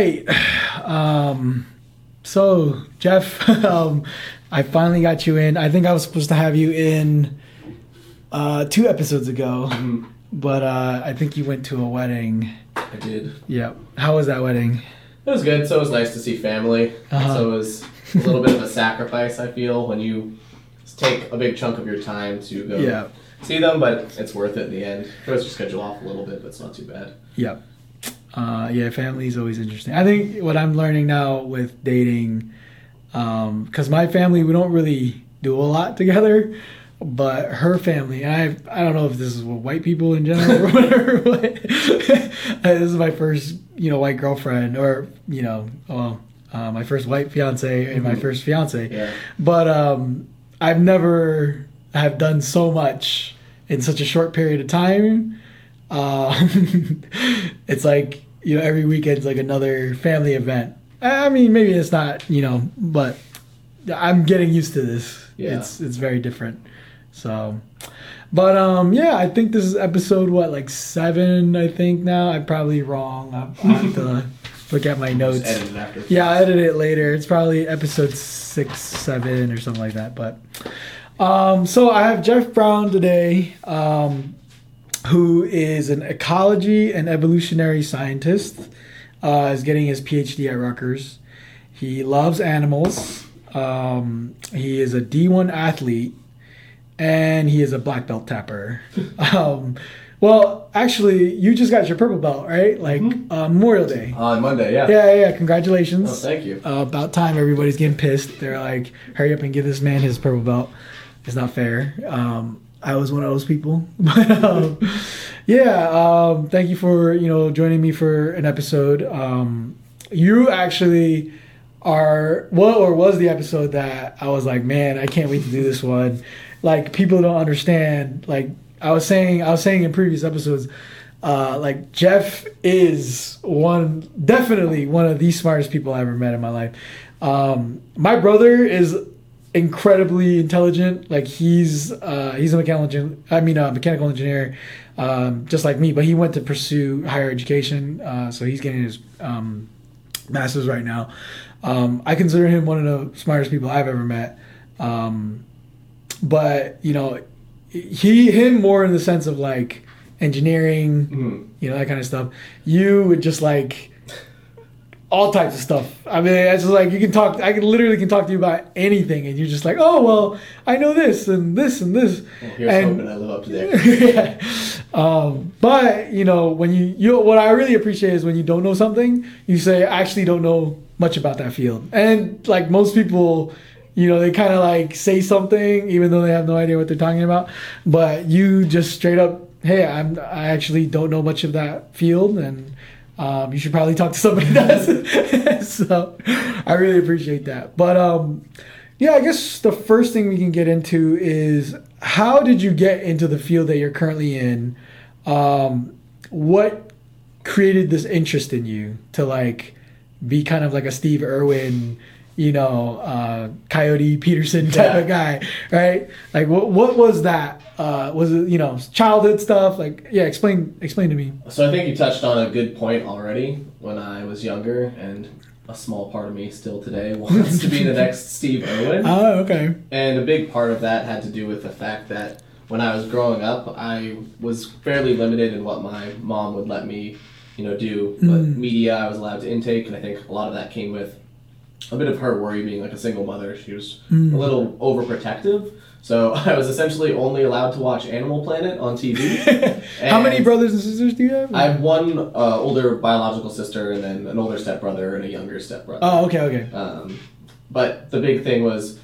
right. Um, so Jeff, um, I finally got you in. I think I was supposed to have you in uh, two episodes ago, Mm-hmm. but uh, I think you went to a wedding. I did. Yeah. How was that wedding? It was good. So it was nice to see family. Uh-huh. So it was a little bit of a sacrifice. I feel when you take a big chunk of your time to go Yeah. see them, but it's worth it in the end. Throws your schedule off a little bit, but it's not too bad. Yep. Uh, yeah, family is always interesting. I think what I'm learning now with dating, because my family we don't really do a lot together, but her family, and I I don't know if this is what white people in general or whatever. But this is my first you know white girlfriend, or you know, well, uh, my first white fiance and my Mhm. first fiance. Yeah. But um, I've never have done so much in such a short period of time. Um, it's like you know every weekend's like another family event. I mean, maybe it's not you know, but I'm getting used to this. Yeah. It's it's very different. So, but um, yeah, I think this is episode what like seven. I think now I'm probably wrong. I, I have to look at my notes. Just edit after. Yeah, I edit it later. It's probably episode six, seven, or something like that. But um, so I have Jeff Brown today, um, who is an ecology and evolutionary scientist. Uh, is getting his PhD at Rutgers. He loves animals. Um, he is a D1 athlete, and he is a black belt tapper. um, well, actually, you just got your purple belt, right? Like uh, Memorial Day. On Monday, yeah. Yeah, yeah, yeah. Oh, Congratulations. thank you. uh, about time everybody's getting pissed. They're like, hurry up and give this man his purple belt. It's not fair. Um, I was one of those people. But um, yeah, um, thank you for, you know, joining me for an episode. Um, you actually are what or was the episode that I was like, man, I can't wait to do this one. Like people don't understand. Like I was saying, I was saying in previous episodes, uh, like Jeff is one, definitely one of the smartest people I ever met in my life. Um, my brother is incredibly intelligent. Like he's uh, he's a mechanical, engin- I mean, a mechanical engineer, um, just like me. But he went to pursue higher education, uh, so he's getting his um, master's right now. Um, I consider him one of the smartest people I've ever met. Um, but you know, he him more in the sense of like engineering, Mhm. you know that kind of stuff. You would just like all types of stuff. I mean, it's just like you can talk. I can literally can talk to you about anything, and you're just like, oh well, I know this and this and this. Well, And- I live up to that. yeah. Um, but you know, when you you what I really appreciate is when you don't know something, you say I actually don't know much about that field. And like most people, you know, they kind of like say something even though they have no idea what they're talking about. But you just straight up, hey, I'm I actually don't know much of that field, and um, you should probably talk to somebody that does. so I really appreciate that. But um, yeah, I guess the first thing we can get into is how did you get into the field that you're currently in? Um, what created this interest in you to like be kind of like a Steve Irwin, you know, uh, Coyote Peterson type of guy, right? Like, what what was that? Uh, was it you know childhood stuff? Like, yeah, explain explain to me. So I think you touched on a good point already. When I was younger, and a small part of me still today wants to be the next Steve Irwin. Oh, okay. And a big part of that had to do with the fact that when I was growing up, I was fairly limited in what my mom would let me, you know, do. But Mm. media I was allowed to intake, and I think a lot of that came with a bit of her worry being like a single mother. She was Mm. a little overprotective. So I was essentially only allowed to watch Animal Planet on TV. How many brothers and sisters do you have? I have one uh, older biological sister, and then an older stepbrother and a younger stepbrother. oh, okay, okay. Um, but the big thing was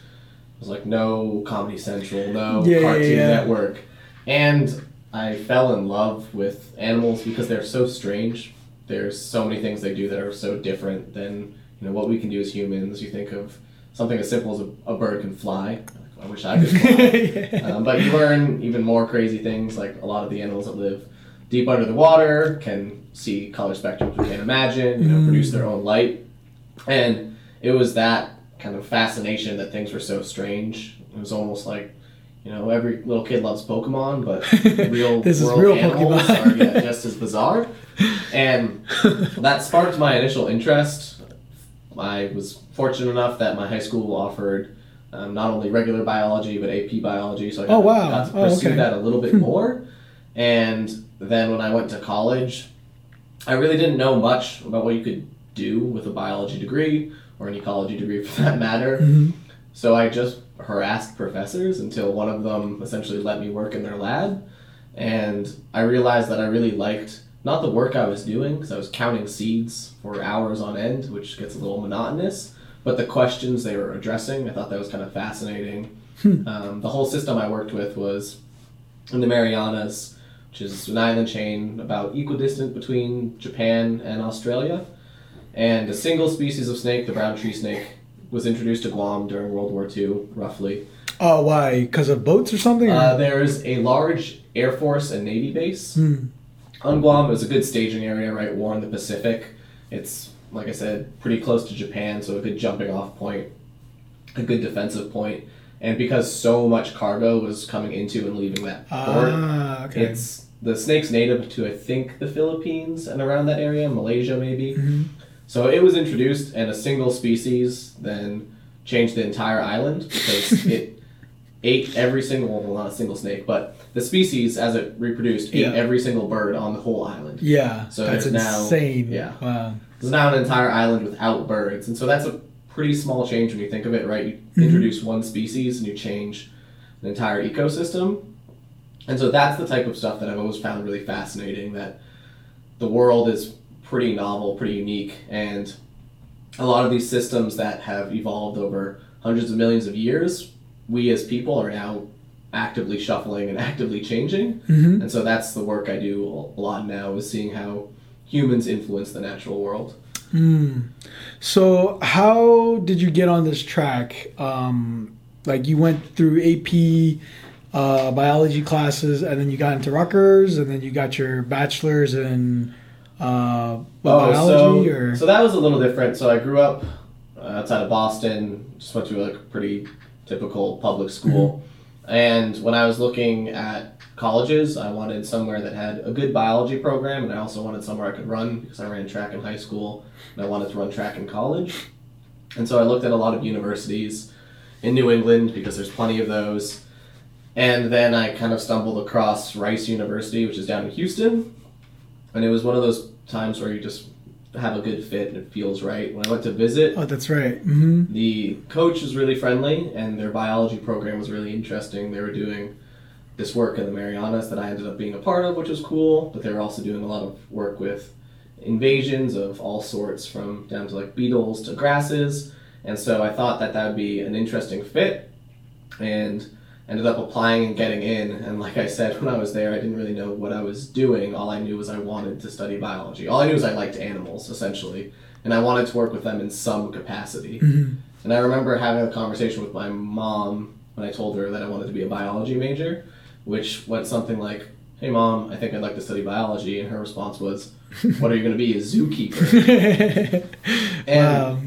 was like no Comedy Central, no Yeah, yeah, Cartoon yeah. Network, and I fell in love with animals because they're so strange. There's so many things they do that are so different than you know what we can do as humans. You think of something as simple as a, a bird can fly. I wish I could fly. yeah. Um, but you learn even more crazy things, like a lot of the animals that live deep under the water can see color spectrums we can't imagine, you know, produce their own light. And it was that kind of fascination that things were so strange. It was almost like, you know, every little kid loves Pokemon, but real This is real animals Pokemon. are yeah, just as bizarre. And that sparked my initial interest. I was fortunate enough that my high school offered um, not only regular biology but AP biology, so I got, Oh, wow. got to Oh, pursue okay. that a little bit more. And then when I went to college, I really didn't know much about what you could do with a biology degree or an ecology degree for that matter. Mhm. So I just harassed professors until one of them essentially let me work in their lab. And I realized that I really liked not the work I was doing, because I was counting seeds for hours on end, which gets a little monotonous, but the questions they were addressing. I thought that was kind of fascinating. Um, the whole system I worked with was in the Marianas, which is an island chain about equidistant between Japan and Australia. And a single species of snake, the brown tree snake, was introduced to Guam during World War II, roughly. Oh, why? Because of boats or something? Uh, there's a large Air Force and Navy base Hmm. On Guam. It was a good staging area, right? War in the Pacific. It's, like I said, pretty close to Japan, so a good jumping off point, a good defensive point. And because so much cargo was coming into and leaving that port, Ah, okay. it's the snake's native to I think the Philippines and around that area, Malaysia maybe. Mhm. So it was introduced, and a single species then changed the entire island because it ate every single well, not a single snake, but the species as it reproduced ate Yeah. every single bird on the whole island. yeah, So that's now- insane. yeah. Wow. There's now an entire island without birds, and so that's a pretty small change when you think of it, right? You Mhm. introduce one species and you change an entire ecosystem. And so that's the type of stuff that I've always found really fascinating that the world is pretty novel, pretty unique, and a lot of these systems that have evolved over hundreds of millions of years, we as people are now actively shuffling and actively changing. hmm And so that's the work I do a lot now is seeing how humans influence the natural world. Mm. So, how did you get on this track? Um, like, you went through AP uh, biology classes, and then you got into Rutgers, and then you got your bachelor's in uh, what, biology, so, or so that was a little different. So I grew up uh, outside of Boston, just went to like a pretty typical public school. And when I was looking at colleges, I wanted somewhere that had a good biology program, and I also wanted somewhere I could run because I ran track in high school, and I wanted to run track in college. And so I looked at a lot of universities in New England because there's plenty of those. And then I kind of stumbled across Rice University, which is down in Houston. And it was one of those times where you just have a good fit and it feels right. When I went to visit, oh, that's right. hmm the coach was really friendly and their biology program was really interesting. They were doing this work in the Marianas that I ended up being a part of, which was cool, but they were also doing a lot of work with invasions of all sorts from down to like beetles to grasses. And so I thought that that would be an interesting fit and ended up applying and getting in. And like I said, when I was there, I didn't really know what I was doing. All I knew was I wanted to study biology. All I knew was I liked animals, essentially. And I wanted to work with them in some capacity. hmm And I remember having a conversation with my mom when I told her that I wanted to be a biology major, which went something like, Hey mom, I think I'd like to study biology. And her response was, What are you going to be, a zookeeper? And wow.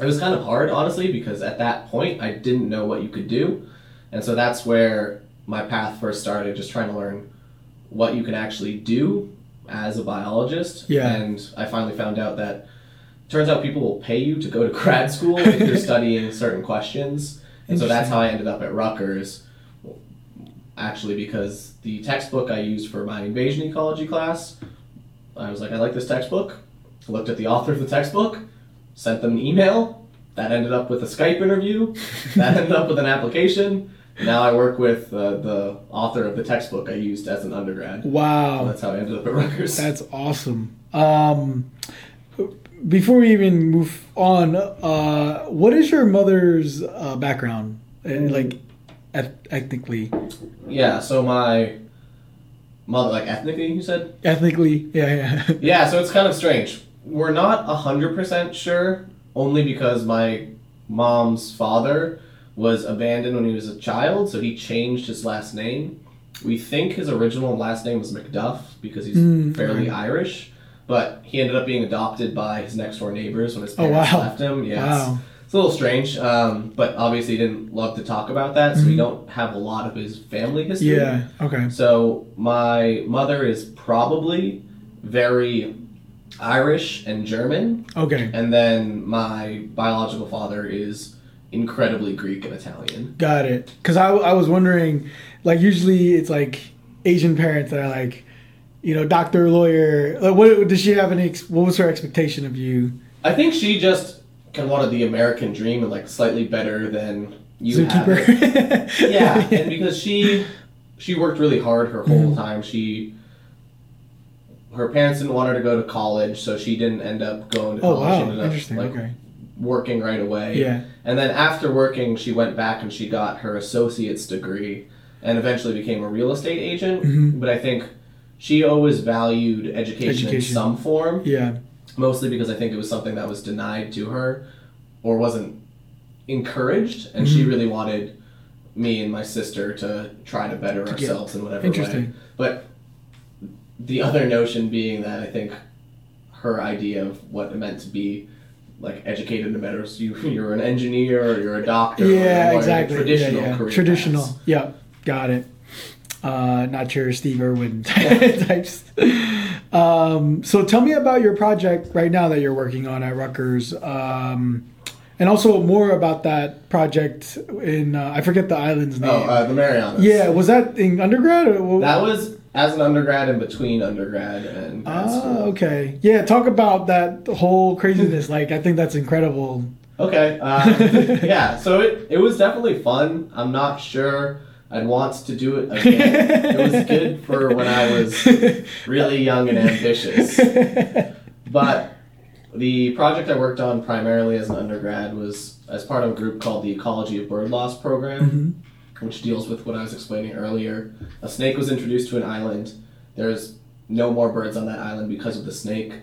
it was kind of hard, honestly, because at that point I didn't know what you could do. And so that's where my path first started, just trying to learn what you can actually do as a biologist. Yeah. And I finally found out that turns out people will pay you to go to grad school if you're studying certain questions. And so that's how I ended up at Rutgers. Actually, because the textbook I used for my invasion ecology class, I was like, I like this textbook. Looked at the author of the textbook, sent them an email. That ended up with a Skype interview. That ended up with an application. Now I work with uh, the author of the textbook I used as an undergrad. Wow. That's how I ended up at Rutgers. That's awesome. Um, before we even move on, uh, what is your mother's uh, background, uh, like eth- ethnically? yeah, so my mother, like ethnically, you said? Ethnically, yeah, yeah. Yeah, so it's kind of strange. We're not 100% sure, only because my mom's father was abandoned when he was a child, so he changed his last name. We think his original last name was McDuff because he's Mm, fairly okay. Irish, but he ended up being adopted by his next door neighbors when his Oh, parents wow. left him. Yeah, it's- wow. It's a little strange, um, but obviously he didn't love to talk about that, so we Mhm. don't have a lot of his family history. Yeah. Okay. So my mother is probably very Irish and German, Okay. and then my biological father is incredibly Greek and Italian. Got it. Because I, I was wondering, like, usually it's like Asian parents that are like, you know, doctor, lawyer. Like, what does she have any? ex- What was her expectation of you? I think she just kind of wanted the American dream and like slightly better than you have it. Yeah, and because she she worked really hard her whole Mhm. time. She her parents didn't want her to go to college, so she didn't end up going to oh college. She wow, ended up interesting. like okay. working right away. Yeah. And then after working, she went back and she got her associate's degree and eventually became a real estate agent. Mhm. But I think she always valued education, in some form, Yeah. mostly because I think it was something that was denied to her or wasn't encouraged. And Mhm. she really wanted me and my sister to try to better To ourselves in whatever way. Interesting. But the other notion being that I think her idea of what it meant to be like educated in better you you're an engineer or you're a doctor Yeah. Exactly. traditional yeah, yeah. career Traditional. paths. Yeah. Got it. Uh, not your Steve Irwin types. Um, so tell me about your project right now that you're working on at Rutgers. Um, and also more about that project in uh, I forget the island's name. Oh, uh, the Marianas. yeah, was that in undergrad? That was as an undergrad and between undergrad and grad Ah, school. okay. Yeah, talk about that whole craziness. like, I think that's incredible. Okay. Uh, yeah. So it, it was definitely fun. I'm not sure I'd want to do it again. it was good for when I was really young and ambitious. But the project I worked on primarily as an undergrad was as part of a group called the Ecology of Bird Loss Program, Mhm. Which deals with what I was explaining earlier. A snake was introduced to an island. There's no more birds on that island because of the snake.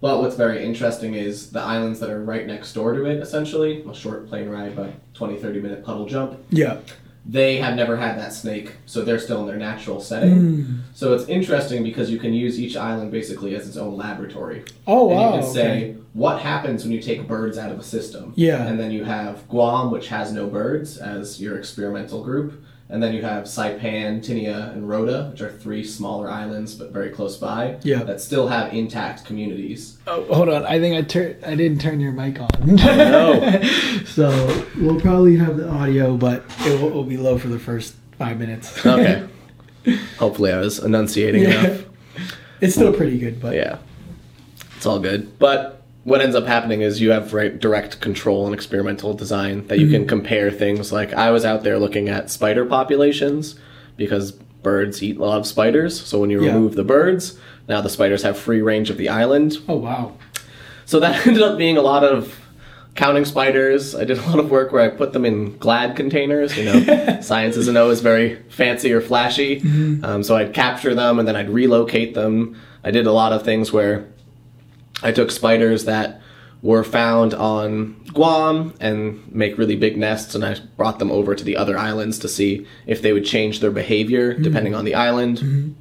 But what's very interesting is the islands that are right next door to it, essentially, a short plane ride, but 20, 30 minute puddle jump, Yeah. They have never had that snake, so they're still in their natural setting. Mm. So it's interesting because you can use each island basically as its own laboratory. Oh, and wow. you can okay. say what happens when you take birds out of a system. Yeah. And then you have Guam, which has no birds, as your experimental group. And then you have Saipan, Tinian, and Rota, which are three smaller islands but very close by Yeah. that still have intact communities. Oh, hold on. I think I tur- I didn't turn your mic on. no. so we'll probably have the audio, but it will, will be low for the first five minutes. Okay. Hopefully, I was enunciating Yeah. enough. It's still pretty good, but Yeah. It's all good. But what ends up happening is you have right direct control and experimental design that you Mm-hmm. can compare things like I was out there looking at spider populations because birds eat a lot of spiders. So when you Yeah. remove the birds, now the spiders have free range of the island. oh wow. So that ended up being a lot of counting spiders. I did a lot of work where I put them in Glad containers. You know, science isn't always very fancy or flashy. Mm-hmm. Um, so I'd capture them and then I'd relocate them. I did a lot of things where I took spiders that were found on Guam and make really big nests, and I brought them over to the other islands to see if they would change their behavior Mm-hmm. depending on the island.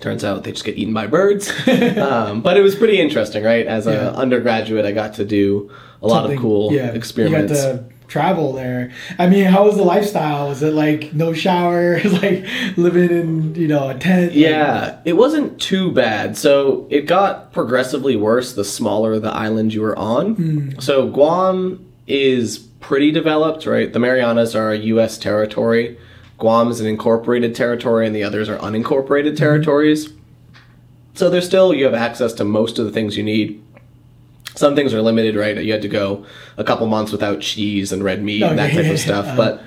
Turns out they just get eaten by birds. um, but it was pretty interesting, right? As an Yeah. undergraduate, I got to do a lot of cool yeah, experiments. You got to travel there. I mean, how was the lifestyle? Was it like no shower, like living in you know a tent? Yeah, it wasn't too bad. So it got progressively worse the smaller the island you were on. Hmm. So Guam is pretty developed, right? The Marianas are a U.S. territory. Guam is an incorporated territory, and the others are unincorporated Hmm. territories. So there's still you have access to most of the things you need. Some things are limited, right? You had to go a couple months without cheese and red meat and that type yeah, of stuff. uh-huh. But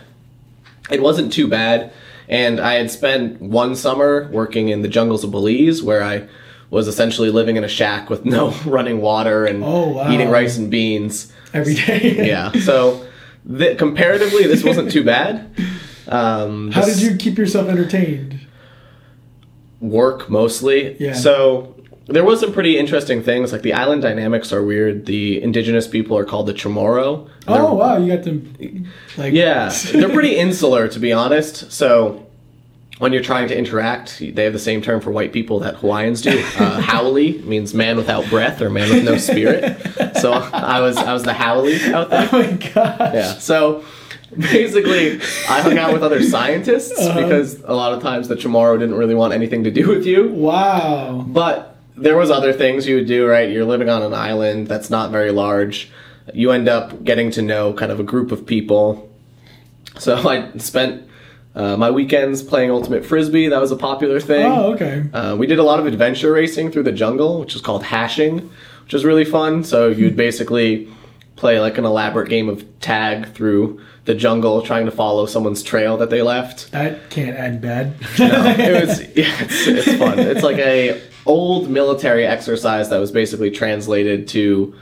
it wasn't too bad. And I had spent one summer working in the jungles of Belize where I was essentially living in a shack with no running water and Oh, wow. eating rice and beans. every day. Yeah. So th- comparatively, this wasn't too bad. Um, How did you keep yourself entertained? work mostly. Yeah. So there was some pretty interesting things. Like the island dynamics are weird. The indigenous people are called the Chamorro. Oh wow, you got them. like Yeah, they're pretty insular to be honest. So when you're trying to interact, they have the same term for white people that Hawaiians do. Uh, haole means man without breath or man with no spirit. So I was I was the haole out there. Oh my god. Yeah. So basically, I hung out with other scientists Uh-huh. because a lot of times the Chamorro didn't really want anything to do with you. Wow. But there was other things you would do, right? You're living on an island that's not very large. You end up getting to know kind of a group of people. So I spent uh, my weekends playing ultimate frisbee. That was a popular thing. Oh, okay. Uh, we did a lot of adventure racing through the jungle, which is called hashing, which is really fun. So you'd basically play like an elaborate game of tag through the jungle, trying to follow someone's trail that they left. That can't end bad. no, it was yeah, it's, it's fun. It's like a old military exercise that was basically translated to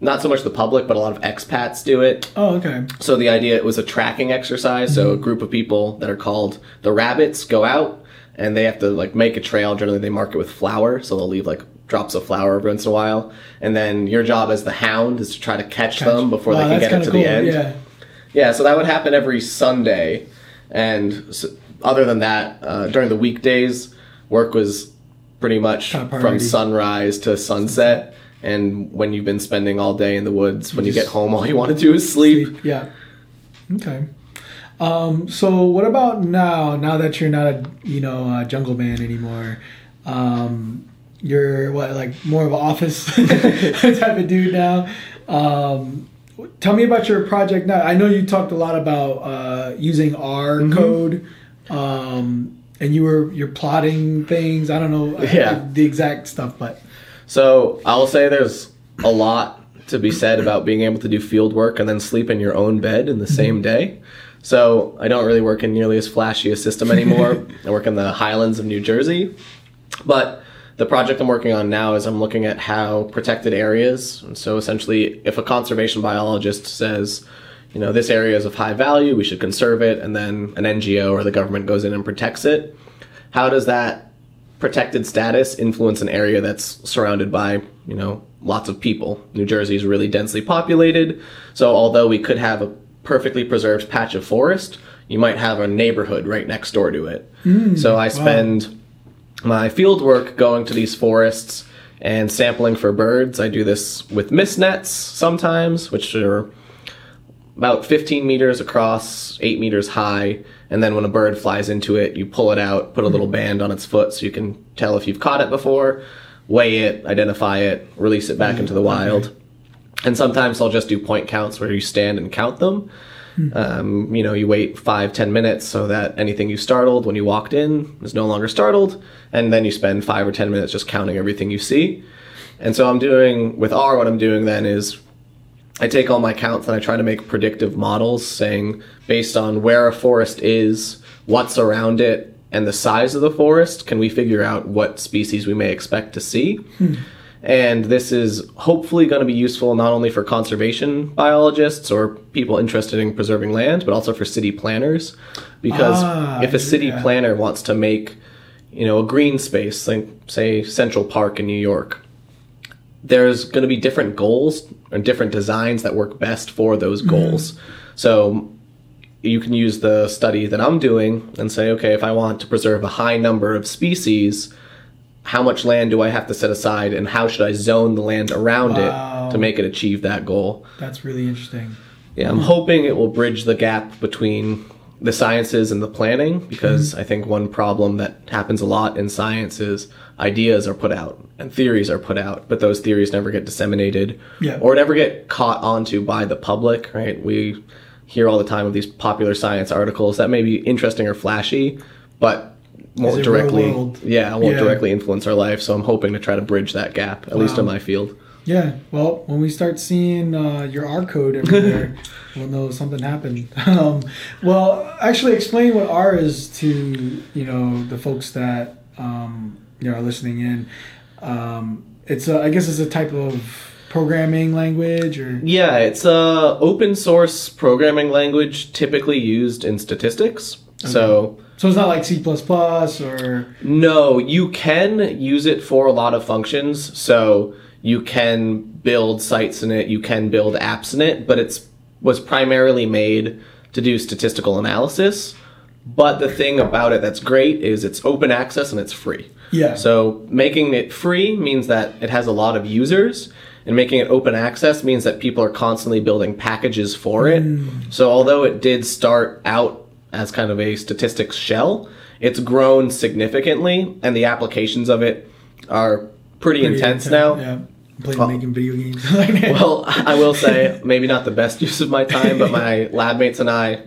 not so much the public, but a lot of expats do it. oh, okay. So the idea it was a tracking exercise. So a group of people that are called the rabbits go out and they have to like make a trail. Generally, they mark it with flour, so they'll leave like drops of flour every once in a while. And then your job as the hound is to try to catch, them before Wow, they can get it to kinda the end. Yeah. Yeah, so that would happen every Sunday, and s other than that, uh, during the weekdays, work was pretty much from sunrise to sunset. And when you've been spending all day in the woods, when you get home, all you want to do is sleep. Yeah. Okay. Um, so what about now? Now that you're not a you know a jungle man anymore, um, you're what like more of an office type of dude now. Um, tell me about your project now. I know you talked a lot about uh, using R Mm-hmm. code, um, and you were you're plotting things. I don't know Yeah. the exact stuff, but So I'll say there's a lot to be said about being able to do field work and then sleep in your own bed in the mm-hmm. same day. So I don't really work in nearly as flashy a system anymore. I work in the highlands of New Jersey. But the project I'm working on now is I'm looking at how protected areas, and so essentially if a conservation biologist says, you know, this area is of high value, we should conserve it, and then an NGO or the government goes in and protects it, how does that protected status influence an area that's surrounded by, you know, lots of people. New Jersey is really densely populated, so although we could have a perfectly preserved patch of forest, you might have a neighborhood right next door to it. Mm, so I spend my field work going to these forests and sampling for birds. I do this with mist nets sometimes, which are about 15 meters across, 8 meters high, and then when a bird flies into it, you pull it out, put a little mm-hmm. band on its foot so you can tell if you've caught it before, weigh it, identify it, release it back mm-hmm. into the wild. And sometimes I'll just do point counts where you stand and count them. Hmm. Um, you know, you wait five, ten minutes so that anything you startled when you walked in is no longer startled, and then you spend five or ten minutes just counting everything you see. And so I'm doing with R. What I'm doing then is I take all my counts and I try to make predictive models saying based on where a forest is, what's around it, and the size of the forest, can we figure out what species we may expect to see? And this is hopefully going to be useful not only for conservation biologists or people interested in preserving land, but also for city planners. Because Ah, if a city yeah. planner wants to make, you know, a green space, like say Central Park in New York, there's going to be different goals and different designs that work best for those goals. So you can use the study that I'm doing and say, okay, if I want to preserve a high number of species, how much land do I have to set aside and how should I zone the land around Wow. it to make it achieve that goal? that's really interesting. Yeah, I'm hoping it will bridge the gap between the sciences and the planning because I think one problem that happens a lot in science is ideas are put out and theories are put out, but those theories never get disseminated Yeah. or never get caught onto by the public, right? We hear all the time of these popular science articles that may be interesting or flashy, but won't directly yeah, won't Yeah. directly influence our life. So I'm hoping to try to bridge that gap, at least in my field. Yeah, well, when we start seeing uh, your R code everywhere, we'll know something happened. Um, well, actually, explain what R is to you know the folks that um, you know are listening in. Um, it's a, I guess it's a type of programming language or Yeah, it's a open source programming language typically used in statistics. So so it's not like C or no, you can use it for a lot of functions. So you can build sites in it, you can build apps in it, but it's was primarily made to do statistical analysis. But the thing about it that's great is it's open access and it's free. Yeah. So making it free means that it has a lot of users, and making it open access means that people are constantly building packages for it. Mm. So although it did start out as kind of a statistics shell, it's grown significantly, and the applications of it are pretty, Pretty intense now. Yeah. Playing Oh. making video games. Well, I will say, maybe not the best use of my time, but my lab mates and I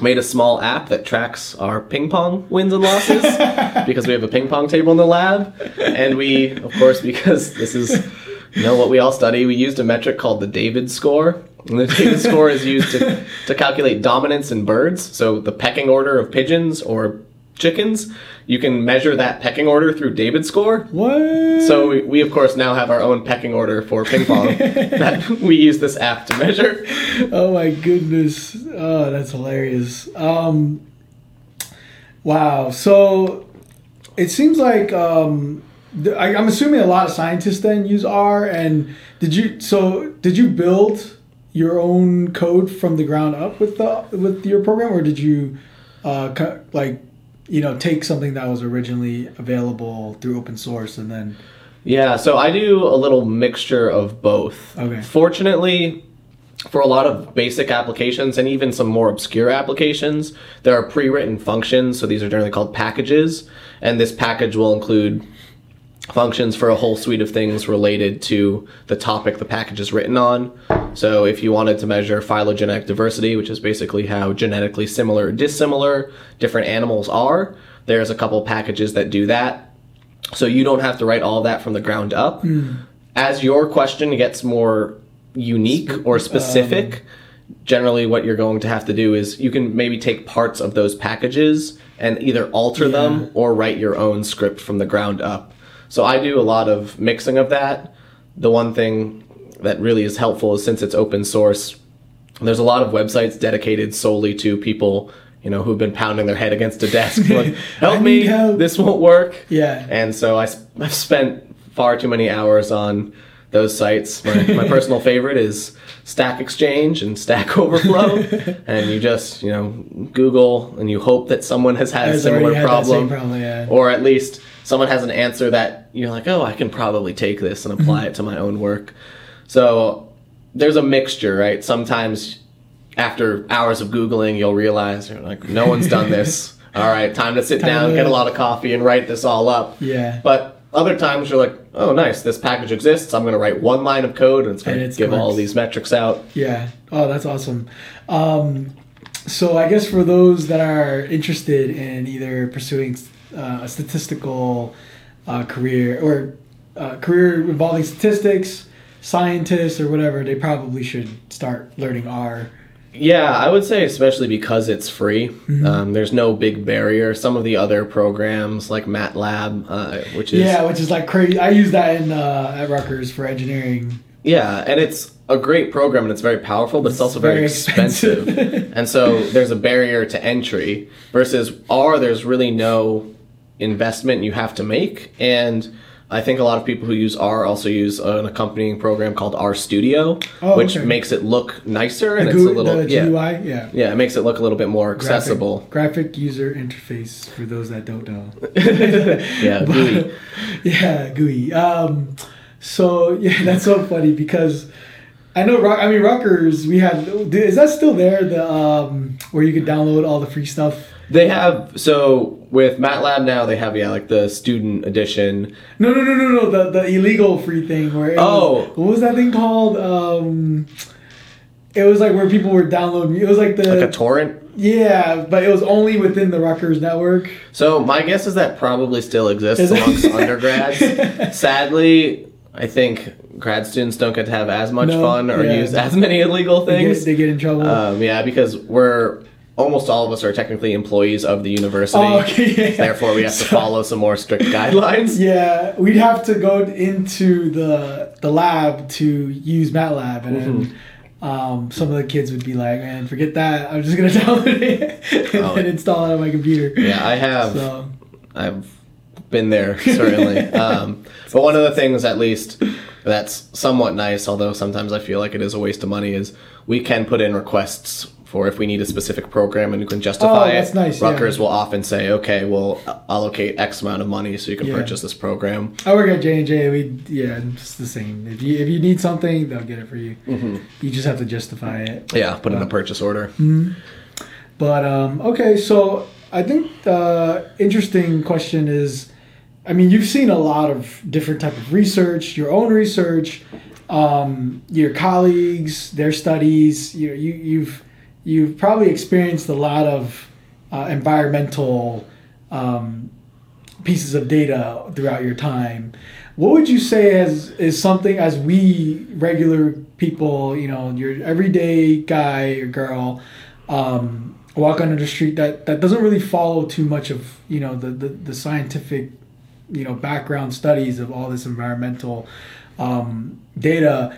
made a small app that tracks our ping pong wins and losses because we have a ping pong table in the lab. And we, of course, because this is you know what we all study, we used a metric called the David score. And the David score is used to, to calculate dominance in birds. So the pecking order of pigeons or chickens, you can measure that pecking order through David score. what? So we, we of course now have our own pecking order for ping pong that we use this app to measure. Oh my goodness. Oh, that's hilarious. Um Wow. So it seems like um I, I'm assuming a lot of scientists then use R and did you so did you build your own code from the ground up with the with your program or did you uh like you know take something that was originally available through open source and then Yeah, so I do a little mixture of both. Okay. Fortunately, for a lot of basic applications and even some more obscure applications, there are pre-written functions. So these are generally called packages, and this package will include functions for a whole suite of things related to the topic the package is written on. So if you wanted to measure phylogenetic diversity, which is basically how genetically similar or dissimilar different animals are, there's a couple packages that do that. So you don't have to write all that from the ground up. Hmm. As your question gets more unique or um, specific, generally what you're going to have to do is you can maybe take parts of those packages and either alter them or write your own script from the ground up. So I do a lot of mixing of that. The one thing that really is helpful is since it's open source, there's a lot of websites dedicated solely to people, you know, who've been pounding their head against a desk like, help me, help." this won't work. yeah And so I, have spent far too many hours on those sites. My, my personal favorite is Stack Exchange and Stack Overflow. and you just, you know, Google and you hope that someone has had a similar had problem. problem, yeah. Or at least someone has an answer that you're like, oh, I can probably take this and apply mm-hmm. it to my own work. So there's a mixture, right? Sometimes after hours of Googling, you'll realize you're like, no one's done this. All right, time to sit Time down, to- get a lot of coffee, and write this all up. yeah But other times you're like, oh, nice, this package exists. I'm going to write one line of code and it's going to give all these metrics out. Yeah. Oh, that's awesome. Um, so I guess for those that are interested in either pursuing uh, a statistical uh, career or uh, career involving statistics, scientists or whatever, they probably should start learning R. Yeah, I would say especially because it's free. Um, there's no big barrier. Some of the other programs like MATLAB, uh, which is Yeah, which is like crazy. I use that in uh, at Rutgers for engineering. Yeah, and it's a great program and it's very powerful, but it's, also very, very expensive. expensive. and so there's a barrier to entry versus R, there's really no investment you have to make. And I think a lot of people who use R also use an accompanying program called R Studio, Oh, which okay. makes it look nicer and The, it's a little the yeah, GUI, yeah. yeah, it makes it look a little bit more accessible. Graphic, user interface for those that don't know. yeah, GUI. yeah, GUI. Um, so yeah, that's so funny because I know. I mean, Rutgers. We had. Is that still there? The um, where you could download all the free stuff. They have so with MATLAB now they have yeah like the student edition. No, no, no, no, no. The the illegal free thing where. Oh. Was, what was that thing called? Um, it was like where people were downloading. It was like the Like a torrent yeah, but it was only within the Rutgers network. So my guess is that probably still exists amongst undergrads. Sadly, I think grad students don't get to have as much No, fun or yeah. use as many illegal They get, things. they get in trouble. Um, yeah, because we're almost all of us are technically employees of the university. oh, okay. Yeah. Therefore, we have to So- follow some more strict guidelines. Yeah, we'd have to go into the the lab to use MATLAB, and Mm-hmm. then, um, some of the kids would be like, "Man, forget that. I'm just gonna download it and Oh. install it on my computer." Yeah, I have. So I've been there certainly. um, but one of the things, at least, that's somewhat nice, although sometimes I feel like it is a waste of money, is we can put in requests for if we need a specific program and you can justify Oh, that's it. nice, yeah. Rutgers will often say, okay, we'll allocate X amount of money so you can Yeah. purchase this program. I work at J and J. We yeah, it's the same. If you if you need something, they'll get it for you. Mm-hmm. You just have to justify it. Yeah, put in a purchase order. But um, okay, so I think the interesting question is, I mean, you've seen a lot of different type of research, your own research, um, your colleagues, their studies. You, you you've you've probably experienced a lot of uh, environmental um, pieces of data throughout your time. What would you say as is something as we regular people, you know, your everyday guy or girl, um, walk under the street that that doesn't really follow too much of you know the the, the scientific you know background studies of all this environmental um, data.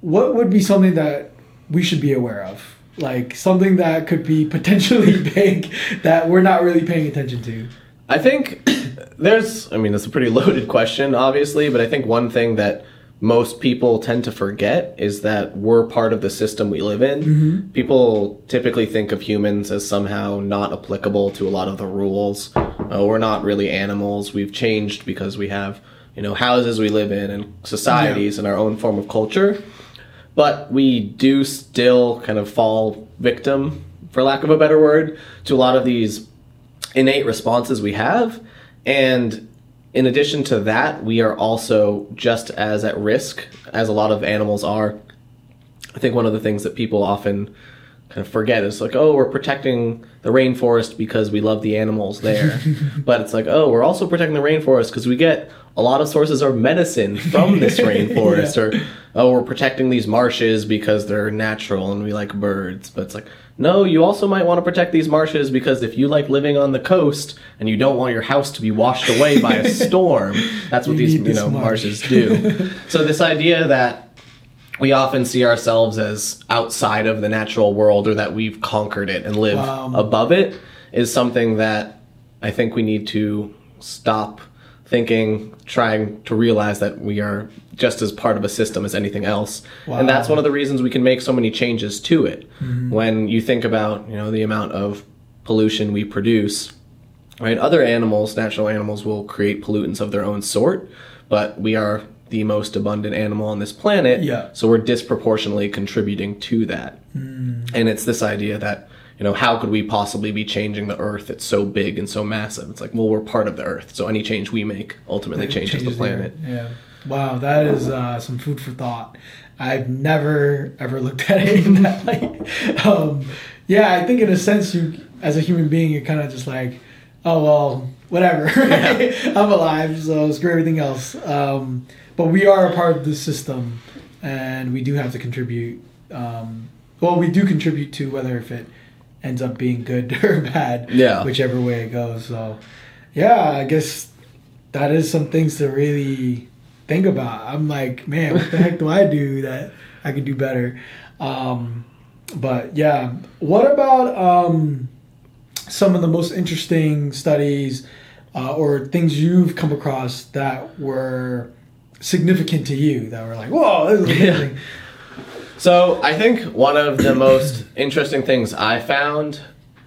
What would be something that we should be aware of? Like something that could be potentially big that we're not really paying attention to. I think there's, I mean, it's a pretty loaded question, obviously, but I think one thing that most people tend to forget is that we're part of the system we live in. People typically think of humans as somehow not applicable to a lot of the rules. Uh, we're not really animals. We've changed because we have, you know, houses we live in and societies and our own form of culture. But we do still kind of fall victim, for lack of a better word, to a lot of these innate responses we have. And in addition to that, we are also just as at risk as a lot of animals are. I think one of the things that people often kind of forget is like, oh, we're protecting the rainforest because we love the animals there. but it's like, oh, we're also protecting the rainforest because we get a lot of sources of medicine from this rainforest. Or, oh, we're protecting these marshes because they're natural and we like birds. But it's like, no, you also might want to protect these marshes because if you like living on the coast and you don't want your house to be washed away by a storm, that's what You these you know marsh. marshes do. so this idea that we often see ourselves as outside of the natural world or that we've conquered it and live Wow. above it is something that I think we need to stop thinking, trying to realize that we are just as part of a system as anything else. And that's one of the reasons we can make so many changes to it. Mm-hmm. When you think about, you know, the amount of pollution we produce, right? Other animals, natural animals, will create pollutants of their own sort, but we are the most abundant animal on this planet. Yeah. So we're disproportionately contributing to that. Mm. And it's this idea that, you know, how could we possibly be changing the earth? It's so big and so massive. It's like, well, we're part of the earth. So any change we make ultimately changes, the planet. Yeah. Wow, that is uh, some food for thought. I've never ever looked at it in that light. Um, yeah, I think in a sense, you as a human being, you're kind of just like, oh well, whatever. I'm alive, so screw everything else. Um, but we are a part of the system, and we do have to contribute. Um, well, we do contribute to whether if it ends up being good or bad, Yeah. whichever way it goes. So, yeah, I guess that is some things to really think about. I'm like, man, what the heck do I do that I could do better? Um, but yeah, what about um, some of the most interesting studies uh, or things you've come across that were significant to you that were like, whoa, this is Yeah. So I think one of the most interesting things I found,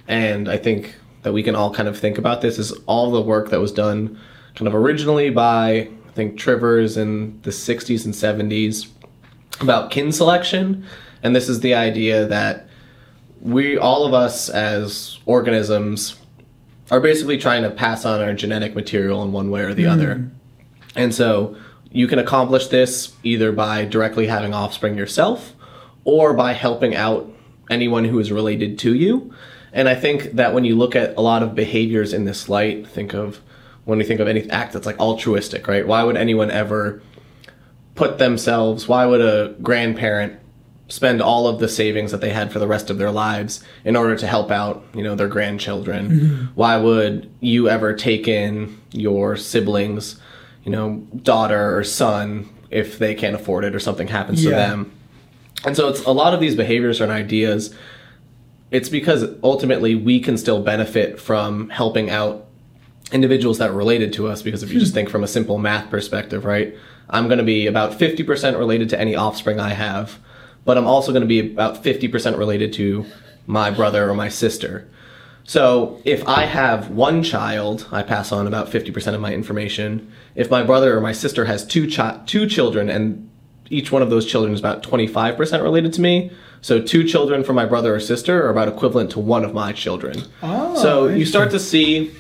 and I think that we can all kind of think about this, is all the work that was done kind of originally by I think Trivers in the 60s and 70s about kin selection. And this is the idea that we, all of us as organisms, are basically trying to pass on our genetic material in one way or the hmm. other. And so you can accomplish this either by directly having offspring yourself or by helping out anyone who is related to you. And I think that when you look at a lot of behaviors in this light, think of when we think of any act that's like altruistic, right? Why would anyone ever put themselves, why would a grandparent spend all of the savings that they had for the rest of their lives in order to help out, you know, their grandchildren? Mm-hmm. Why would you ever take in your siblings, you know, daughter or son if they can't afford it or something happens to them? And so it's a lot of these behaviors and ideas it's because ultimately we can still benefit from helping out individuals that are related to us because if you just hmm. think from a simple math perspective, right? I'm going to be about 50% related to any offspring I have, but I'm also going to be about 50% related to my brother or my sister. So if I have one child, I pass on about 50% of my information. If my brother or my sister has two chi- two children and each one of those children is about 25% related to me, so two children from my brother or sister are about equivalent to one of my children. Oh, so you start to see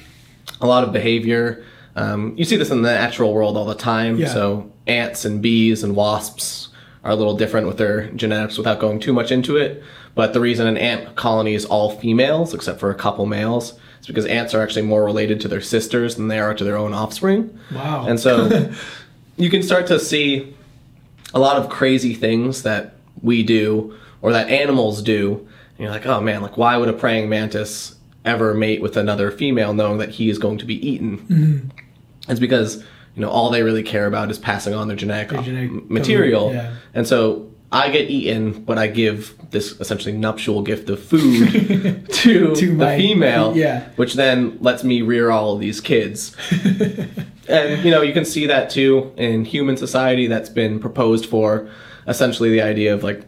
a lot of behavior. Um, you see this in the natural world all the time. Yeah. So ants and bees and wasps are a little different with their genetics without going too much into it. But the reason an ant colony is all females, except for a couple males, is because ants are actually more related to their sisters than they are to their own offspring. Wow. And so you can start to see a lot of crazy things that we do or that animals do. And you're like, oh man, like why would a praying mantis ever mate with another female knowing that he is going to be eaten? Mm-hmm. It's because, you know, all they really care about is passing on their genetic, Their genetic material. yeah. And so I get eaten, but I give this essentially nuptial gift of food to, To the my- female, yeah. which then lets me rear all of these kids. and you know, you can see that too in human society that's been proposed for essentially the idea of like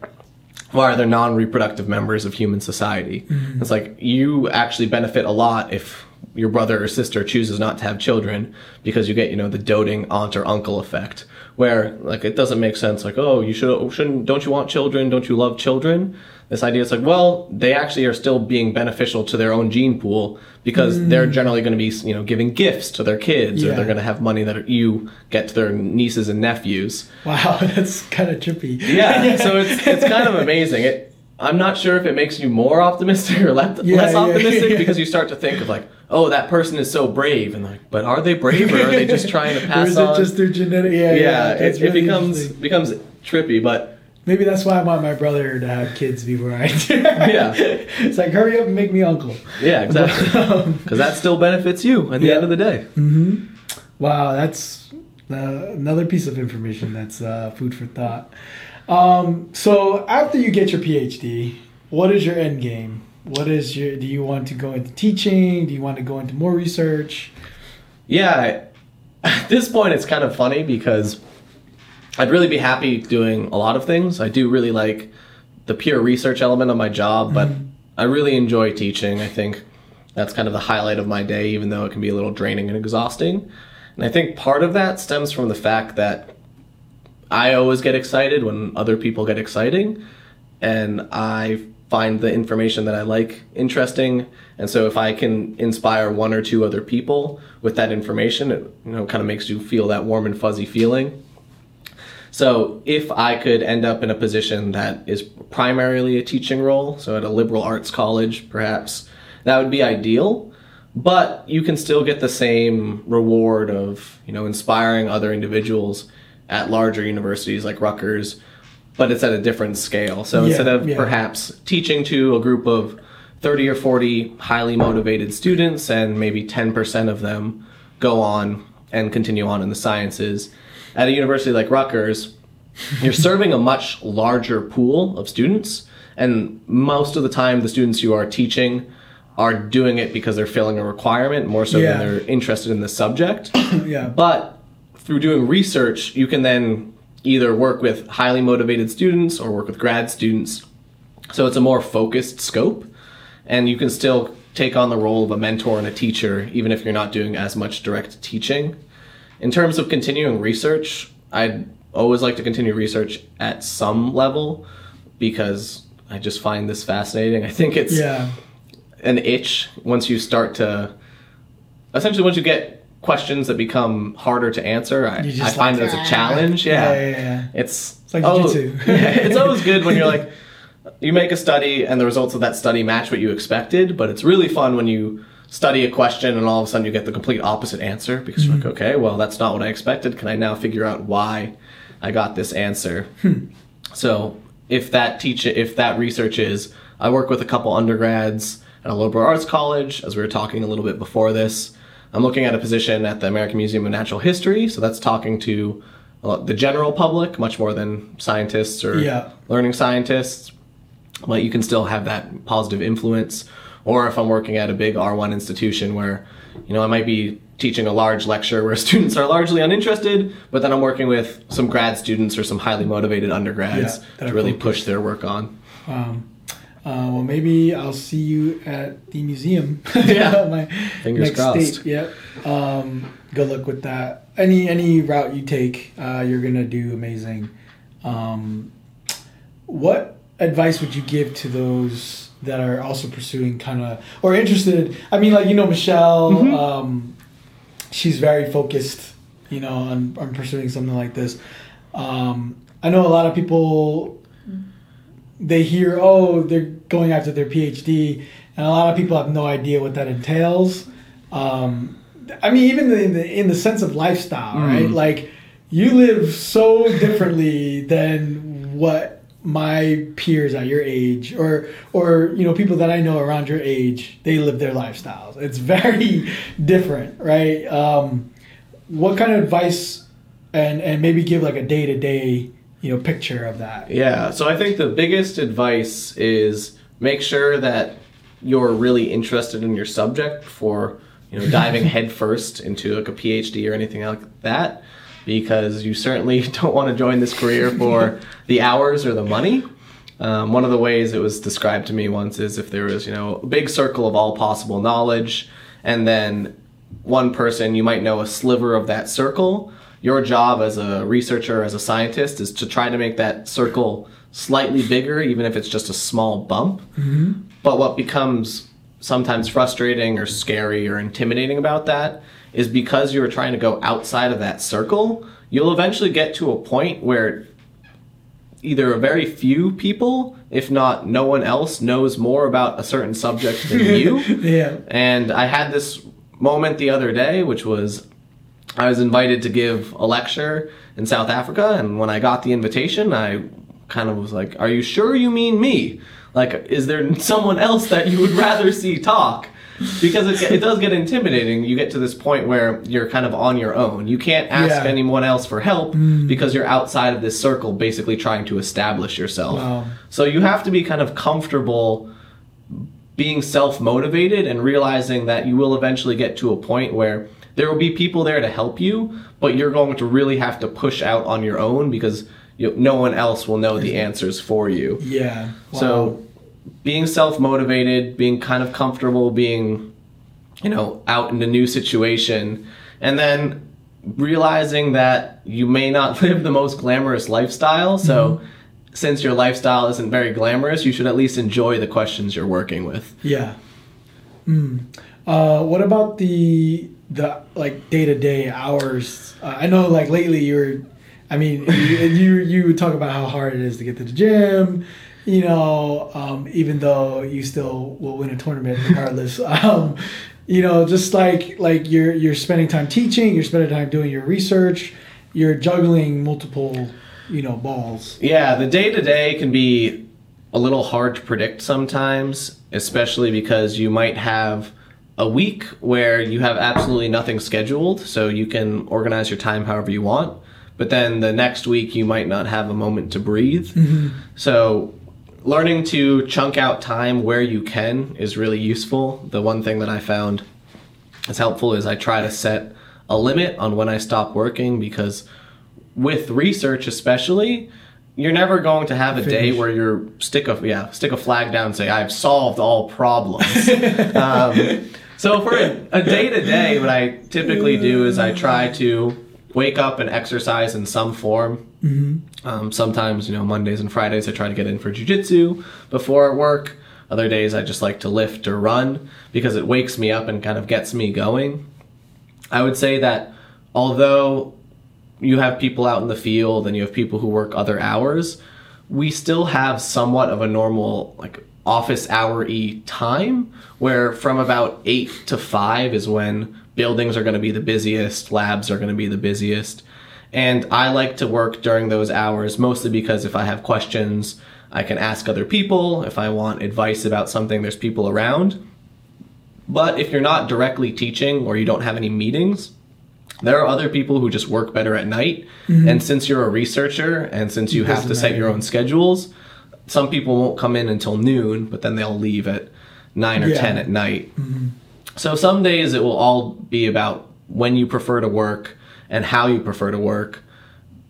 why are there non-reproductive members of human society? Mm-hmm. It's like you actually benefit a lot if your brother or sister chooses not to have children because you get you know the doting aunt or uncle effect where like it doesn't make sense like oh you should shouldn't don't you want children don't you love children this idea is like well they actually are still being beneficial to their own gene pool because they're generally going to be you know giving gifts to their kids or Mm. They're going to have money that you get to their nieces and nephews wow, that's kind of trippy. yeah, so it's it's kind of amazing. It I'm not sure if it makes you more optimistic or less, Yeah, less yeah, optimistic yeah. because you start to think of like, oh, that person is so brave, and like, but are they brave or are they just trying to or pass is on? it just through genetic? Yeah, yeah, yeah. it, that's it becomes becomes trippy, but Maybe that's why I want my brother to have kids before I do. Yeah. it's like hurry up and make me uncle. yeah, exactly, Um, because that still benefits you at the Yeah. end of the day. Wow, that's uh, another piece of information that's uh, food for thought. Um, so after you get your PhD, what is your end game? What is your? Do you want to go into teaching? Do you want to go into more research? Yeah, at this point, it's kind of funny because I'd really be happy doing a lot of things. I do really like the pure research element of my job, mm-hmm. but I really enjoy teaching. I think that's kind of the highlight of my day, even though it can be a little draining and exhausting. And I think part of that stems from the fact that I always get excited when other people get exciting, and I find the information that I like interesting. And so if I can inspire one or two other people with that information, it you know kind of makes you feel that warm and fuzzy feeling. So if I could end up in a position that is primarily a teaching role, so at a liberal arts college perhaps, that would be ideal. But you can still get the same reward of, you know, inspiring other individuals at larger universities like Rutgers, but it's at a different scale. So Yeah, instead of yeah. perhaps teaching to a group of 30 or 40 highly motivated students and maybe 10% of them go on and continue on in the sciences, at a university like Rutgers, you're serving a much larger pool of students and most of the time the students you are teaching are doing it because they're filling a requirement more so Yeah. than they're interested in the subject yeah. but through doing research you can then either work with highly motivated students or work with grad students so it's a more focused scope and you can still take on the role of a mentor and a teacher even if you're not doing as much direct teaching in terms of continuing research, I'd always like to continue research at some level because I just find this fascinating. I think it's Yeah. an itch once you start to essentially once you get questions that become harder to answer. I, I just find like, it as a challenge. Yeah, Yeah, yeah, yeah. it's like oh, it's always good when you're like you make a study and the results of that study match what you expected, but it's really fun when you study a question and all of a sudden you get the complete opposite answer because you're Mm-hmm. like, okay, well that's not what I expected. Can I now figure out why I got this answer? Hmm. So if that teach if that research is, I work with a couple undergrads at a liberal arts college, as we were talking a little bit before this. I'm looking at a position at the American Museum of Natural History, so that's talking to the general public much more than scientists or Yeah. learning scientists. But you can still have that positive influence. Or if I'm working at a big R1 institution where, you know, I might be teaching a large lecture where students are largely uninterested, but then I'm working with some grad students or some highly motivated undergrads Yeah, to really focused. push their work on. Um, Uh, well, maybe I'll see you at the museum. Yeah. My Fingers crossed. State. Yep. Um, good luck with that. Any any route you take, uh, you're gonna do amazing. Um, what advice would you give to those that are also pursuing kind of or interested? I mean, like you know, Michelle. Mhm. Um, she's very focused, you know, on, on pursuing something like this. Um, I know a lot of people. They hear, oh, they're going after their PhD, and a lot of people have no idea what that entails. Um, I mean, even in the in the sense of lifestyle, Mm. right? Like you live so differently than what my peers at your age or or you know people that I know around your age they live their lifestyles. It's very different, right? Um, what kind of advice and and maybe give like a day to day you know picture of that. Yeah, so I think the biggest advice is make sure that you're really interested in your subject before you know diving headfirst into like a PhD or anything like that, because you certainly don't want to join this career for the hours or the money. Um, one of the ways it was described to me once is if there was you know a big circle of all possible knowledge, and then one person you might know a sliver of that circle your job as a researcher as a scientist is to try to make that circle slightly bigger even if it's just a small bump mm-hmm. but what becomes sometimes frustrating or scary or intimidating about that is because you're trying to go outside of that circle you'll eventually get to a point where either a very few people if not no one else knows more about a certain subject than you yeah. and I had this moment the other day, which was I was invited to give a lecture in South Africa. And when I got the invitation, I kind of was like, Are you sure you mean me? Like, is there someone else that you would rather see talk? Because it, it does get intimidating. You get to this point where you're kind of on your own. You can't ask Yeah. anyone else for help hmm. because you're outside of this circle, basically trying to establish yourself. Wow. So you have to be kind of comfortable being self motivated and realizing that you will eventually get to a point where there will be people there to help you, but you're going to really have to push out on your own because you, no one else will know the answers for you. Yeah. Wow. So being self motivated, being kind of comfortable, being, you know, out in a new situation, and then realizing that you may not live the most glamorous lifestyle. So since your lifestyle isn't very glamorous, you should at least enjoy the questions you're working with. Yeah. Mm. Uh, what about the the like day to day hours? Uh, I know like lately you're, I mean you, you talk about how hard it is to get to the gym. You know, um, even though you still will win a tournament regardless. um, you know, just like like you're you're spending time teaching, you're spending time doing your research, you're juggling multiple you know balls. Yeah, the day to day can be a little hard to predict sometimes, especially because you might have a week where you have absolutely nothing scheduled, so you can organize your time however you want. But then the next week, you might not have a moment to breathe. So, learning to chunk out time where you can is really useful. The one thing that I found is helpful is I try to set a limit on when I stop working because with research especially you're never going to have a day where you're stick a yeah stick a flag down and say I've solved all problems. um, so for a day to day, what I typically do is I try to wake up and exercise in some form. Um, sometimes you know Mondays and Fridays I try to get in for jujitsu before work. Other days I just like to lift or run because it wakes me up and kind of gets me going. I would say that although you have people out in the field and you have people who work other hours, we still have somewhat of a normal like office hour y time where from about 8 to 5 is when buildings are going to be the busiest, labs are going to be the busiest. And I like to work during those hours mostly because if I have questions, I can ask other people. If I want advice about something, there's people around. But if you're not directly teaching or you don't have any meetings, there are other people who just work better at night. Mm-hmm. And since you're a researcher and since you have to set your own schedules, some people won't come in until noon, but then they'll leave at 9 or Yeah. 10 at night. Mm-hmm. So some days it will all be about when you prefer to work and how you prefer to work.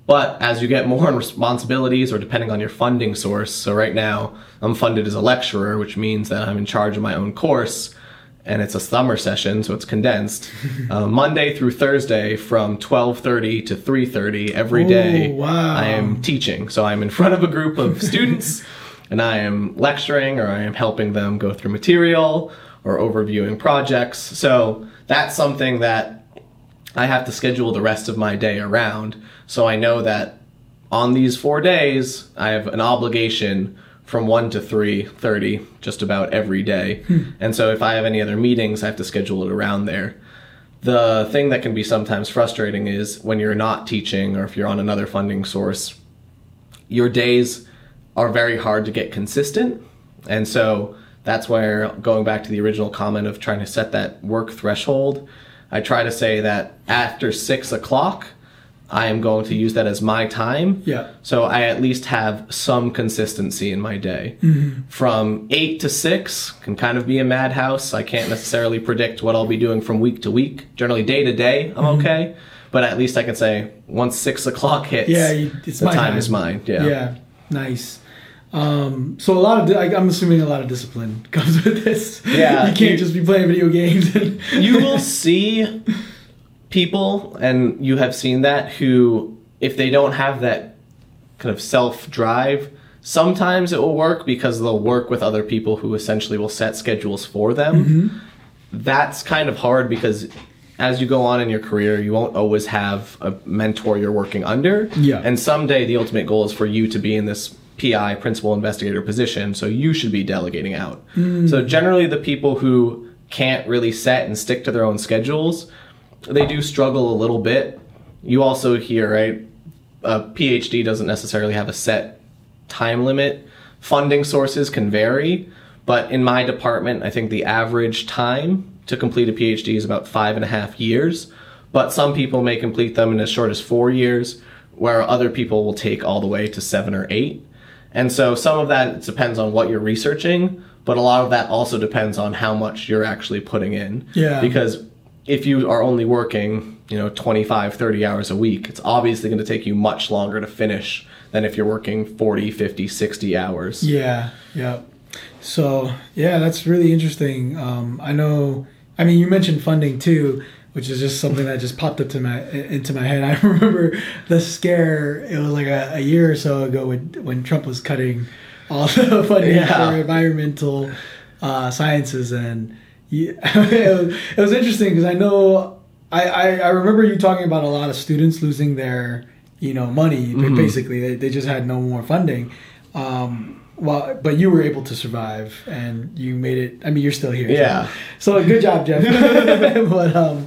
But as you get more responsibilities, or depending on your funding source, so right now I'm funded as a lecturer, which means that I'm in charge of my own course, and it's a summer session, so it's condensed. uh, Monday through Thursday, from 12:30 to 3:30 every day, Ooh, wow. I am teaching. So I'm in front of a group of students, and I am lecturing, or I am helping them go through material, or overviewing projects. So that's something that I have to schedule the rest of my day around. So I know that on these four days, I have an obligation from 1 to 3.30 just about every day. Hmm. And so if I have any other meetings, I have to schedule it around there. The thing that can be sometimes frustrating is when you're not teaching or if you're on another funding source, your days are very hard to get consistent. And so that's where going back to the original comment of trying to set that work threshold, I try to say that after six o'clock, I am going to use that as my time. Yeah. So I at least have some consistency in my day. Mm-hmm. From eight to six can kind of be a madhouse. I can't necessarily predict what I'll be doing from week to week. Generally, day to day, I'm mm-hmm. okay. But at least I can say once six o'clock hits, Yeah, it's the my time, time. is mine. Yeah. Yeah, nice. Um, so a lot of, di- I- I'm assuming a lot of discipline comes with this. Yeah, you can't you- just be playing video games. And you will see people, and you have seen that, who, if they don't have that kind of self drive, sometimes it will work because they'll work with other people who essentially will set schedules for them. That's kind of hard because as you go on in your career, you won't always have a mentor you're working under. Yeah. And someday the ultimate goal is for you to be in this PI, principal investigator position, so you should be delegating out. Hmm. So generally, the people who can't really set and stick to their own schedules, they do struggle a little bit. You also hear, right? A PhD doesn't necessarily have a set time limit. Funding sources can vary, but in my department, I think the average time to complete a PhD is about five and a half years. But some people may complete them in as short as four years, where other people will take all the way to seven or eight. And so some of that depends on what you're researching, but a lot of that also depends on how much you're actually putting in. Yeah. Because if you are only working, you know, 25, 30 hours a week, it's obviously going to take you much longer to finish than if you're working 40, 50, 60 hours. Yeah, yeah. So yeah, that's really interesting. Um, I know. I mean, you mentioned funding too, which is just something that just popped up to my into my head. I remember the scare. It was like a, a year or so ago when when Trump was cutting all the funding Yeah. for environmental uh, sciences, and you, it, was, it was interesting because I know I, I I remember you talking about a lot of students losing their you know money. Basically, they, they just had no more funding. Um, well, but you were able to survive, and you made it. I mean, you're still here. Yeah. So, so good job, Jeff. but um,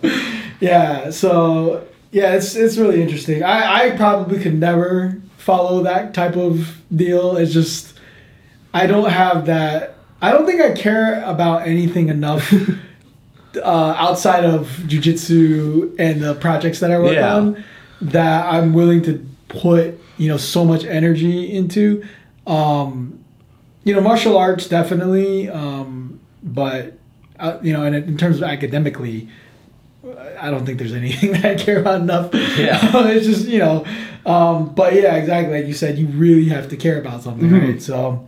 yeah. So yeah, it's it's really interesting. I I probably could never follow that type of deal. It's just I don't have that. I don't think I care about anything enough. Uh, outside of jujitsu and the projects that I work Yeah. on, that I'm willing to put you know so much energy into. Um, you know, martial arts definitely, um, but uh, you know, and in terms of academically, I don't think there's anything that I care about enough. Yeah. it's just you know, um, but yeah, exactly like you said, you really have to care about something, Mhm. right? So,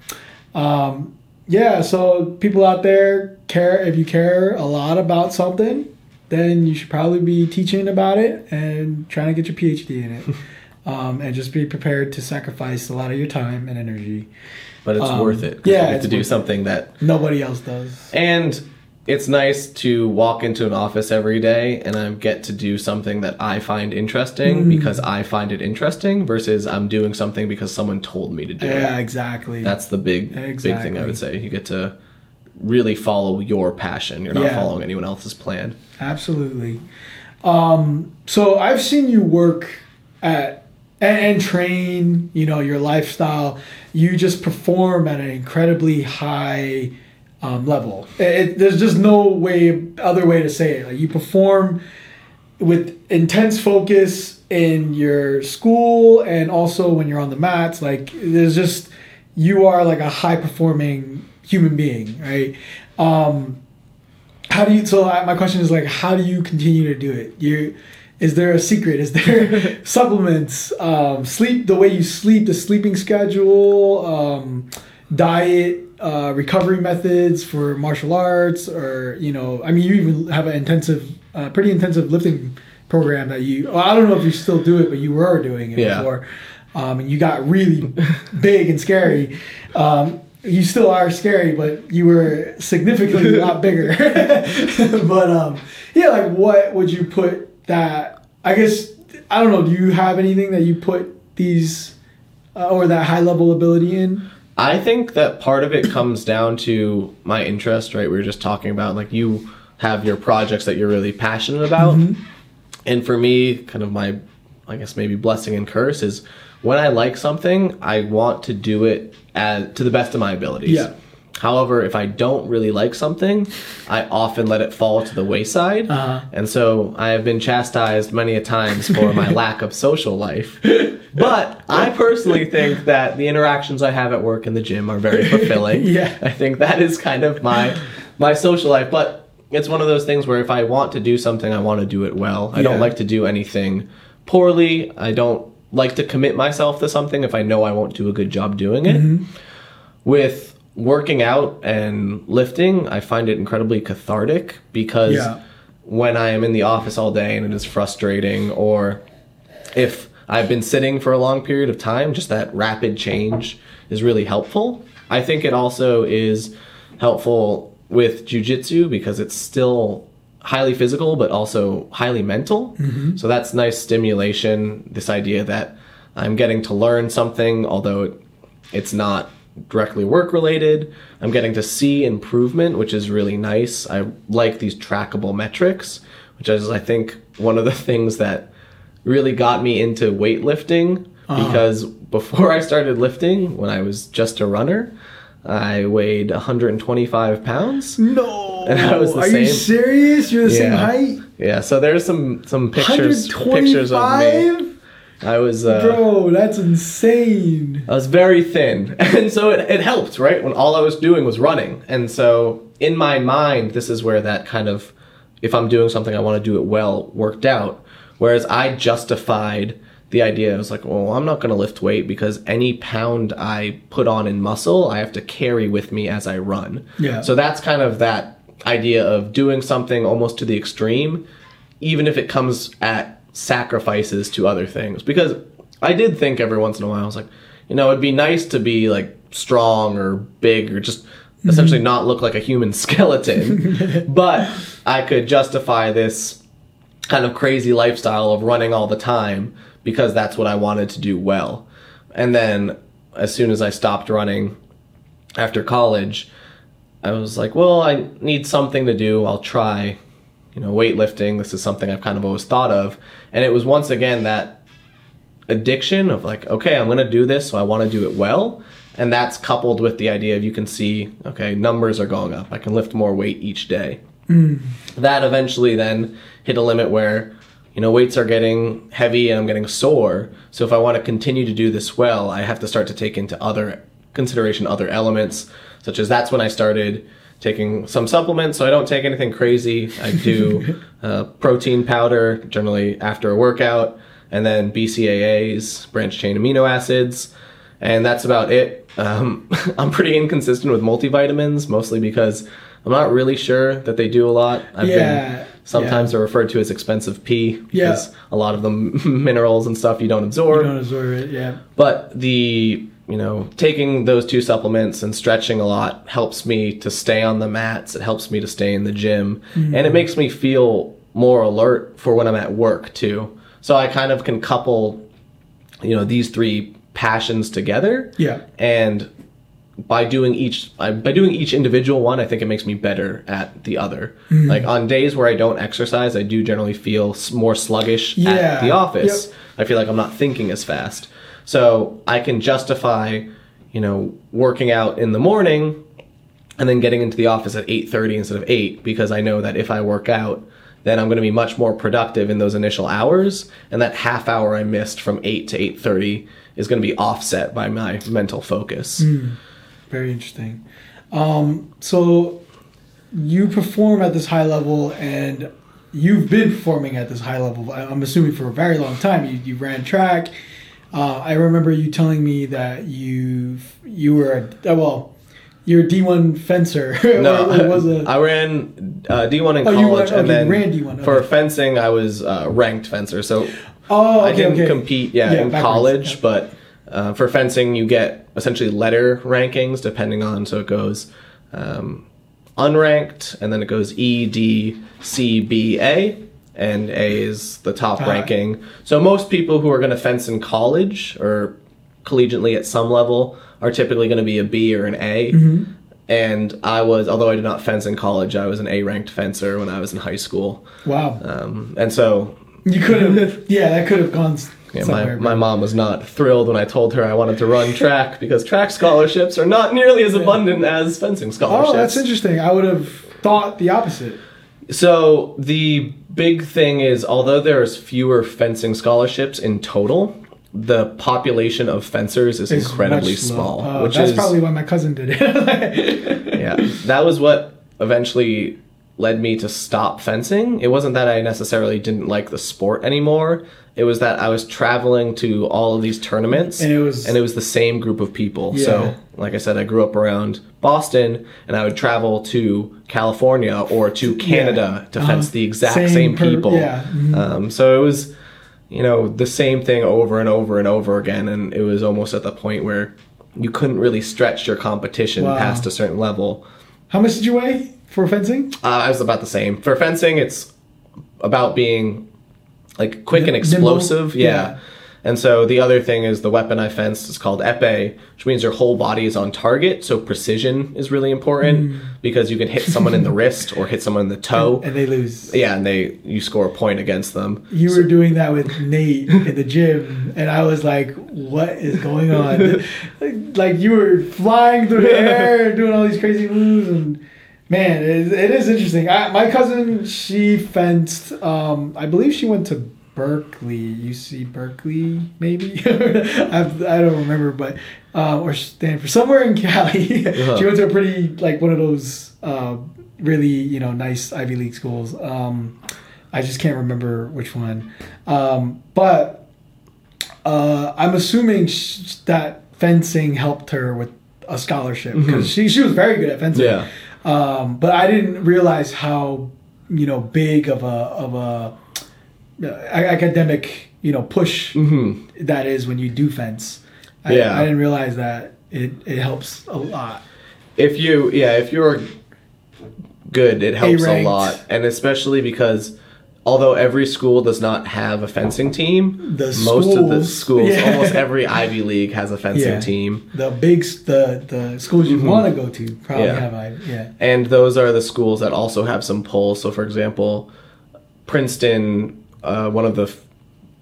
um, yeah, so people out there care if you care a lot about something, then you should probably be teaching about it and trying to get your PhD in it. Um, and just be prepared to sacrifice a lot of your time and energy. But it's Um, worth it. yeah, you get to do worth it. something that Nobody else does. And it's nice to walk into an office every day and I get to do something that I find interesting Mm. because I find it interesting versus I'm doing something because someone told me to do Yeah, it. Yeah, exactly. That's the big big thing I would say. You get to really follow your passion. You're not Yeah. following anyone else's plan. Absolutely. Um, so I've seen you work at and, and train. You know your lifestyle. You just perform at an incredibly high um, level. It, it- there's just no way other way to say it. Like you perform with intense focus in your school and also when you're on the mats. Like there's just you are like a high performing human being, right? Um, how do you so my question is like how do you continue to do it you is there a secret? Is there supplements, um, sleep, the way you sleep, the sleeping schedule, um, diet, uh, recovery methods for martial arts, or you know, I mean, you even have an intensive, uh, pretty intensive lifting program that you. Well, I don't know if you still do it, but you were doing it Yeah. before, um, and you got really big and scary. Um, you still are scary, but you were significantly a lot bigger. but um, yeah, like what would you put that? I guess I don't know. Do you have anything that you put these uh, or that high level ability in? I think that part of it comes down to my interest, right? We were just talking about like you have your projects that you're really passionate about. And for me, kind of my, I guess maybe blessing and curse is when I like something, I want to do it as, to the best of my abilities. Yeah. However, if I don't really like something, I often let it fall to the wayside. Uh-huh. And so I have been chastised many a times for my lack of social life. But I personally think that the interactions I have at work and the gym are very fulfilling. Yeah. I think that is kind of my my social life. But it's one of those things where if I want to do something, I want to do it well. I Yeah. don't like to do anything poorly. I don't like to commit myself to something if I know I won't do a good job doing it. Mm-hmm. With working out and lifting, I find it incredibly cathartic because Yeah. when I am in the office all day and it is frustrating, or if I've been sitting for a long period of time, just that rapid change is really helpful. I think it also is helpful with jujitsu because it's still highly physical but also highly mental. Mm-hmm. So that's nice stimulation. This idea that I'm getting to learn something, although it, it's not directly work related. I'm getting to see improvement, which is really nice. I like these trackable metrics, which is, I think, one of the things that really got me into weightlifting uh-huh. because before I started lifting, when I was just a runner, I weighed 125 pounds. No, And I was the are you serious? You're the same height. Yeah, so there's some some pictures pictures of me. 125, I was uh, bro. That's insane. I was very thin. And so it, it helped, right? When all I was doing was running. And so in my mind, this is where that kind of, if I'm doing something, I want to do it well, worked out. Whereas I justified the idea. I was like, well, I'm not going to lift weight because any pound I put on in muscle, I have to carry with me as I run. Yeah. So that's kind of that idea of doing something almost to the extreme, even if it comes at sacrifices to other things. Because I did think every once in a while, I was like, you know, it'd be nice to be like strong or big or just mm-hmm. essentially not look like a human skeleton. but I could justify this kind of crazy lifestyle of running all the time because that's what I wanted to do well. And then as soon as I stopped running after college, I was like, well, I need something to do. I'll try, you know, weightlifting. This is something I've kind of always thought of. And it was once again that addiction of like, okay, I'm going to do this, so I want to do it well. And that's coupled with the idea of you can see, okay, numbers are going up. I can lift more weight each day. Mm. That eventually then hit a limit where, you know, weights are getting heavy and I'm getting sore. So if I want to continue to do this well, I have to start to take into other consideration other elements, such as that's when I started taking some supplements. So I don't take anything crazy. I do uh, protein powder generally after a workout, and then BCAAs, branched chain amino acids, and that's about it. Um, I'm pretty inconsistent with multivitamins, mostly because I'm not really sure that they do a lot. I've Yeah, been sometimes yeah. they're referred to as expensive pee Yeah. because a lot of the minerals and stuff you don't absorb. You don't absorb it. Yeah. But the you know taking those two supplements and stretching a lot helps me to stay on the mats. It helps me to stay in the gym, and it makes me feel more alert for when I'm at work too. So I kind of can couple you know these three passions together Yeah. and by doing each by doing each individual one i think it makes me better at the other Mm-hmm. like on days where i don't exercise i do generally feel more sluggish Yeah. at the office Yep. i feel like i'm not thinking as fast so i can justify you know working out in the morning and then getting into the office at 8.30 instead of 8 because i know that if i work out then i'm going to be much more productive in those initial hours and that half hour i missed from 8 to 8.30 is going to be offset by my mental focus Very interesting. Um, so you perform at this high level, and you've been performing at this high level. I'm assuming for a very long time. You you ran track. Uh, I remember you telling me that you you were a, uh, well, you're a D1 fencer. No, or, or was a, I ran uh, D1 in Oh, college, ran- and then ran D1, for fencing, I was uh, ranked fencer. So oh, I didn't okay. compete, yeah, in college, yeah. but uh, for fencing, you get essentially letter rankings depending on. So it goes um, unranked, and then it goes E, D, C, B, A, and A is the top Ah. ranking. So most people who are going to fence in college or collegiately at some level are typically going to be a B or an A. Mm-hmm. And I was, although I did not fence in college, I was an A ranked fencer when I was in high school. Wow, Um, and so you could have. yeah, that could have gone yeah, my, my mom was not thrilled when I told her I wanted to run track because track scholarships are not nearly as abundant as fencing scholarships. oh, that's interesting. I would have thought the opposite. So the big thing is, although there's fewer fencing scholarships in total, the population of fencers is It's incredibly small. Uh, which that's is probably why my cousin did it. yeah, that was what eventually led me to stop fencing. It wasn't that I necessarily didn't like the sport anymore. It was that I was traveling to all of these tournaments, And it was- and it was the same group of people. Yeah. So, like I said, I grew up around Boston, and I would travel to California or to Canada to Uh-huh. fence the exact Same same, per- people. yeah. Mhm. Um, so it was, you know, the same thing over and over and over again, and it was almost at the point where you couldn't really stretch your competition Wow. past a certain level. How much did you weigh for fencing? Uh, I was about the same. For fencing, it's about being like quick and explosive. Yeah. Yeah. And so the other thing is the weapon I fenced is called epee, which means your whole body is on target. So precision is really important because you can hit someone in the wrist or hit someone in the toe. And they lose. yeah, and they you score a point against them. You were doing that with Nate in the gym, and I was like, "What is going on?" like you were flying through the air, doing all these crazy moves, and man, it, it is interesting. I, my cousin, she fenced. Um, I believe she went to Berkeley, UC Berkeley, maybe. I've, I don't remember, but uh, or Stanford, somewhere in Cali. Uh-huh. She went to a pretty like one of those uh, really you know nice Ivy League schools. Um, I just can't remember which one. Um, but uh, I'm assuming sh- that fencing helped her with a scholarship because she, she was very good at fencing. Yeah. Um, but I didn't realize how you know big of a of a uh, academic you know push hmm that is when you do fence. I, Yeah. I didn't realize that it, it helps a lot. If you yeah, if you're good, it helps a A-ranked. lot, and especially because although every school does not have a fencing team, The most of the schools- schools, Yeah. almost every Ivy League has a fencing Yeah. team. The big the the schools you want to go to probably Mm-hmm. Yeah. have I yeah. And those are the schools that also have some pull. So, for example, Princeton, uh, one of the f-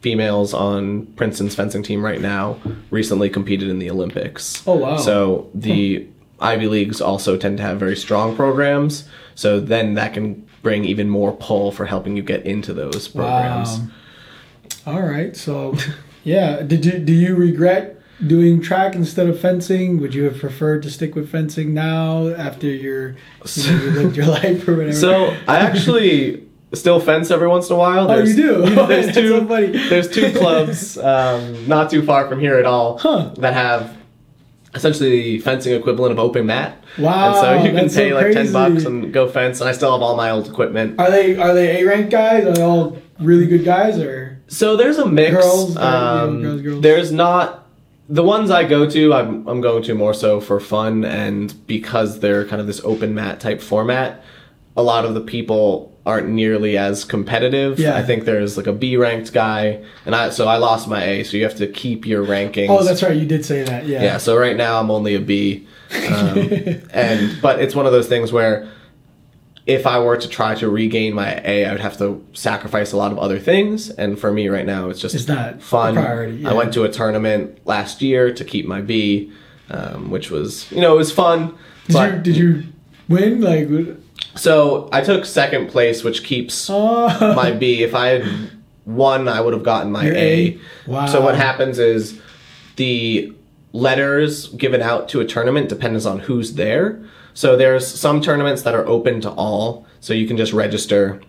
females on Princeton's fencing team right now, recently competed in the Olympics. Oh, wow. So the Ivy Leagues also tend to have very strong programs. So then that can bring even more pull for helping you get into those programs. Wow. All right. So, yeah. Did you do you regret doing track instead of fencing? Would you have preferred to stick with fencing now after your you, know, you lived your life or whatever? So I actually still fence every once in a while. Oh, you do? there's two. so. There's two clubs, um, not too far from here at all, Huh. that have essentially the fencing equivalent of open mat. Wow, And so you can that's so pay like ten bucks and go fence. And I still have all my old equipment. are they are they A rank guys? Are they all really good guys or? So there's a mix. Girls, um, girls, girls. There's not the ones I go to. I'm I'm going to more so for fun and because they're kind of this open mat type format. A lot of the people aren't nearly as competitive. Yeah. I think there's like a B ranked guy, and I so I lost my A. So you have to keep your rankings. Oh, that's right. You did say that. Yeah. Yeah, so right now I'm only a B, um, and but it's one of those things where if I were to try to regain my A, I would have to sacrifice a lot of other things, and for me right now it's just It's not fun. priority, yeah. I went to a tournament last year to keep my B, um, which was you know it was fun. Did but you did you win? Like, so I took second place, which keeps oh, my B. If I had won, I would have gotten my Your A. A? Wow. So what happens is the letters given out to a tournament depends on who's there. So there's some tournaments that are open to all, so you can just register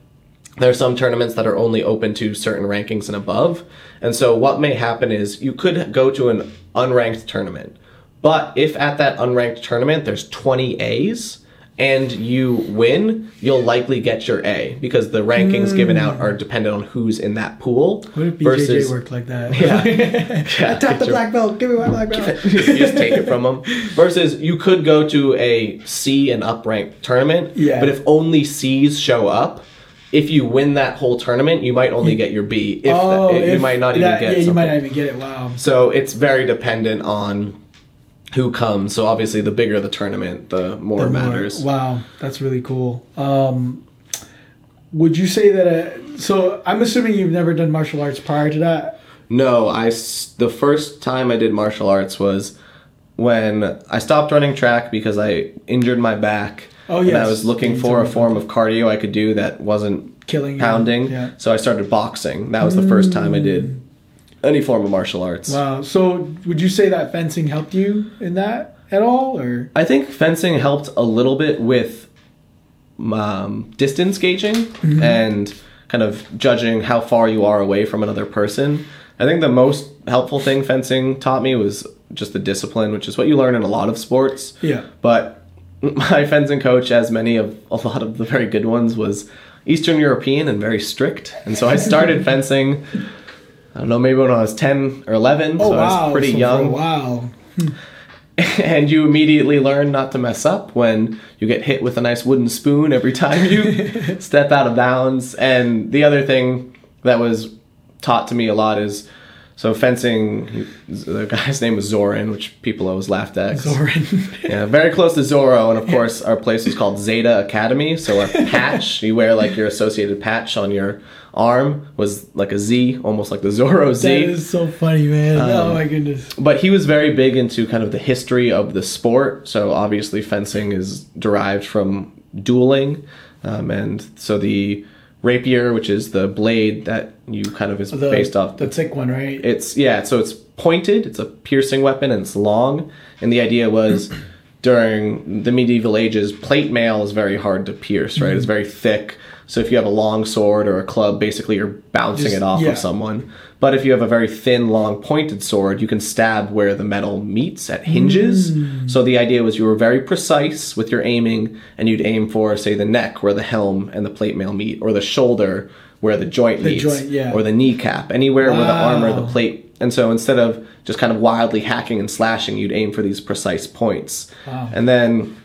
there are some tournaments that are only open to certain rankings and above. And so what may happen is you could go to an unranked tournament. But if at that unranked tournament there's 20 A's and you win, you'll likely get your A because the rankings given out are hmm. dependent on who's in that pool. What if BJJ worked like that? Yeah. I tapped the Sure. black belt. Give me my black belt. you just take it from them. Versus you could go to a C and up ranked tournament, Yeah. but if only C's show up, if you win that whole tournament, you might only get your B. If, oh, that, you might not even that- get Yeah, you might not even get it. Wow. So it's very dependent on who comes. So obviously, the bigger the tournament, the more it The more- matters. Wow, that's really cool. Um, would you say that? Uh, so I'm assuming you've never done martial arts prior to that. No, I the first time I did martial arts was when I stopped running track because I injured my back. Oh, And I was looking for a form of cardio I could do that wasn't Killing pounding. Yeah. So I started boxing. That was the first time I did any form of martial arts. Wow. So would you say that fencing helped you in that at all, or? I think fencing helped a little bit with um, distance gauging Mm-hmm. and kind of judging how far you are away from another person. I think the most helpful thing fencing taught me was just the discipline, which is what you learn in a lot of sports. Yeah. But my fencing coach, as many of a lot of the very good ones, was Eastern European and very strict. And so I started fencing. I don't know, maybe when I was ten or eleven, Oh so I was pretty so young Wow. and you immediately learn not to mess up when you get hit with a nice wooden spoon every time you step out of bounds. And the other thing that was taught to me a lot is so fencing. The guy's name was Zoran, which people always laughed at. Zoran. Yeah, very close to Zorro, and of course our place was called Zeta Academy. So our patch, you wear like your associated patch on your arm, was like a Z, almost like the Zorro Z that is so funny, man. Um, oh my goodness. but he was very big into kind of the history of the sport. So obviously, fencing is derived from dueling, um, and so the rapier, which is the blade that you kind of is The, based off. the thick one, right? It's yeah, so it's pointed. It's a piercing weapon, and it's long. And the idea was during the medieval ages, plate mail is very hard to pierce. Right, it's very thick. So if you have a long sword or a club, basically you're bouncing Just- it off yeah. of someone. But if you have a very thin, long, pointed sword, you can stab where the metal meets at hinges. Mm. So the idea was you were very precise with your aiming, and you'd aim for, say, the neck where the helm and the plate mail meet, or the shoulder where the joint The meets, joint, yeah. or the kneecap, anywhere where the armor, the plate. And so instead of just kind of wildly hacking and slashing, you'd aim for these precise points. Wow. And then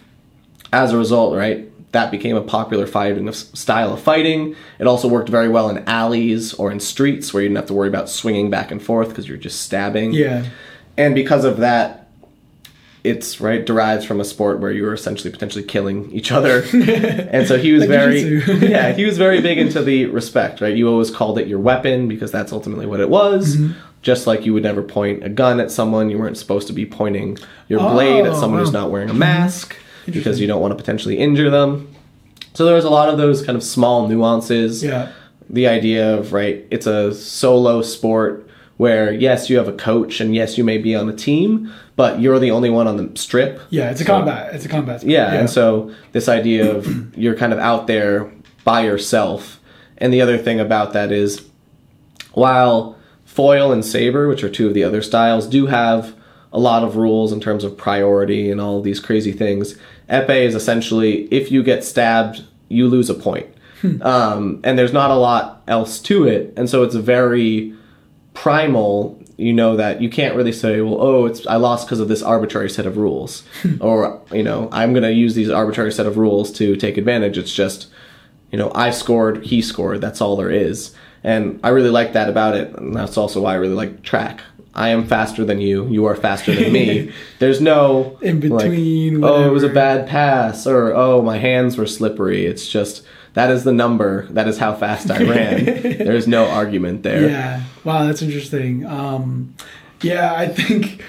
as a result, right, that became a popular fighting style of fighting. It also worked very well in alleys or in streets where you didn't have to worry about swinging back and forth because you're just stabbing. yeah. And because of that, it's right derives from a sport where you were essentially potentially killing each other. and so he was Like very yeah, he was very big into the respect, right? You always called it your weapon because that's ultimately what it was. Mm-hmm. Just like you would never point a gun at someone, you weren't supposed to be pointing your blade at Oh, someone who's not wearing a mask because you don't want to potentially injure them. So there's a lot of those kind of small nuances Yeah. the idea of right it's a solo sport where yes you have a coach and yes you may be on a team but you're the only one on the strip Yeah. It's a So- combat. It's a combat. sport. yeah, and so this idea of you're kind of out there by yourself and the other thing about that is while foil and saber which are two of the other styles do have a lot of rules in terms of priority and all these crazy things epee is essentially if you get stabbed you lose a point. Um, and there's not a lot else to it. And so it's very primal you know that you can't really say well oh it's i lost because of this arbitrary set of rules. Or you know i'm going to use these arbitrary set of rules to take advantage. It's just you know i scored he scored that's all there is. And i really like that about it. And that's also why i really like track i am faster than you you are faster than me there's no In like, between, oh it was a bad pass or oh my hands were slippery it's just that is the number that is how fast i ran there's no argument there Yeah. Wow, that's interesting. Um, yeah, I think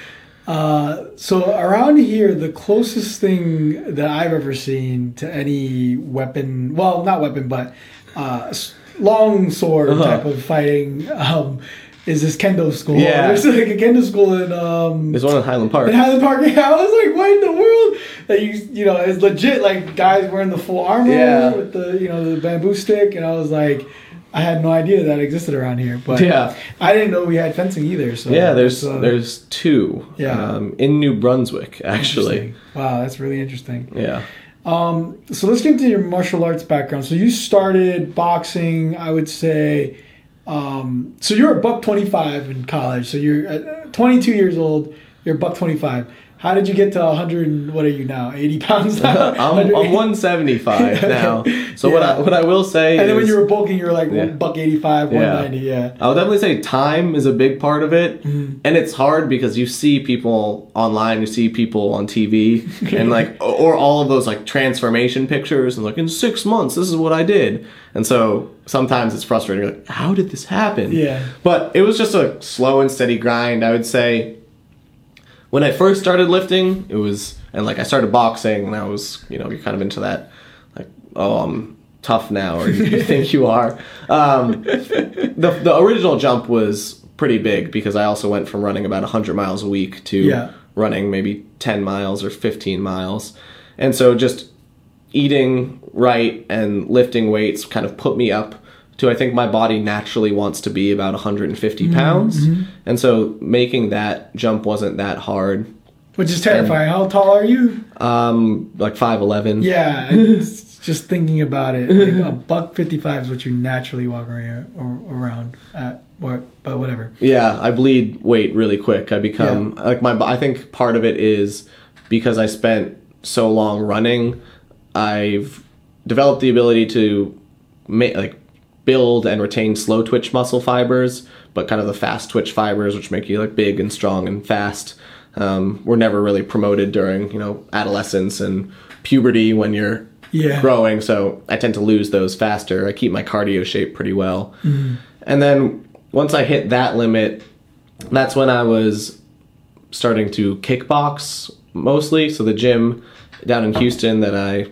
uh, so. Around here, the closest thing that I've ever seen to any weapon, well, not weapon, but uh, long sword Uh-huh. type of fighting, um, is this kendo school. Yeah. There's like a kendo school in um There's one in Highland Park. in Highland Park. Yeah, I was like, what in the world? That you you know, it's legit like guys wearing the full armor Yeah. with the you know the bamboo stick, and I was like, I had no idea that existed around here. But Yeah. I didn't know we had fencing either. So Yeah, there's uh, there's two. Yeah. Um, in New Brunswick, actually. Wow, that's really interesting. Yeah. Um, so let's get into your martial arts background. So you started boxing, I would say. Um, so you're a buck twenty five in college. So you're uh, 22 years old. You're a buck 25. How did you get to 100? What are you now? 80 pounds now. I'm, I'm 175 now. So what I what I will say And then when you were bulking, you were like Yeah. buck 85, Yeah. 190. Yeah. I would definitely say time is a big part of it. Mm-hmm. And it's hard because you see people online, you see people on TV, and like, or all of those like transformation pictures, and like, in six months, this is what I did. And so sometimes it's frustrating. You're like, how did this happen? Yeah. But it was just a slow and steady grind. I would say when I first started lifting, it was, and like I started boxing, and I was, you know, you're kind of into that, like, oh, I'm tough now, or you, think you are. Um, the, the original jump was pretty big because I also went from running about 100 miles a week to Yeah. running maybe 10 miles or 15 miles. And so just eating right and lifting weights kind of put me up to I think my body naturally wants to be about 150 pounds. And so making that jump wasn't that hard. Which is terrifying. How tall are you? Um, like 5'11. Yeah, just thinking about it. Like a buck 55 is what you naturally walk around, or, around at, or, but whatever. Yeah, I bleed weight really quick. I become like my. I think part of it is because I spent so long running. I've developed the ability to make like build and retain slow twitch muscle fibers, but kind of the fast twitch fibers, which make you like big and strong and fast, um, were never really promoted during you know adolescence and puberty when you're Yeah. growing. So I tend to lose those faster. I keep my cardio shape pretty well, and then once I hit that limit, that's when I was starting to kickbox mostly. So the gym down in Houston that I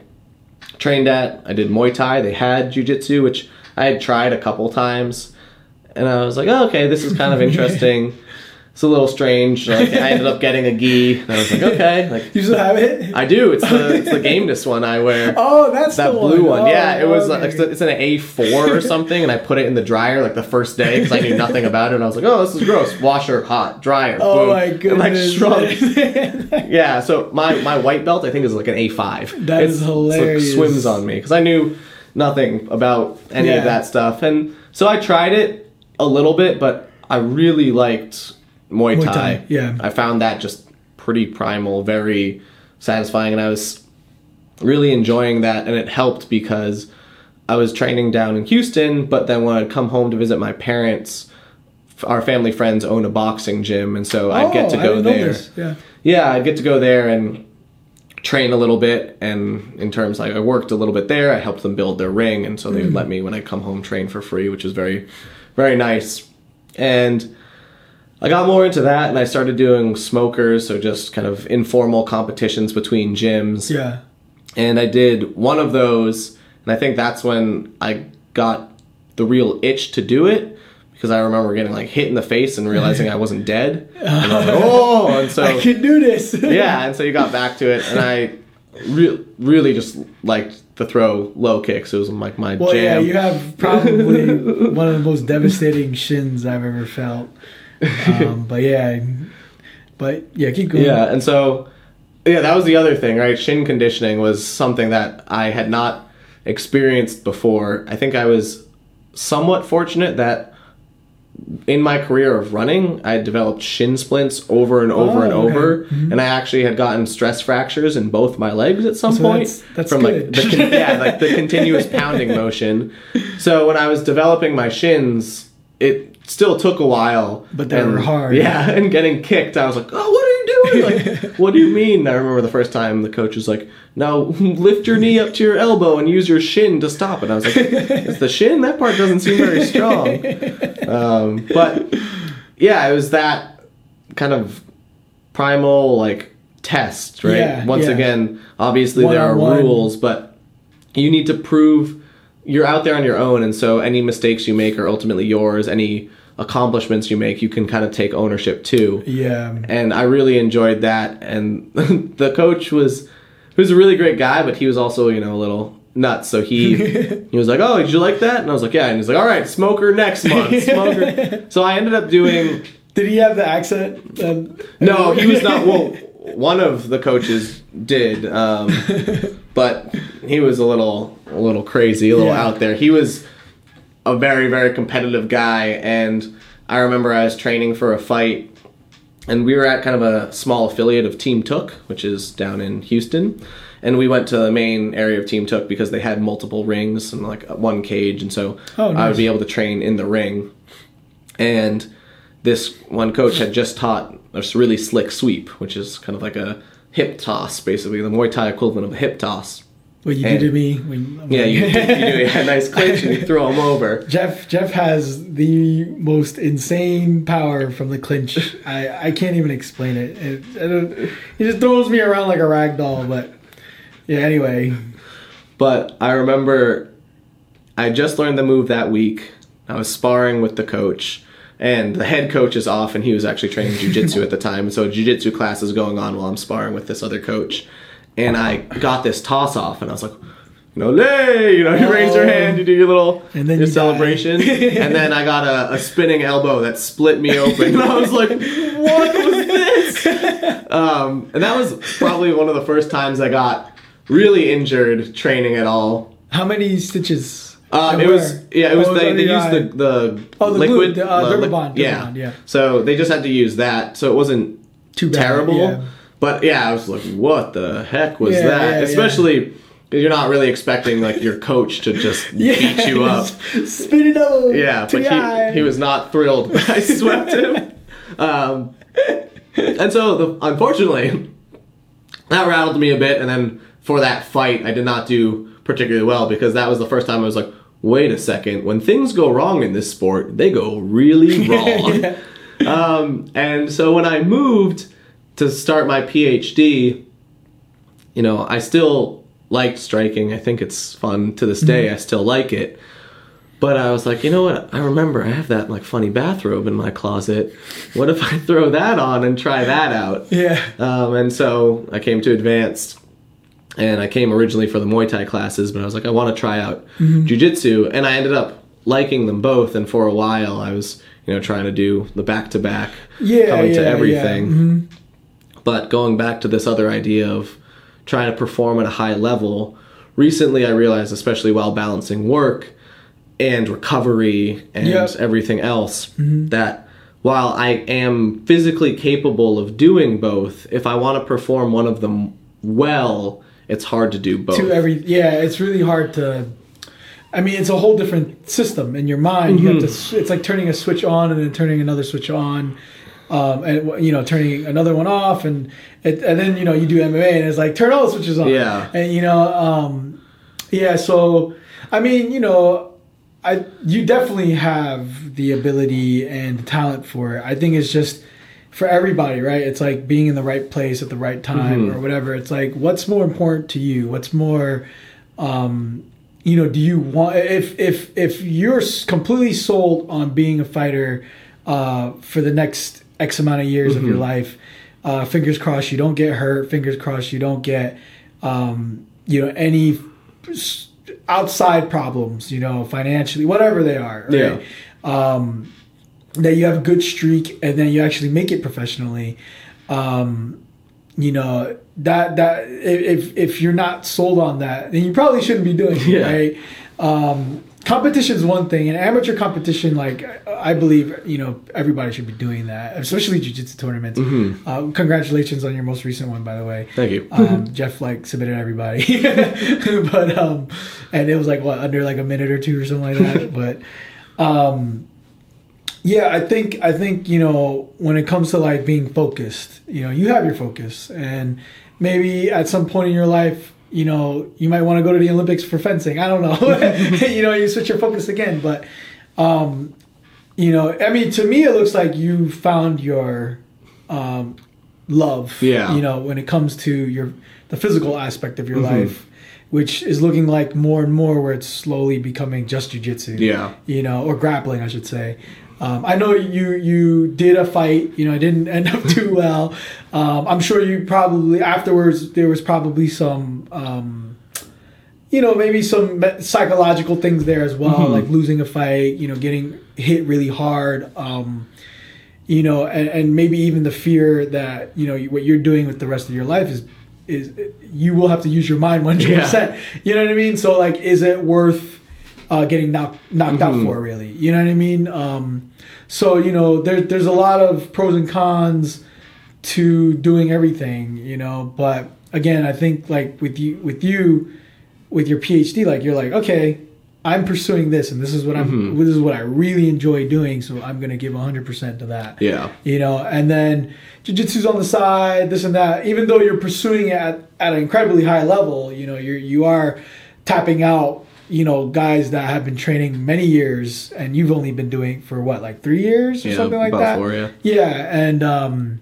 trained at, I did Muay Thai. They had jujitsu, which I had tried a couple times, and I was like, oh, okay, this is kind of interesting. it's a little strange. Like I ended up getting a gi, and I was like, okay, like You still have it? I do. It's the it's the gameness one I wear. oh, that's That the blue one, Oh, yeah, it was oh, okay. like it's an A four or something, and I put it in the dryer like the first day because I knew nothing about it. And I was like, "Oh, this is gross." Washer, hot, dryer, Oh boom, my and like shrunk. Yeah, so my my white belt I think is like an A five. That is hilarious. It swims on me because I knew nothing about any Yeah. of that stuff, and so I tried it a little bit, but I really liked Muay Muay Thai. Thai, yeah. I found that just pretty primal, very satisfying, and I was really enjoying that, and it helped because I was training down in Houston, but then when I'd come home to visit my parents, our family friends own a boxing gym, and so I'd get oh, to Oh, I go there. Yeah. Yeah, I'd get to go there and train a little bit, and in terms like I worked a little bit there, I helped them build their ring, and so they would let me when I come home train for free, which was very, very nice, and. I got more into that and I started doing smokers, so just kind of informal competitions between gyms Yeah. and I did one of those, and I think that's when I got the real itch to do it because I remember getting like hit in the face and realizing I wasn't dead. And I was like, oh, and I so can do this. yeah, and so you got back to it, and I re- really just liked the throw low kicks. It was like my Well, yeah, you have probably one of the most devastating shins I've ever felt. Um, but yeah, but yeah, keep going. Yeah, and so yeah, that was the other thing, right? Shin conditioning was something that I had not experienced before. I think I was somewhat fortunate that in my career of running, I developed shin splints over and over Oh, and okay. over, mm-hmm. and I actually had gotten stress fractures in both my legs at some So point that's- that's from like the con- yeah, like the continuous pounding motion. So when I was developing my shins, it still took a while, But they and- were hard. Yeah, and getting kicked, I was like, "Oh, what are you doing? Like, what do you mean?" I remember the first time the coach was like, "Now lift your knee up to your elbow and use your shin to stop it." I was like, "It's the shin. That part doesn't seem very strong." Um, but yeah, it was that kind of primal like test, right? Yeah, Once yeah. again, obviously there are rules, but you need to prove you're out there on your own, and so any mistakes you make are ultimately yours. Any accomplishments you make, you can kind of take ownership too. Yeah. And I really enjoyed that. And the coach was he was a really great guy, but he was also you know a little nuts. So he he was like, "Oh, did you like that?" And I was like, "Yeah." And he's like, "All right, smoker next month, smoker." so I ended up doing. Did he have the accent? Um, No, he was not. Well, one of the coaches did, um, but he was a little a little crazy, a little Yeah. out there. He was a very very competitive guy, and I remember I was training for a fight, and we were at kind of a small affiliate of Team Tooke, which is down in Houston. And we went to the main area of Team Tooke because they had multiple rings and like one cage, and so Oh, I would be able to train in the ring. And this one coach had just taught this really slick sweep, which is kind of like a hip toss, basically the Muay Thai equivalent of a hip toss. What you And- do to me? When, Yeah, you, you do a nice clinch and you throw them over. Jeff Jeff has the most insane power from the clinch. I, I can't even explain it. it, I don't- he just throws me around like a rag doll. But yeah, anyway. But I remember I just learned the move that week. I was sparring with the coach, and the head coach is off, and he was actually training jujitsu at the time. So jujitsu class is going on while I'm sparring with this other coach, and I got this toss off, and I was like, you know, lay, you know, you raise your hand, you do your little And then your you celebration, and then I got a, a spinning elbow that split me open, and I was like, what was this? Um, and that was probably one of the first times I got really injured training at all. How many stitches? Um, it was yeah, it was Oh, they, they used the the Oh, the liquid glue, the, uh, the li- Dermabond, yeah. Yeah. So they just had to use that, so it wasn't Too bad, terrible. yeah. But yeah, I was like, what the heck was Yeah, that? yeah, yeah. You're not really expecting like your coach to just beat you up. Spin it up. Yeah, but he, he was not thrilled. I swept him. Um, and so, the, unfortunately, that rattled me a bit. And then for that fight, I did not do particularly well because that was the first time I was like, wait a second. When things go wrong in this sport, they go really wrong. Yeah. Um, and so when I moved to start my PhD, you know, I still liked striking. I think it's fun to this day. Mm-hmm. I still like it. But I was like, you know what? I remember I have that like funny bathrobe in my closet. What if I throw that on and try that out? Yeah. Um, and so I came to advanced, and I came originally for the Muay Thai classes, but I was like, I want to try out mm-hmm. Jiu-Jitsu, and I ended up liking them both. And for a while, I was, you know, trying to do the back-to-back, Yeah. coming yeah, to yeah. everything. Mm-hmm. But going back to this other idea of trying to perform at a high level, recently I realized, especially while balancing work and recovery and Yep. everything else, mm-hmm. that while I am physically capable of doing both, if I want to perform one of them well, it's hard to do both. To every yeah, it's really hard to. I mean, it's a whole different system in your mind. You have mm-hmm. to. It's like turning a switch on and then turning another switch on, um, and you know, turning another one off, and it, and then you know you do MMA and it's like turn all the switches on. Yeah. And you know, um, yeah. So I mean, you know, I you definitely have the ability and the talent for it. I think it's just for everybody, right? It's like being in the right place at the right time Mhm. or whatever. It's like what's more important to you? What's more um you know, do you want if if if you're completely sold on being a fighter uh for the next x amount of years of your Mhm. life, uh fingers crossed you don't get hurt, fingers crossed you don't get um you know any outside problems, you know, financially, whatever they are, right? Um, that you have a good streak and then you actually make it professionally. Um, you know that that if if you're not sold on that, then you probably shouldn't be doing it, Yeah. right? Um, competition is one thing, and amateur competition, like I believe, you know, everybody should be doing that, especially jiu-jitsu tournaments. Mhm. Uh, congratulations on your most recent one, by the way. Thank you. Um, Jeff like submitted everybody, but um, and it was like what under like a minute or two or something like that. but um, yeah, I think I think you know when it comes to like being focused, you know, you have your focus, and maybe at some point in your life, you know, you might want to go to the Olympics for fencing. I don't know, you know, you switch your focus again, but um, you know, I mean, to me, it looks like you found your um, love. Yeah. You know, when it comes to your the physical aspect of your Mhm. life, which is looking like more and more where it's slowly becoming just jujitsu. Yeah. You know, or grappling, I should say. Um, I know you you did a fight. You know, it didn't end up too well. Um, I'm sure you probably afterwards there was probably some. Um, you know, maybe some psychological things there as well, Mhm. like losing a fight. You know, getting hit really hard. Um, you know, and, and maybe even the fear that you know what you're doing with the rest of your life is is you will have to use your mind 100. percent You know what I mean? So like, is it worth uh, getting knocked knocked out Mhm. for? Really? You know what I mean? Um, so you know, there, there's a lot of pros and cons to doing everything. You know, but again, I think like with you with you with your PhD, like you're like, okay, I'm pursuing this, and this is what I'm. Mhm. This is what I really enjoy doing. So I'm gonna give 100 percent to that Yeah. you know, and then jujitsu's on the side, this and that. Even though you're pursuing it at, at an incredibly high level, you know, you're you are tapping out, you know, guys that have been training many years, and you've only been doing for what, like three years or Yeah, something like that. four, yeah. Yeah, and um,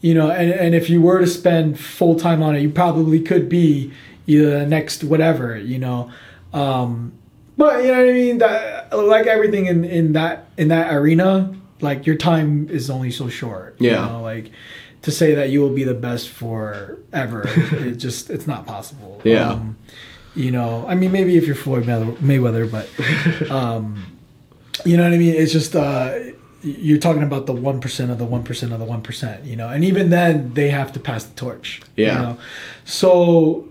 you know, and and if you were to spend full time on it, you probably could be either the next whatever, you know. Um, but you know what I mean? That like everything in in that in that arena, like your time is only so short. Yeah. You know, like to say that you will be the best forever, it just it's not possible. Yeah. Um, you know, I mean, maybe if you're Floyd Mayweather, but um, you know what I mean? It's just uh, you're talking about the one percent of the one percent of the one percent, you know, and even then they have to pass the torch. Yeah. You know? So,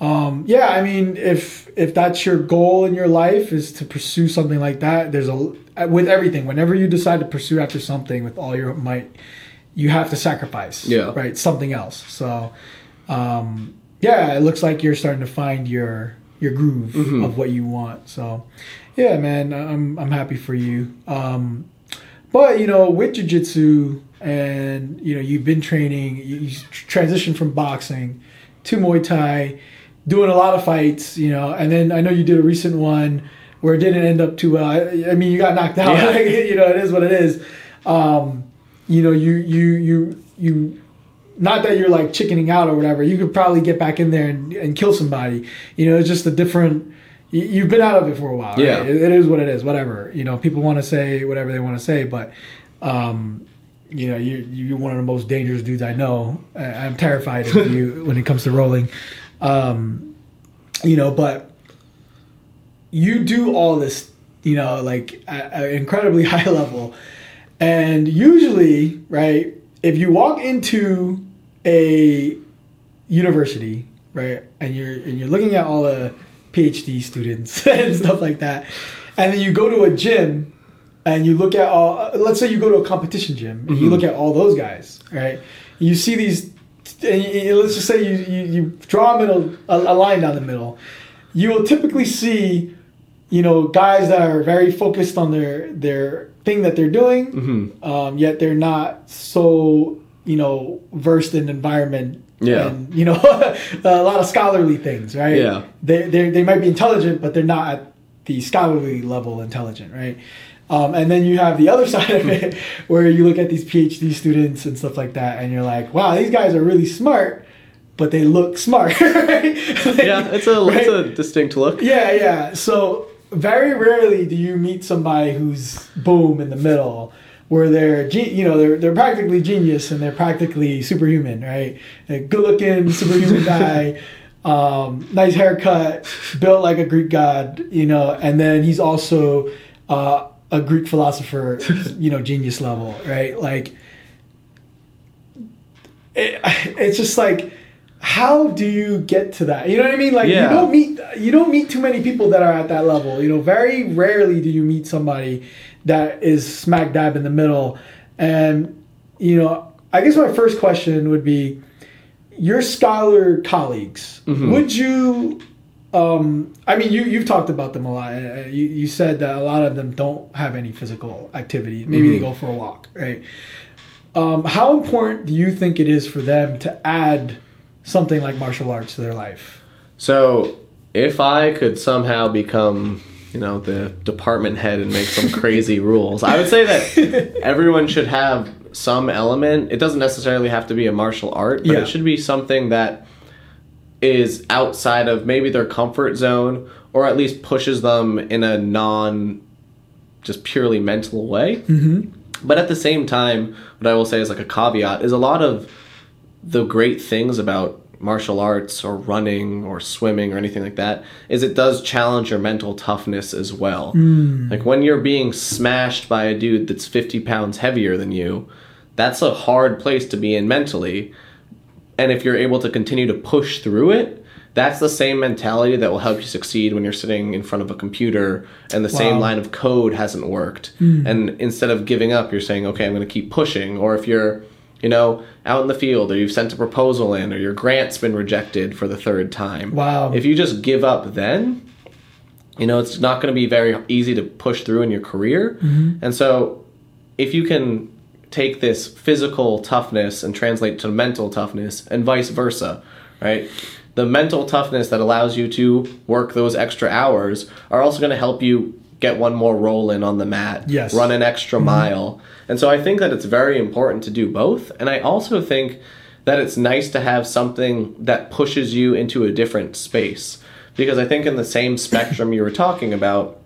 um, yeah, I mean, if if that's your goal in your life is to pursue something like that, there's a with everything. Whenever you decide to pursue after something with all your might, you have to sacrifice. Yeah. Right. Something else. So, um, yeah, it looks like you're starting to find your your groove Mhm. of what you want. So, yeah, man, I'm I'm happy for you. Um, but you know, with jujitsu, and you know, you've been training. You, you transitioned from boxing to Muay Thai, doing a lot of fights. You know, and then I know you did a recent one where it didn't end up too well. I, I mean, you got knocked out. Yeah. you know, it is what it is. Um, you know, you you you you. Not that you're like chickening out or whatever. You could probably get back in there and, and kill somebody. You know, it's just a different. you- You've been out of it for a while. right? Yeah. It- it is what it is. Whatever. You know, people want to say whatever they want to say, but um, you know, you you're one of the most dangerous dudes I know. I'm terrified of you when it comes to rolling. Um, you know, but you do all this, you know, like at an incredibly high level, and usually, right, if you walk into a university, right, and you're and you're looking at all the PhD students and stuff like that, and then you go to a gym and you look at all uh, let's say you go to a competition gym and you Mhm. look at all those guys right you see these and you- you- let's just say you, you, you draw a middle a, a line down the middle you will typically see you know guys that are very focused on their their thing that they're doing Mhm. um, yet they're not so you know versed in environment Yeah. and you know a lot of scholarly things right Yeah. they they they might be intelligent but they're not at the scholarly level intelligent right um, and then you have the other side of it where you look at these phd students and stuff like that and you're like wow these guys are really smart but they look smart right? Yeah, it's a Right? it's a distinct look. Yeah, yeah. So very rarely do you meet somebody who's boom in the middle, where they're you know they're they're practically genius and they're practically superhuman, right? A good looking superhuman guy, um, nice haircut, built like a Greek god, you know, and then he's also uh, a Greek philosopher, you know, genius level, right? Like it, it's just like how do you get to that you know what i mean like Yeah. you don't meet you don't meet too many people that are at that level you know very rarely do you meet somebody that is smack dab in the middle and you know i guess my first question would be your scholar colleagues Mhm. would you um, I mean, you you've talked about them a lot. Uh, You, you said that a lot of them don't have any physical activity. Maybe they Mhm. go for a walk, right? Um, how important do you think it is for them to add something like martial arts to their life? So if I could somehow become, you know, the department head and make some crazy rules, I would say that everyone should have some element. It doesn't necessarily have to be a martial art, but Yeah. it should be something that is outside of maybe their comfort zone or at least pushes them in a non just purely mental way. Mm-hmm. But at the same time, what I will say is like a caveat is a lot of the great things about martial arts or running or swimming or anything like that is it does challenge your mental toughness as well. Hmm. Like when you're being smashed by a dude that's 50 pounds heavier than you, that's a hard place to be in mentally. And if you're able to continue to push through it, that's the same mentality that will help you succeed when you're sitting in front of a computer and the same line of code hasn't worked. Hmm. And instead of giving up, you're saying, okay, I'm going to keep pushing. Or if you're, you know, out in the field or you've sent a proposal in or your grant's been rejected for the third time. Wow. If you just give up then, you know, it's not going to be very easy to push through in your career. Mm-hmm. And so if you can take this physical toughness and translate to mental toughness and vice versa, right? The mental toughness that allows you to work those extra hours are also going to help you get one more roll in on the mat, Yes. run an extra mm-hmm. mile. And so I think that it's very important to do both. And I also think that it's nice to have something that pushes you into a different space. Because I think in the same spectrum you were talking about,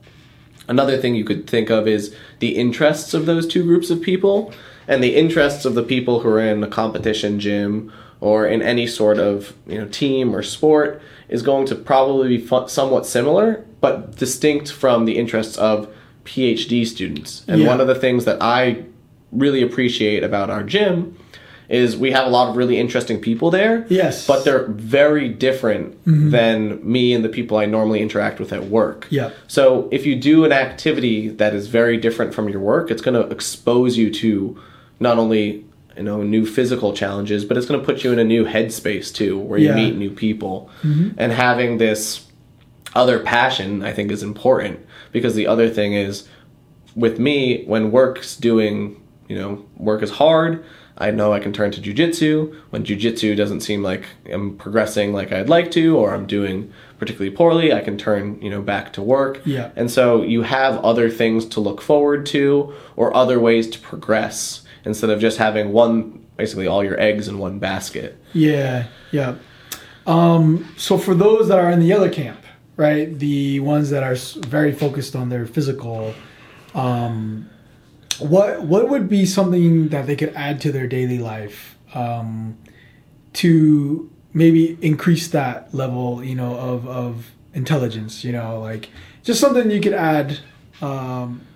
Another thing you could think of is the interests of those two groups of people and the interests of the people who are in a competition gym or in any sort of you know team or sport is going to probably be fu- somewhat similar but distinct from the interests of PhD students. And Yeah. one of the things that I really appreciate about our gym is we have a lot of really interesting people there. Yes. But they're very different mm-hmm. than me and the people I normally interact with at work. Yeah. So if you do an activity that is very different from your work, it's going to expose you to not only you know new physical challenges, but it's going to put you in a new headspace too, where you Yeah. meet new people. Mm-hmm. And having this other passion, I think, is important because the other thing is with me when work's doing you know work is hard i know i can turn to jujitsu when jujitsu doesn't seem like i'm progressing like i'd like to or i'm doing particularly poorly i can turn you know back to work Yeah. and so you have other things to look forward to or other ways to progress instead of just having one basically all your eggs in one basket Yeah, yeah. Um, so for those that are in the other camp, right, the ones that are very focused on their physical, um, what what would be something that they could add to their daily life um, to maybe increase that level, you know, of of intelligence? You know, like just something you could add, um,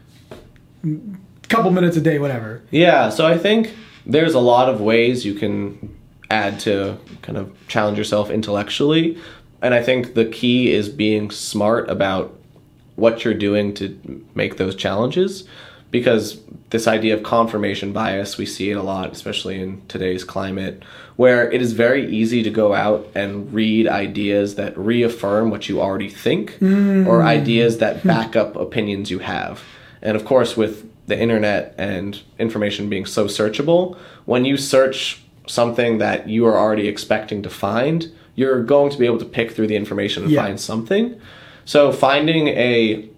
couple minutes a day, whatever. Yeah, so I think there's a lot of ways you can add to kind of challenge yourself intellectually. And I think the key is being smart about what you're doing to make those challenges because this idea of confirmation bias, we see it a lot, especially in today's climate, where it is very easy to go out and read ideas that reaffirm what you already think mm. or ideas that back up opinions you have. And of course, with the internet and information being so searchable, when you search something that you are already expecting to find, you're going to be able to pick through the information and Yeah. find something. So finding a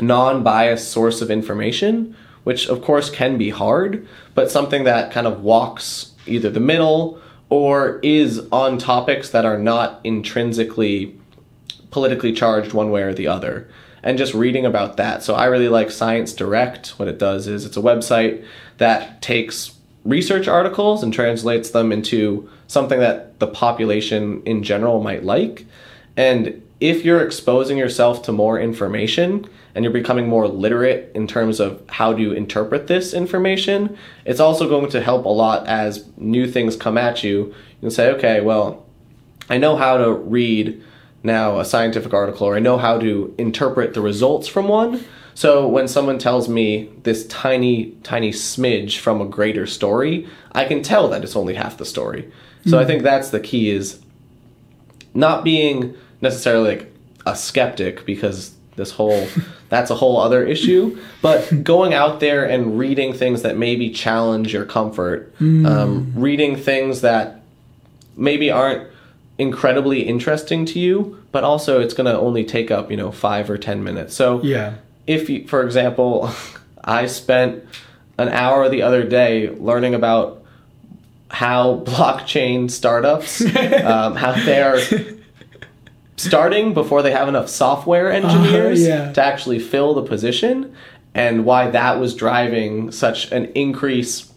non-biased source of information, which of course can be hard, but something that kind of walks either the middle or is on topics that are not intrinsically politically charged one way or the other and just reading about that. So I really like Science Direct. What it does is it's a website that takes research articles and translates them into something that the population in general might like. And if you're exposing yourself to more information and you're becoming more literate in terms of how to interpret this information, it's also going to help a lot as new things come at you. You can say, okay, well, I know how to read now a scientific article or I know how to interpret the results from one. So when someone tells me this tiny, tiny smidge from a greater story, I can tell that it's only half the story. So I think that's the key is not being necessarily like a skeptic because this whole that's a whole other issue but going out there and reading things that maybe challenge your comfort um, reading things that maybe aren't incredibly interesting to you but also it's going to only take up you know five or ten minutes so Yeah. if you, for example, I spent an hour the other day learning about how blockchain startups, um, how they are starting before they have enough software engineers yeah. to actually fill the position and why that was driving such an increase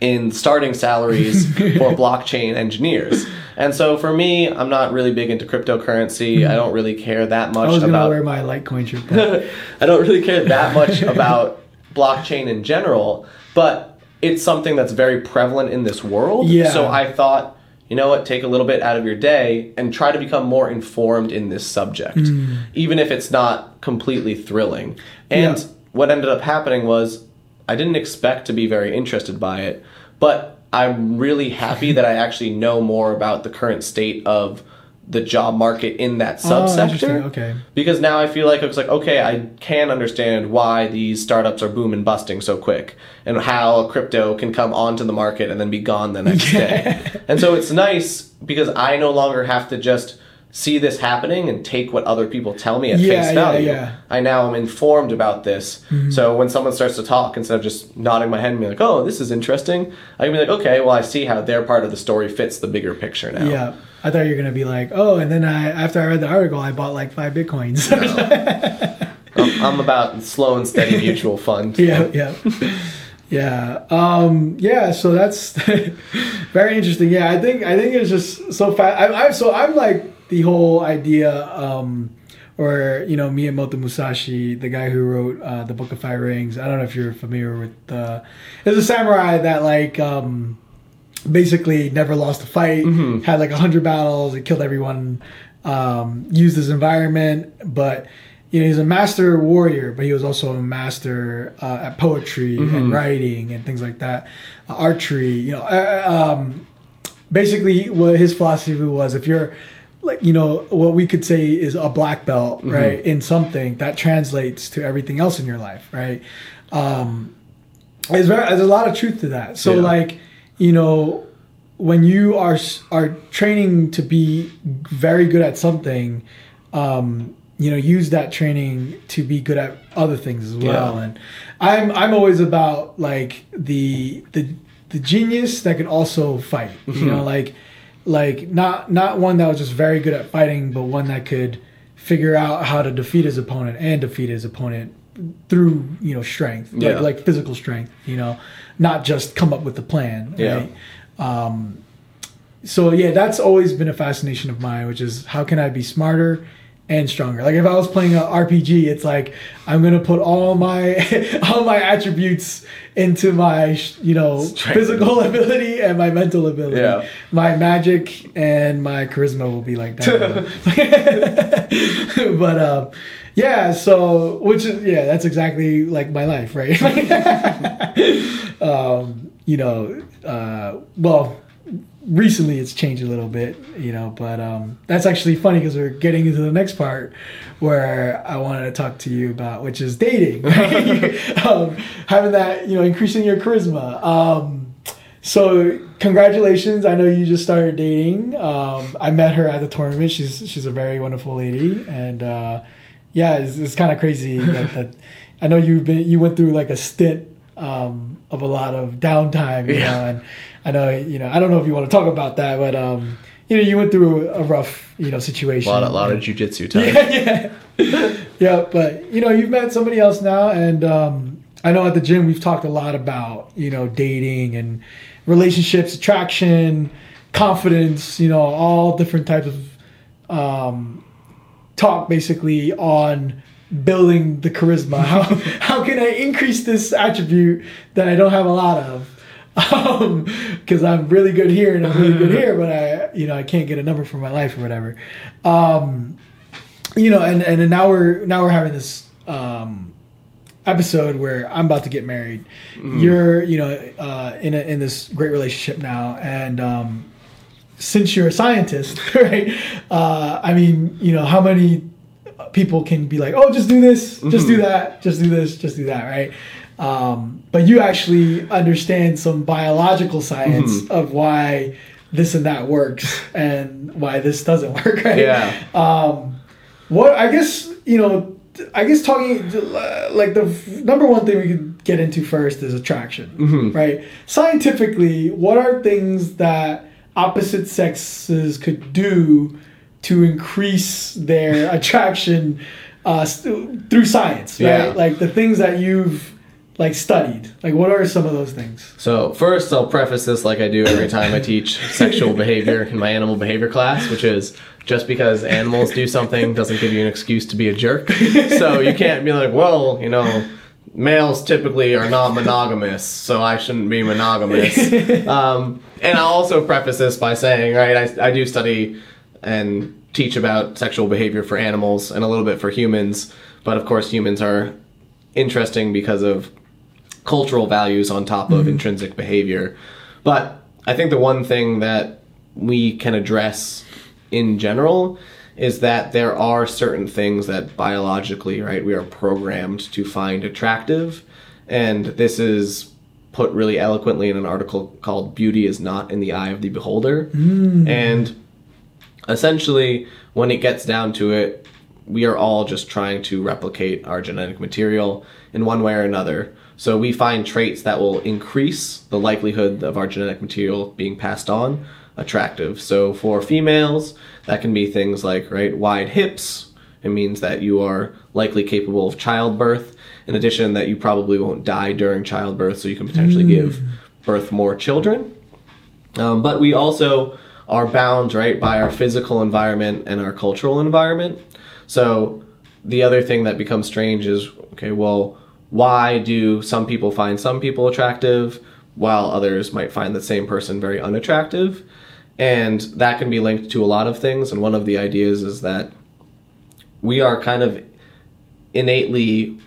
in starting salaries for blockchain engineers. And so for me, I'm not really big into cryptocurrency. I don't really care that much. I was gonna about wear my Litecoin shirt. I don't really care that much about blockchain in general, but it's something that's very prevalent in this world. Yeah. So I thought, you know what, take a little bit out of your day and try to become more informed in this subject, Hmm. even if it's not completely thrilling. And Yeah. what ended up happening was I didn't expect to be very interested by it, but I'm really happy that I actually know more about the current state of the job market in that Oh, subsector interesting. Okay. because now I feel like it's like okay, I can understand why these startups are boom and busting so quick, and how crypto can come onto the market and then be gone the next day. And so it's nice because I no longer have to just see this happening and take what other people tell me at Yeah, face value. yeah. I now am informed about this. So when someone starts to talk, instead of just nodding my head and being like, "Oh, this is interesting," I can be like, "Okay, well, I see how their part of the story fits the bigger picture now." Yeah. I thought you were gonna be like, oh, and then I after I read the article, I bought like five bitcoins. I'm, I'm about slow and steady mutual fund. yeah, yeah, yeah. Um, yeah. So that's very interesting. Yeah, I think I think it's just so fast. I, I so I'm like the whole idea, um, or you know, Miyamoto Musashi, the guy who wrote uh, the Book of Five Rings. I don't know if you're familiar with. Uh, there's a samurai that like. Um, basically never lost a fight had like 100 battles and killed everyone um, used his environment but you know he's a master warrior but he was also a master uh, at poetry and writing and things like that uh, archery you know uh, um, basically what his philosophy was if you're like you know what we could say is a black belt right in something that translates to everything else in your life right? Um, there's, very, there's a lot of truth to that. So Yeah. like you know when you are are training to be very good at something um, you know use that training to be good at other things as well. Yeah. and i'm i'm always about like the the the genius that can also fight you know like like not not one that was just very good at fighting but one that could figure out how to defeat his opponent and defeat his opponent through you know strength Yeah. like, like physical strength you know not just come up with the plan Yeah. um so yeah that's always been a fascination of mine which is how can i be smarter and stronger like if i was playing an rpg it's like i'm gonna put all my all my attributes into my you know Strength. physical ability and my mental ability Yeah. my magic and my charisma will be like that but um yeah so which is yeah that's exactly like my life right um you know uh well recently it's changed a little bit you know but um that's actually funny because we're getting into the next part where i wanted to talk to you about which is dating um, having that you know increasing your charisma. Um so congratulations. I know you just started dating. Um i met her at the tournament. She's she's a very wonderful lady. And uh yeah it's, it's kind of crazy that, that i know you've been you went through like a stint um of a lot of downtime you Yeah. know and i know you know i don't know if you want to talk about that but um you know you went through a rough you know A situation lot, a lot of jujitsu time. yeah, yeah. yeah, but you know, you've met somebody else now, and um, I know at the gym we've talked a lot about you know dating and relationships, attraction, confidence. You know, all different types of um, talk basically on building the charisma. How how can I increase this attribute that I don't have a lot of? because I'm really good here and I'm really good here, but I, you know, I can't get a number for my life or whatever. Um, you know, and and now we're now we're having this um, episode where I'm about to get married. You're, you know, uh, in a, in this great relationship now, and um, since you're a scientist, right? Uh, I mean, you know, how many people can be like, oh, just do this, just do that, just do this, just do that, right? Um, but you actually understand some biological science of why this and that works and why this doesn't work, right? Yeah. Um, what I guess you know, I guess talking like the number one thing we could get into first is attraction, right? Scientifically, what are things that opposite sexes could do to increase their attraction uh, st- through science, right? Yeah. Like the things that you've like studied. Like what are some of those things? So first, I'll preface this like I do every time I teach sexual behavior in my animal behavior class, which is just because animals do something doesn't give you an excuse to be a jerk. So you can't be like, well, you know, males typically are not monogamous, so I shouldn't be monogamous. Um, and I'll also preface this by saying, right, I, I do study and teach about sexual behavior for animals and a little bit for humans, but of course, humans are interesting because of cultural values on top of mm-hmm. intrinsic behavior. But I think the one thing that we can address in general is that there are certain things that biologically, right, we are programmed to find attractive. And this is put really eloquently in an article called Beauty is Not in the Eye of the Beholder. Mm. And essentially, when it gets down to it, we are all just trying to replicate our genetic material in one way or another. So we find traits that will increase the likelihood of our genetic material being passed on attractive. So for females, that can be things like right wide hips. It means that you are likely capable of childbirth. In addition, that you probably won't die during childbirth, so you can potentially give birth more children. Um, but we also are bound, right, by our physical environment and our cultural environment. So the other thing that becomes strange is okay, well, why do some people find some people attractive while others might find the same person very unattractive? And that can be linked to a lot of things. And one of the ideas is that we are kind of innately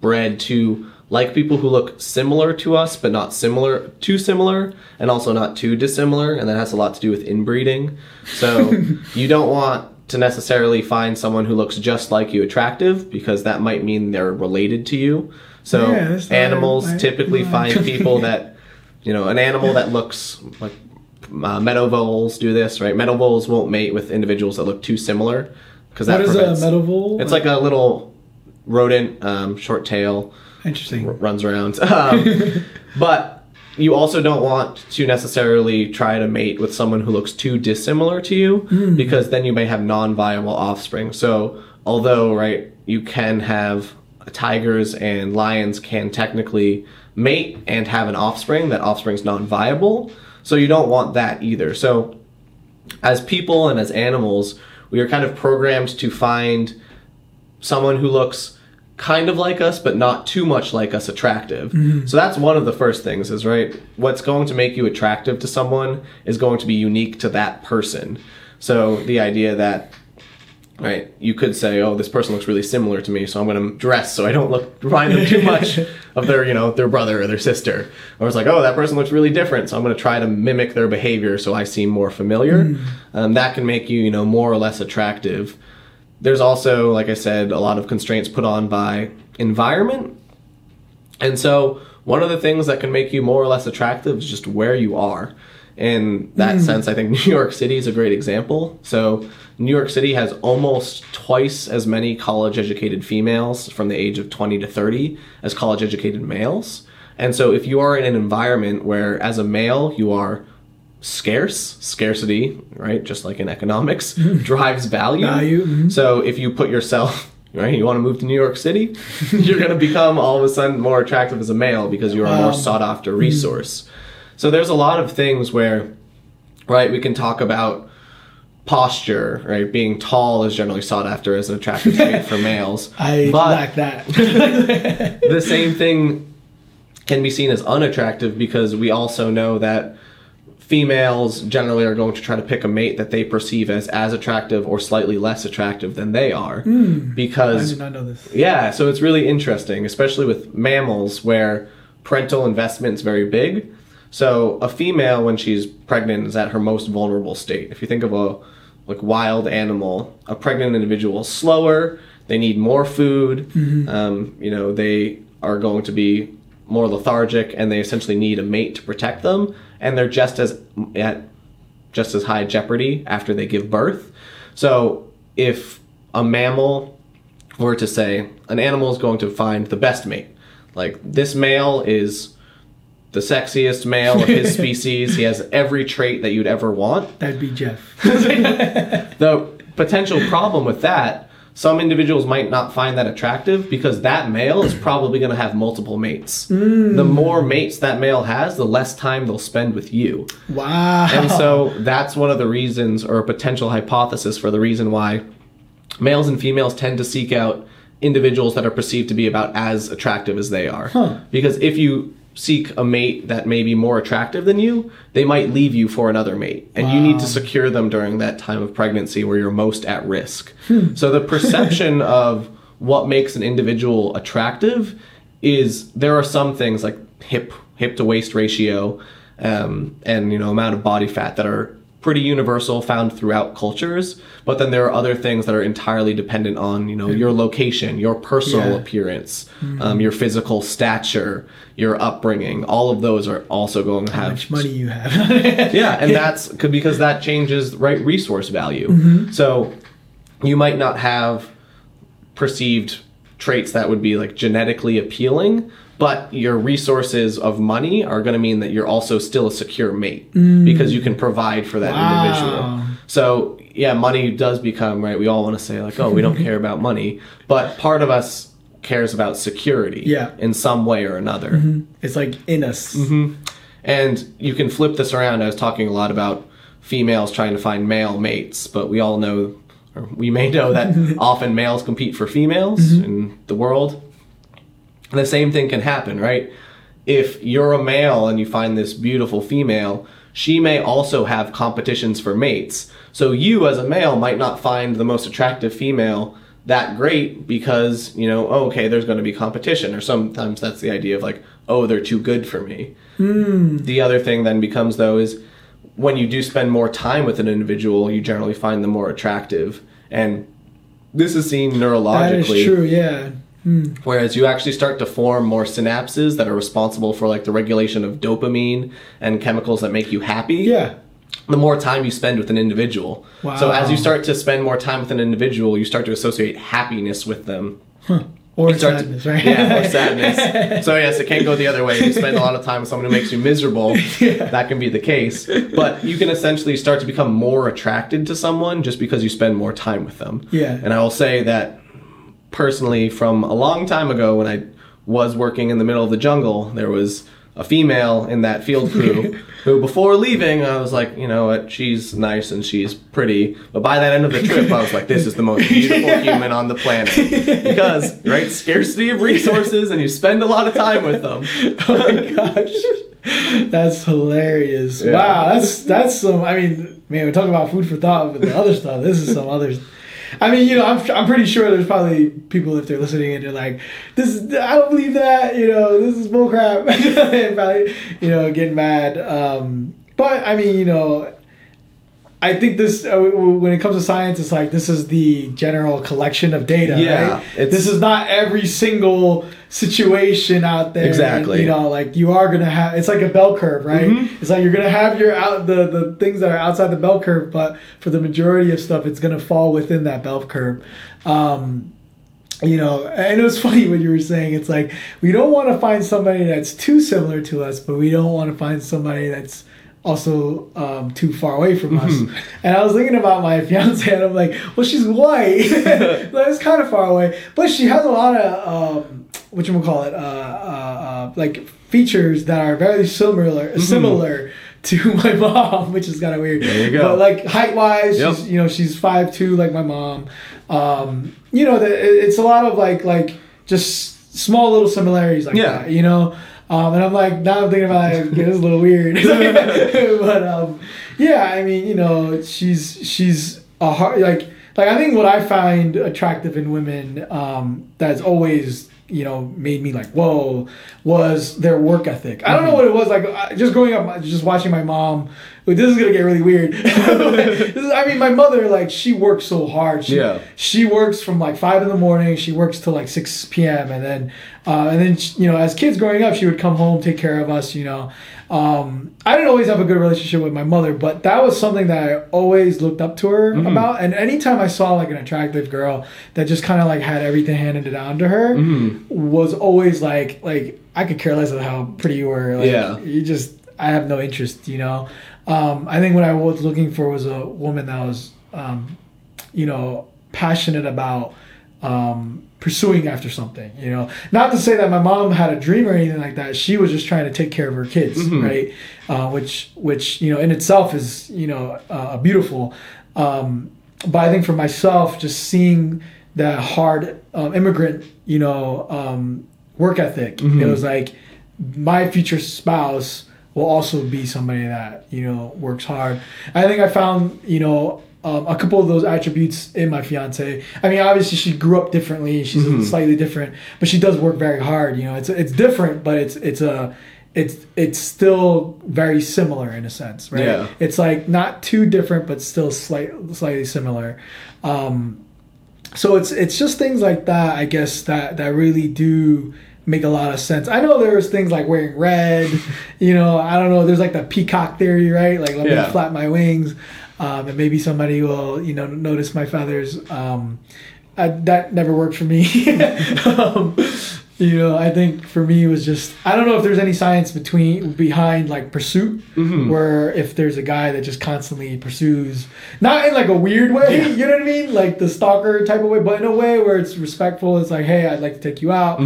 bred to like people who look similar to us but not similar too similar and also not too dissimilar and that has a lot to do with inbreeding. So you don't want to necessarily find someone who looks just like you attractive because that might mean they're related to you. So Yeah, animals I- typically I- find people that you know an animal that looks like uh, meadow voles do this right? Meadow voles won't mate with individuals that look too similar because that What is a prevents- meadow it's like a little rodent, um, short tail, Interesting. r- runs around. Um, but you also don't want to necessarily try to mate with someone who looks too dissimilar to you because then you may have non-viable offspring. So although right, you can have tigers and lions can technically mate and have an offspring. That offspring's non-viable. So you don't want that either. So as people and as animals, we are kind of programmed to find someone who looks kind of like us but not too much like us attractive. So that's one of the first things is right what's going to make you attractive to someone is going to be unique to that person. So the idea that right you could say oh this person looks really similar to me so I'm going to dress so I don't look remind them too much of their you know their brother or their sister. Or it's like oh that person looks really different so I'm going to try to mimic their behavior so I seem more familiar. Um, that can make you you know more or less attractive there's also, like I said, a lot of constraints put on by environment. And so, one of the things that can make you more or less attractive is just where you are. In that hmm. sense, I think New York City is a great example. So, New York City has almost twice as many college educated females from the age of 20 to 30 as college educated males. And so, if you are in an environment where, as a male, you are scarce, scarcity, right, just like in economics, drives value. Value, mhm. So if you put yourself, right, you want to move to New York City, you're going to become all of a sudden more attractive as a male because you are a more Um, sought after resource. So there's a lot of things where, right, we can talk about posture, right? Being tall is generally sought after as an attractive trait for males. I But- lack that. the same thing can be seen as unattractive because we also know that females generally are going to try to pick a mate that they perceive as as attractive or slightly less attractive than they are. I because did not know this. yeah so it's really interesting especially with mammals where parental investment is very big. So a female when she's pregnant is at her most vulnerable state. If you think of a like wild animal a pregnant individual is slower they need more food. Um, you know they are going to be more lethargic and they essentially need a mate to protect them and they're just as at just as high jeopardy after they give birth so if a mammal were to say an animal is going to find the best mate like this male is the sexiest male of his species. He has every trait that you'd ever want. That'd be Jeff. The potential problem with that, some individuals might not find that attractive because that male is probably going to have multiple mates. Mm. The more mates that male has, the less time they'll spend with you. wow. And so that's one of the reasons, or a potential hypothesis for the reason why males and females tend to seek out individuals that are perceived to be about as attractive as they are. Because if you seek a mate that may be more attractive than you, they might leave you for another mate. And you need to secure them during that time of pregnancy where you're most at risk. So the perception of what makes an individual attractive is there are some things like hip hip to waist ratio um, and you know amount of body fat that are pretty universal found throughout cultures but then there are other things that are entirely dependent on you know your location your personal Yeah. appearance um, your physical stature your upbringing all of those are also going to have How much money you have. yeah, and that's because that changes right resource value. Mm-hmm. So you might not have perceived traits that would be like genetically appealing, but your resources of money are going to mean that you're also still a secure mate because you can provide for that Mm. Wow. individual. So yeah, money does become right. We all want to say like, oh, we don't care about money, but part of us cares about security Yeah. in some way or another. it's like in us. Mm-hmm. And you can flip this around. I was talking a lot about females trying to find male mates, but we all know, we may know that often males compete for females mm-hmm. in the world. And the same thing can happen, right? If you're a male and you find this beautiful female, she may also have competitions for mates. So you, as a male, might not find the most attractive female that great because, you know, oh, okay, there's going to be competition. Or sometimes that's the idea of like, oh, they're too good for me. Hmm. The other thing then becomes, though, is when you do spend more time with an individual, you generally find them more attractive. And this is seen neurologically. That is true. Yeah. Hmm. Whereas you actually start to form more synapses that are responsible for like the regulation of dopamine and chemicals that make you happy. Yeah. The more time you spend with an individual. Wow. So as you start to spend more time with an individual, you start to associate happiness with them. Or to- sadness, right? Yeah, or sadness. so yes, it can go the other way. If you spend a lot of time with someone who makes you miserable, that can be the case. But you can essentially start to become more attracted to someone just because you spend more time with them. Yeah. And I will say that personally, from a long time ago when I was working in the middle of the jungle, there was a female in that field crew who, before leaving, I was like, you know what, she's nice and she's pretty. But by that end of the trip, I was like, this is the most beautiful human on the planet. Because, right, scarcity of resources and you spend a lot of time with them. oh my gosh. That's hilarious. Yeah. Wow, that's that's some. I mean, man, we're talking about food for thought, but the other stuff. This is some others. I mean, you know, I'm, I'm pretty sure there's probably people if they're listening and they're like, "This is I don't believe that," you know, "This is bullcrap," probably you know getting mad. Um, but I mean, you know, I think this uh, when it comes to science, it's like this is the general collection of data. Yeah, right? this is not every single situation out there. Exactly. You know, like you are gonna have. It's like a bell curve, right? Mm-hmm. It's like you're gonna have your out the the things that are outside the bell curve, but for the majority of stuff, it's gonna fall within that bell curve. Um, you know, and it was funny what you were saying. It's like we don't want to find somebody that's too similar to us, but we don't want to find somebody that's also um, too far away from us. And I was thinking about my fiance, and I'm like, well, she's white. that's kind of far away, but she has a lot of um, what you call it, uh, uh, uh, like features that are very similar, similar. To my mom, which is kind of weird. There you go. But like height wise, Yep. she's you know she's five two like my mom. Um, you know, the, it's a lot of like like just small little similarities like Yeah. that. You know, um, and I'm like now I'm thinking about it, this is a little weird, but um, yeah, I mean you know she's she's a hard like like I think what I find attractive in women um, that's always you know made me like whoa was their work ethic. I don't know what it was like. I- Just growing up, just watching my mom. This is gonna get really weird. Is- I mean, my mother like she works so hard. She, Yeah. she works from like five in the morning. She works till like six p.m. and then uh, and then you know as kids growing up, she would come home take care of us. You know, um, I didn't always have a good relationship with my mother, but that was something that I always looked up to her about. And anytime I saw like an attractive girl that just kind of like had everything handed down to her, was always like like I could care less of how pretty you were. Like, Yeah. You just I have no interest. You know. Um, I think what I was looking for was a woman that was, um, you know, passionate about um, pursuing after something. You know, not to say that my mom had a dream or anything like that. She was just trying to take care of her kids, right? Uh, which, which you know, in itself is you know uh, beautiful. Um, but I think for myself, just seeing that hard um, immigrant, you know, um, work ethic, it was like my future spouse will also be somebody that you know works hard. I think I found you know um, a couple of those attributes in my fiance. I mean, obviously she grew up differently. She's slightly different, but she does work very hard. You know, it's it's different, but it's it's a it's it's still very similar in a sense, right? Yeah. It's like not too different, but still slight, slightly similar. Um, so it's it's just things like that, I guess that that really do make a lot of sense. I know there's things like wearing red, you know. I don't know. There's like the peacock theory, right? Like let Yeah. me flap my wings, um, and maybe somebody will you know notice my feathers. Um, I, that never worked for me. um, you know, I think for me it was just I don't know if there's any science between behind like pursuit, where if there's a guy that just constantly pursues, not in like a weird way, you know what I mean, like the stalker type of way, but in a way where it's respectful. It's like, hey, I'd like to take you out.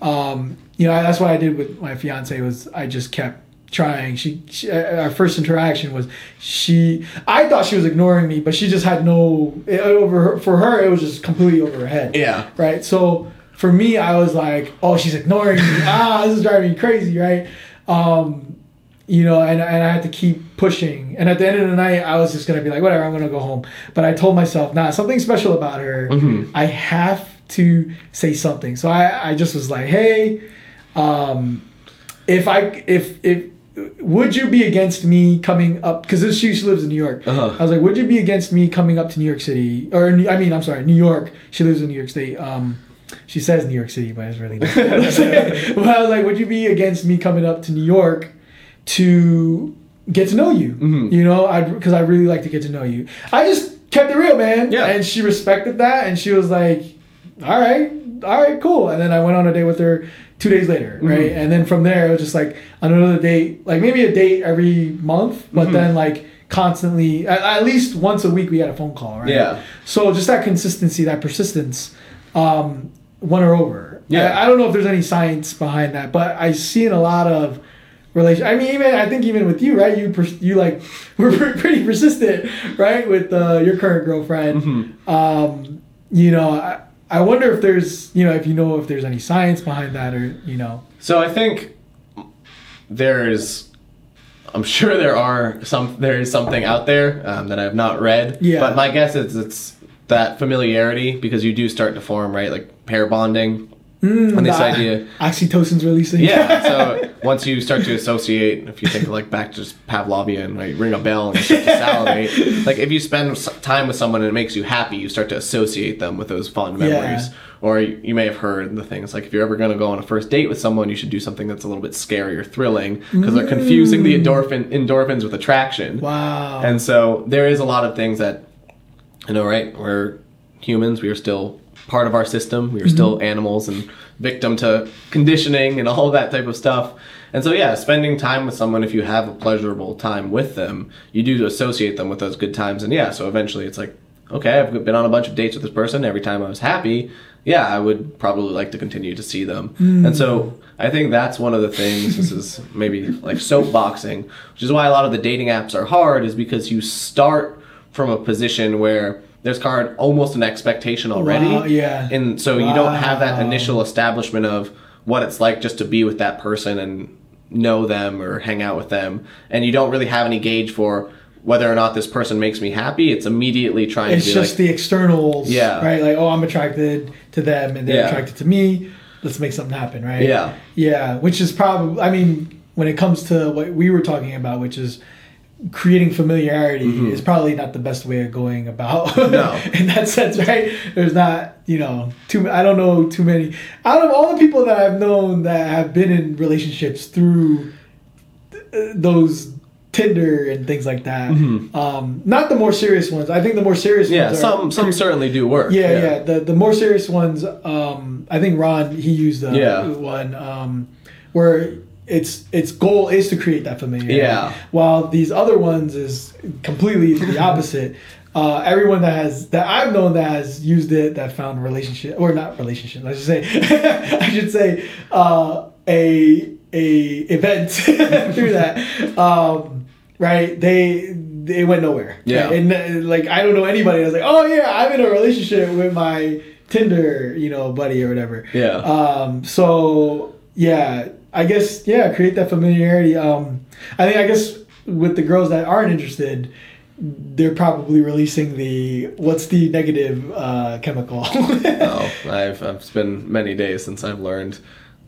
Um, you know, that's what I did with my fiance was I just kept trying. She, she uh, our first interaction was she. I thought she was ignoring me, but she just had no it, over her, for her. It was just completely over her head Yeah. right? So for me, I was like, oh, she's ignoring me. ah, this is driving me crazy, right? Um, you know, and, and I had to keep pushing. And at the end of the night, I was just gonna be like, whatever, I'm gonna go home. But I told myself, nah, something special about her. I have to say something. So I, I just was like, hey, um, if I if if would you be against me coming up because she, she lives in New York. Uh-huh. I was like, would you be against me coming up to New York City or I mean, I'm sorry, New York. She lives in New York State. Um, she says New York City, but it's really not. but I was like, would you be against me coming up to New York to get to know you? Mhm. You know, I because I really like to get to know you. I just kept it real, man. Yeah. And she respected that, and she was like, all right, all right, cool. And then I went on a date with her two days later, right? And then from there, it was just like another date, like maybe a date every month, but then like constantly, at, at least once a week, we had a phone call, right? Yeah. So just that consistency, that persistence, um, won her over. Yeah. I, I don't know if there's any science behind that, but I see in a lot of relation. I mean, even I think even with you, right? You pers- you like were pre- pretty persistent, right? With uh, your current girlfriend. Um, you know, I, I wonder if there's you know if you know if there's any science behind that or you know. So I think there's, I'm sure there are some, there is something out there um, that I've not read. Yeah. But my guess is it's that familiarity because you do start to form right like pair bonding. Mm, and this idea. oxytocin's releasing. Yeah. So once you start to associate, if you think like back to just Pavlovian, right, ring a bell and you start to salivate. like if you spend time with someone and it makes you happy, you start to associate them with those fond Yeah. memories. Or you you may have heard the things like if you're ever going to go on a first date with someone, you should do something that's a little bit scary or thrilling because they're confusing the mm. endorphin endorphins with attraction. wow. And so there is a lot of things that, you know, right? We're humans. We are still part of our system. We are still mm-hmm. animals and victim to conditioning and all that type of stuff. And so, yeah, spending time with someone, if you have a pleasurable time with them, you do associate them with those good times. And yeah, so eventually it's like, okay, I've been on a bunch of dates with this person. Every time I was happy, yeah, I would probably like to continue to see them. Mm. And so I think that's one of the things, this is maybe like soapboxing, which is why a lot of the dating apps are hard, is because you start from a position where there's kind of almost an expectation already. Wow, yeah. And so you don't have that initial establishment of what it's like just to be with that person and know them or hang out with them. And you don't really have any gauge for whether or not this person makes me happy. It's immediately trying it's to be just like, the externals, Yeah. right? Like, oh, I'm attracted to them, and they're Yeah. attracted to me. Let's make something happen, right? Yeah. yeah. Which is probably, I mean, when it comes to what we were talking about, which is creating familiarity, is probably not the best way of going about. Mm-hmm. No. in that sense, right? There's not, you know, too. I don't know too many out of all the people that I've known that have been in relationships through uh, those Tinder and things like that. Um, not the more serious ones. I think the more serious Mm-hmm. yeah, ones. some some certainly do work. Yeah, yeah. The the more serious ones. Um, I think Ron he used the Yeah. one. Um, where its its goal is to create that familiarity. Yeah. While these other ones is completely the opposite. Uh, everyone that has that I've known that has used it that found a relationship or not relationship. I should say I should say uh, a a event through that. Um, right? They they went nowhere. Yeah. Right? And uh, like I don't know anybody that's like, oh yeah, I'm in a relationship with my Tinder, you know, buddy or whatever. Yeah. Um. So yeah, I guess yeah, create that familiarity. Um. I think I guess with the girls that aren't interested, they're probably releasing the what's the negative uh, chemical. oh, I've, it's been many days since I've learned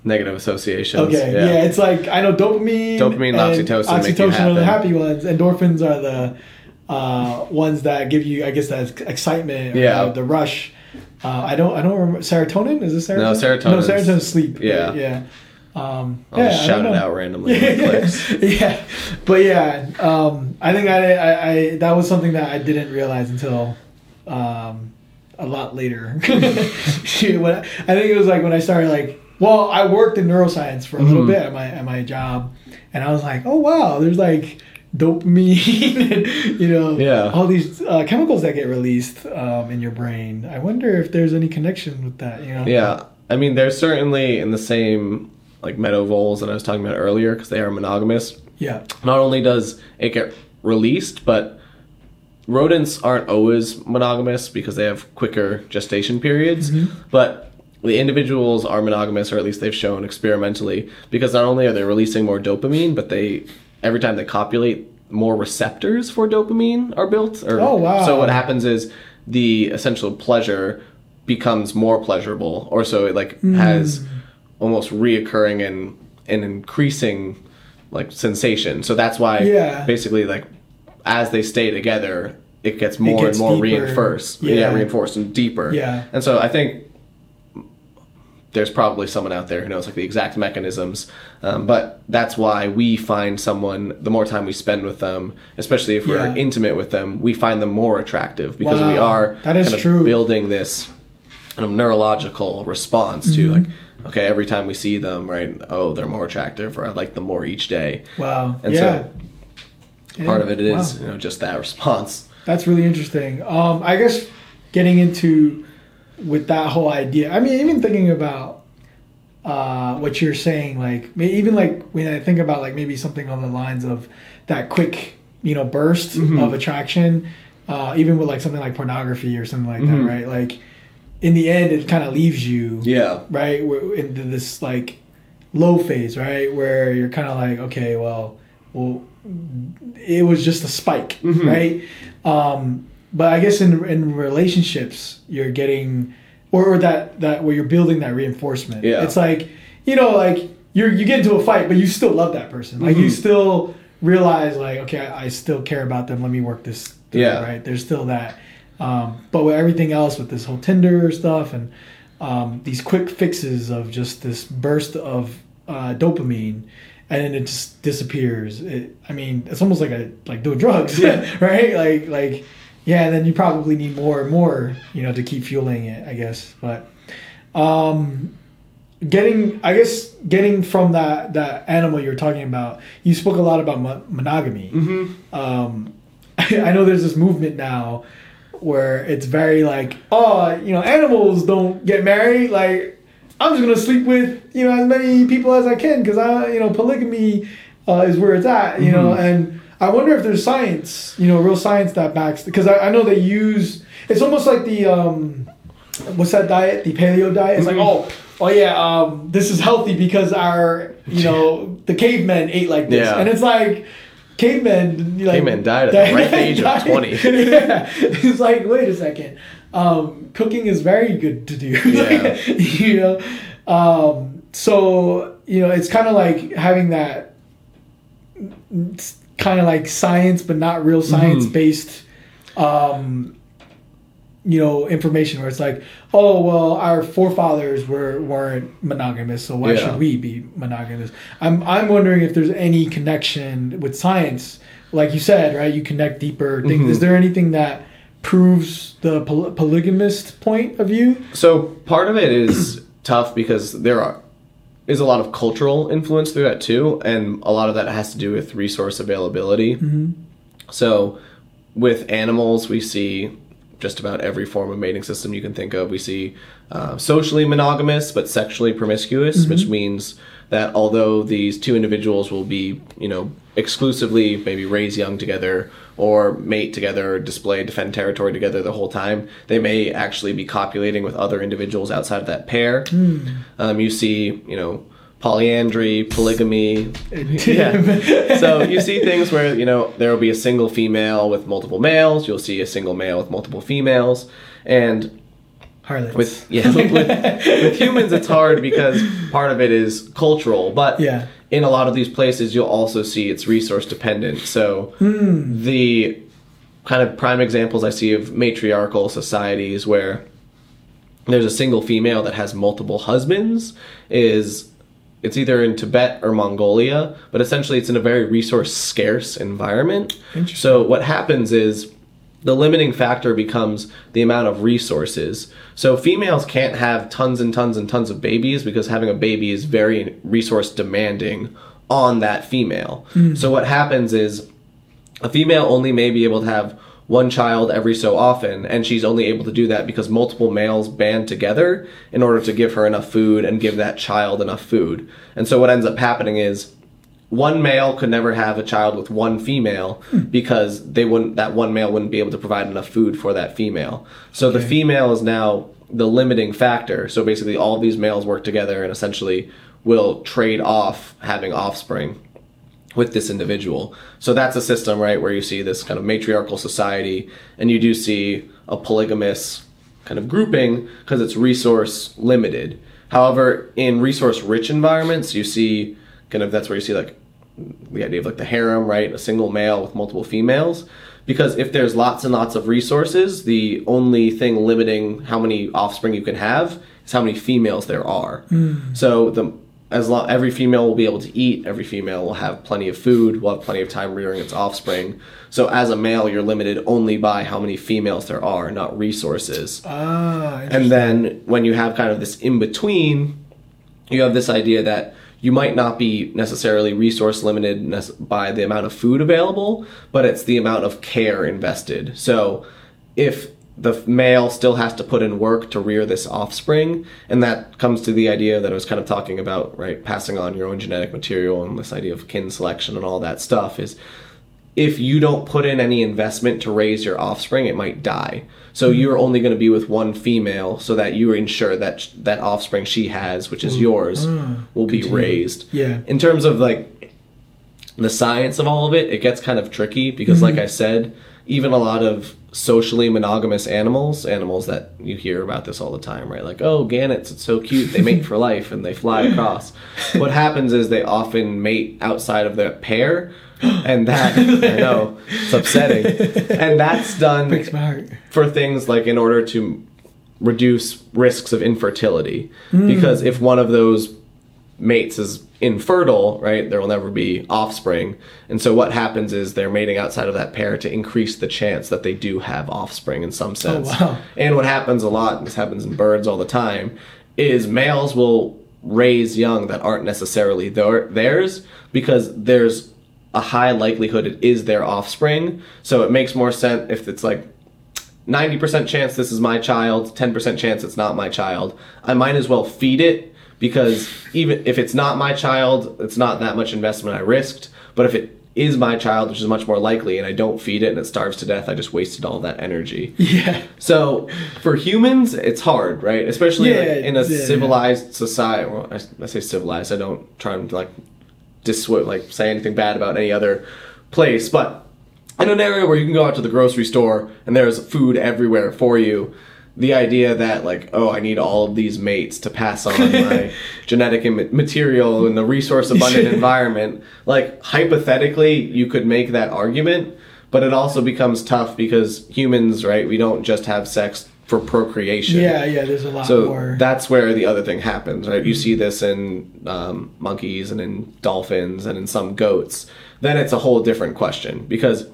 negative associations. Okay, yeah. it's like I know dopamine, Dopamine and oxytocin make you Oxytocin are the happy. ones. Endorphins are the uh, ones that give you, I guess, that excitement. Yeah. the, the rush. Uh, I don't, I don't remember serotonin. Is this serotonin? No, serotonin. No, serotonin's sleep. Yeah. right, yeah. Um, I'll yeah, just shout it out randomly. clicks. yeah, but yeah, um, I think I, I, I that was something that I didn't realize until um, a lot later. when I, I think it was like when I started like, well, I worked in neuroscience for a little Mhm. bit at my at my job, and I was like, oh wow, there's like dopamine and you know Yeah. all these uh, chemicals that get released um, in your brain. I wonder if there's any connection with that. You know? Yeah, I mean, they're certainly in the same like meadow voles that I was talking about earlier because they are monogamous. Yeah. Not only does it get released, but rodents aren't always monogamous because they have quicker gestation periods. Mm-hmm. But the individuals are monogamous, or at least they've shown experimentally, because not only are they releasing more dopamine, but they every time they copulate, more receptors for dopamine are built. Or, Oh, wow. So what happens is the essential pleasure becomes more pleasurable, or so it like mm. has almost reoccurring and and increasing like sensation. So that's why Yeah. basically like as they stay together, it gets more gets and more deeper. reinforced. Yeah. Yeah. reinforced and deeper. Yeah. And so I think there's probably someone out there who knows like the exact mechanisms, um, but that's why we find someone the more time we spend with them, especially if we're Yeah. intimate with them, we find them more attractive because we are That is true. building this kind of neurological response to Mm-hmm. like okay every time we see them right oh they're more attractive or I like them more each day Wow. and yeah. so part of it is Wow. you know just that response That's really interesting. Um, I guess getting into with that whole idea. I mean, even thinking about uh, what you're saying, like even like when I think about like maybe something on the lines of that quick, you know, burst of attraction. Uh, even with like something like pornography or something like Mhm. that, right? Like in the end, it kind of leaves you yeah right into this like low phase right where you're kind of like okay well well it was just a spike Mhm. right um but i guess in in relationships you're getting or, or that that where you're building that reinforcement Yeah. it's like you know like you're you get into a fight but you still love that person like you Mhm. still realize like okay I, I still care about them let me work this through, Yeah. right there's still that um, but with everything else with this whole tinder stuff and um, these quick fixes of just this burst of uh, dopamine and then it just disappears it, i mean it's almost like a like doing drugs Yeah. right like like yeah and then you probably need more and more you know to keep fueling it i guess but um getting i guess getting from that that animal you're talking about you spoke a lot about mo- monogamy mm-hmm. um, I know there's this movement now where it's very like, oh, you know, animals don't get married. Like, I'm just gonna sleep with you know as many people as I can because I, you know, polygamy uh, is where it's at. You know, and I wonder if there's science, you know, real science that backs because I, I know they use. It's almost like the um, what's that diet? The paleo diet. It's Mhm. like, oh, oh yeah, um, this is healthy because our, you know, the cavemen ate like this, Yeah. and it's like. Cavemen, like, Cavemen died at the ripe age of 20. yeah, it's like, wait a second, um, cooking is very good to do. Yeah. you know, um, so you know, it's kind of like having that kind of like science, but not real science based. Um, you know, information where it's like, oh well, our forefathers were weren't monogamous, so why Yeah. should we be monogamous? I'm I'm wondering if there's any connection with science, like you said, right? You connect deeper. Think, Mhm. Is there anything that proves the poly- polygamist point of view? so part of it is tough because there are is a lot of cultural influence through that too, and a lot of that has to do with resource availability. So, with animals, we see just about every form of mating system you can think of. We see uh, socially monogamous but sexually promiscuous, which means that although these two individuals will be, you know, exclusively maybe raise young together or mate together, or display, defend territory together the whole time, they may actually be copulating with other individuals outside of that pair. Um, you see, you know, polyandry, polygamy. yeah. So you see things where, you know, there will be a single female with multiple males, you'll see a single male with multiple females. And Harlots. with yeah, with, with humans it's hard because part of it is cultural, but Yeah. in a lot of these places you'll also see it's resource dependent. So Hmm. the kind of prime examples I see of matriarchal societies where there's a single female that has multiple husbands is it's either in Tibet or Mongolia, but essentially it's in a very resource scarce environment. So what happens is the limiting factor becomes the amount of resources. So females can't have tons and tons and tons of babies because having a baby is very resource demanding on that female. Hmm. So what happens is a female only may be able to have one child every so often, and she's only able to do that because multiple males band together in order to give her enough food and give that child enough food. And so what ends up happening is one male could never have a child with one female hmm. because they wouldn't that one male wouldn't be able to provide enough food for that female. So the female is now the limiting factor. So basically all these males work together and essentially will trade off having offspring with this individual. So that's a system, right, where you see this kind of matriarchal society, and you do see a polygamous kind of grouping because it's resource limited. However, in resource rich environments, you see kind of that's where you see like the idea of like the harem, right? A single male with multiple females. Because if there's lots and lots of resources, the only thing limiting how many offspring you can have is how many females there are. Hmm. So the as long every female will be able to eat, every female will have plenty of food, will have plenty of time rearing its offspring. So as a male, you're limited only by how many females there are, not resources. ah, And then when you have kind of this in between, you have this idea that you might not be necessarily resource limited by the amount of food available, but it's the amount of care invested. So if the male still has to put in work to rear this offspring, and that comes to the idea that I was kind of talking about, right? Passing on your own genetic material and this idea of kin selection and all that stuff is if you don't put in any investment to raise your offspring, it might die. So mm-hmm. you're only going to be with one female, so that you ensure that sh- that offspring she has, which is mm. yours, ah, will be raised. Yeah. In terms of like the science of all of it, it gets kind of tricky because, like mm-hmm. I said, even a lot of socially monogamous animals, animals that you hear about this all the time, right? Like, oh, gannets, it's so cute. They mate for life and they fly across. what happens is they often mate outside of their pair. And that, I know, it's upsetting. And that's done breaks my heart. for things like in order to reduce risks of infertility. Hmm. Because if one of those mates is infertile, right, there will never be offspring. And so what happens is they're mating outside of that pair to increase the chance that they do have offspring in some oh, sense. wow. And what happens a lot, and this happens in birds all the time, is males will raise young that aren't necessarily their, theirs because there's a high likelihood it is their offspring. So it makes more sense if it's like 90% chance this is my child, 10% chance it's not my child. I might as well feed it because even if it's not my child, it's not that much investment I risked. But if it is my child, which is much more likely, and I don't feed it and it starves to death, I just wasted all that energy. Yeah. So for humans, it's hard, right? Especially Yeah, like in a yeah. civilized society. Well, I, I say civilized. I don't try and like dissuade, like say anything bad about any other place, but in an area where you can go out to the grocery store and there's food everywhere for you. The idea that like, oh, I need all of these mates to pass on my genetic im- material in the resource abundant environment, like hypothetically, you could make that argument, but it also becomes tough because humans, right? We don't just have sex for procreation. Yeah, yeah. There's a lot So more. that's where the other thing happens, right? You see this in um, monkeys and in dolphins and in some goats. Then it's a whole different question because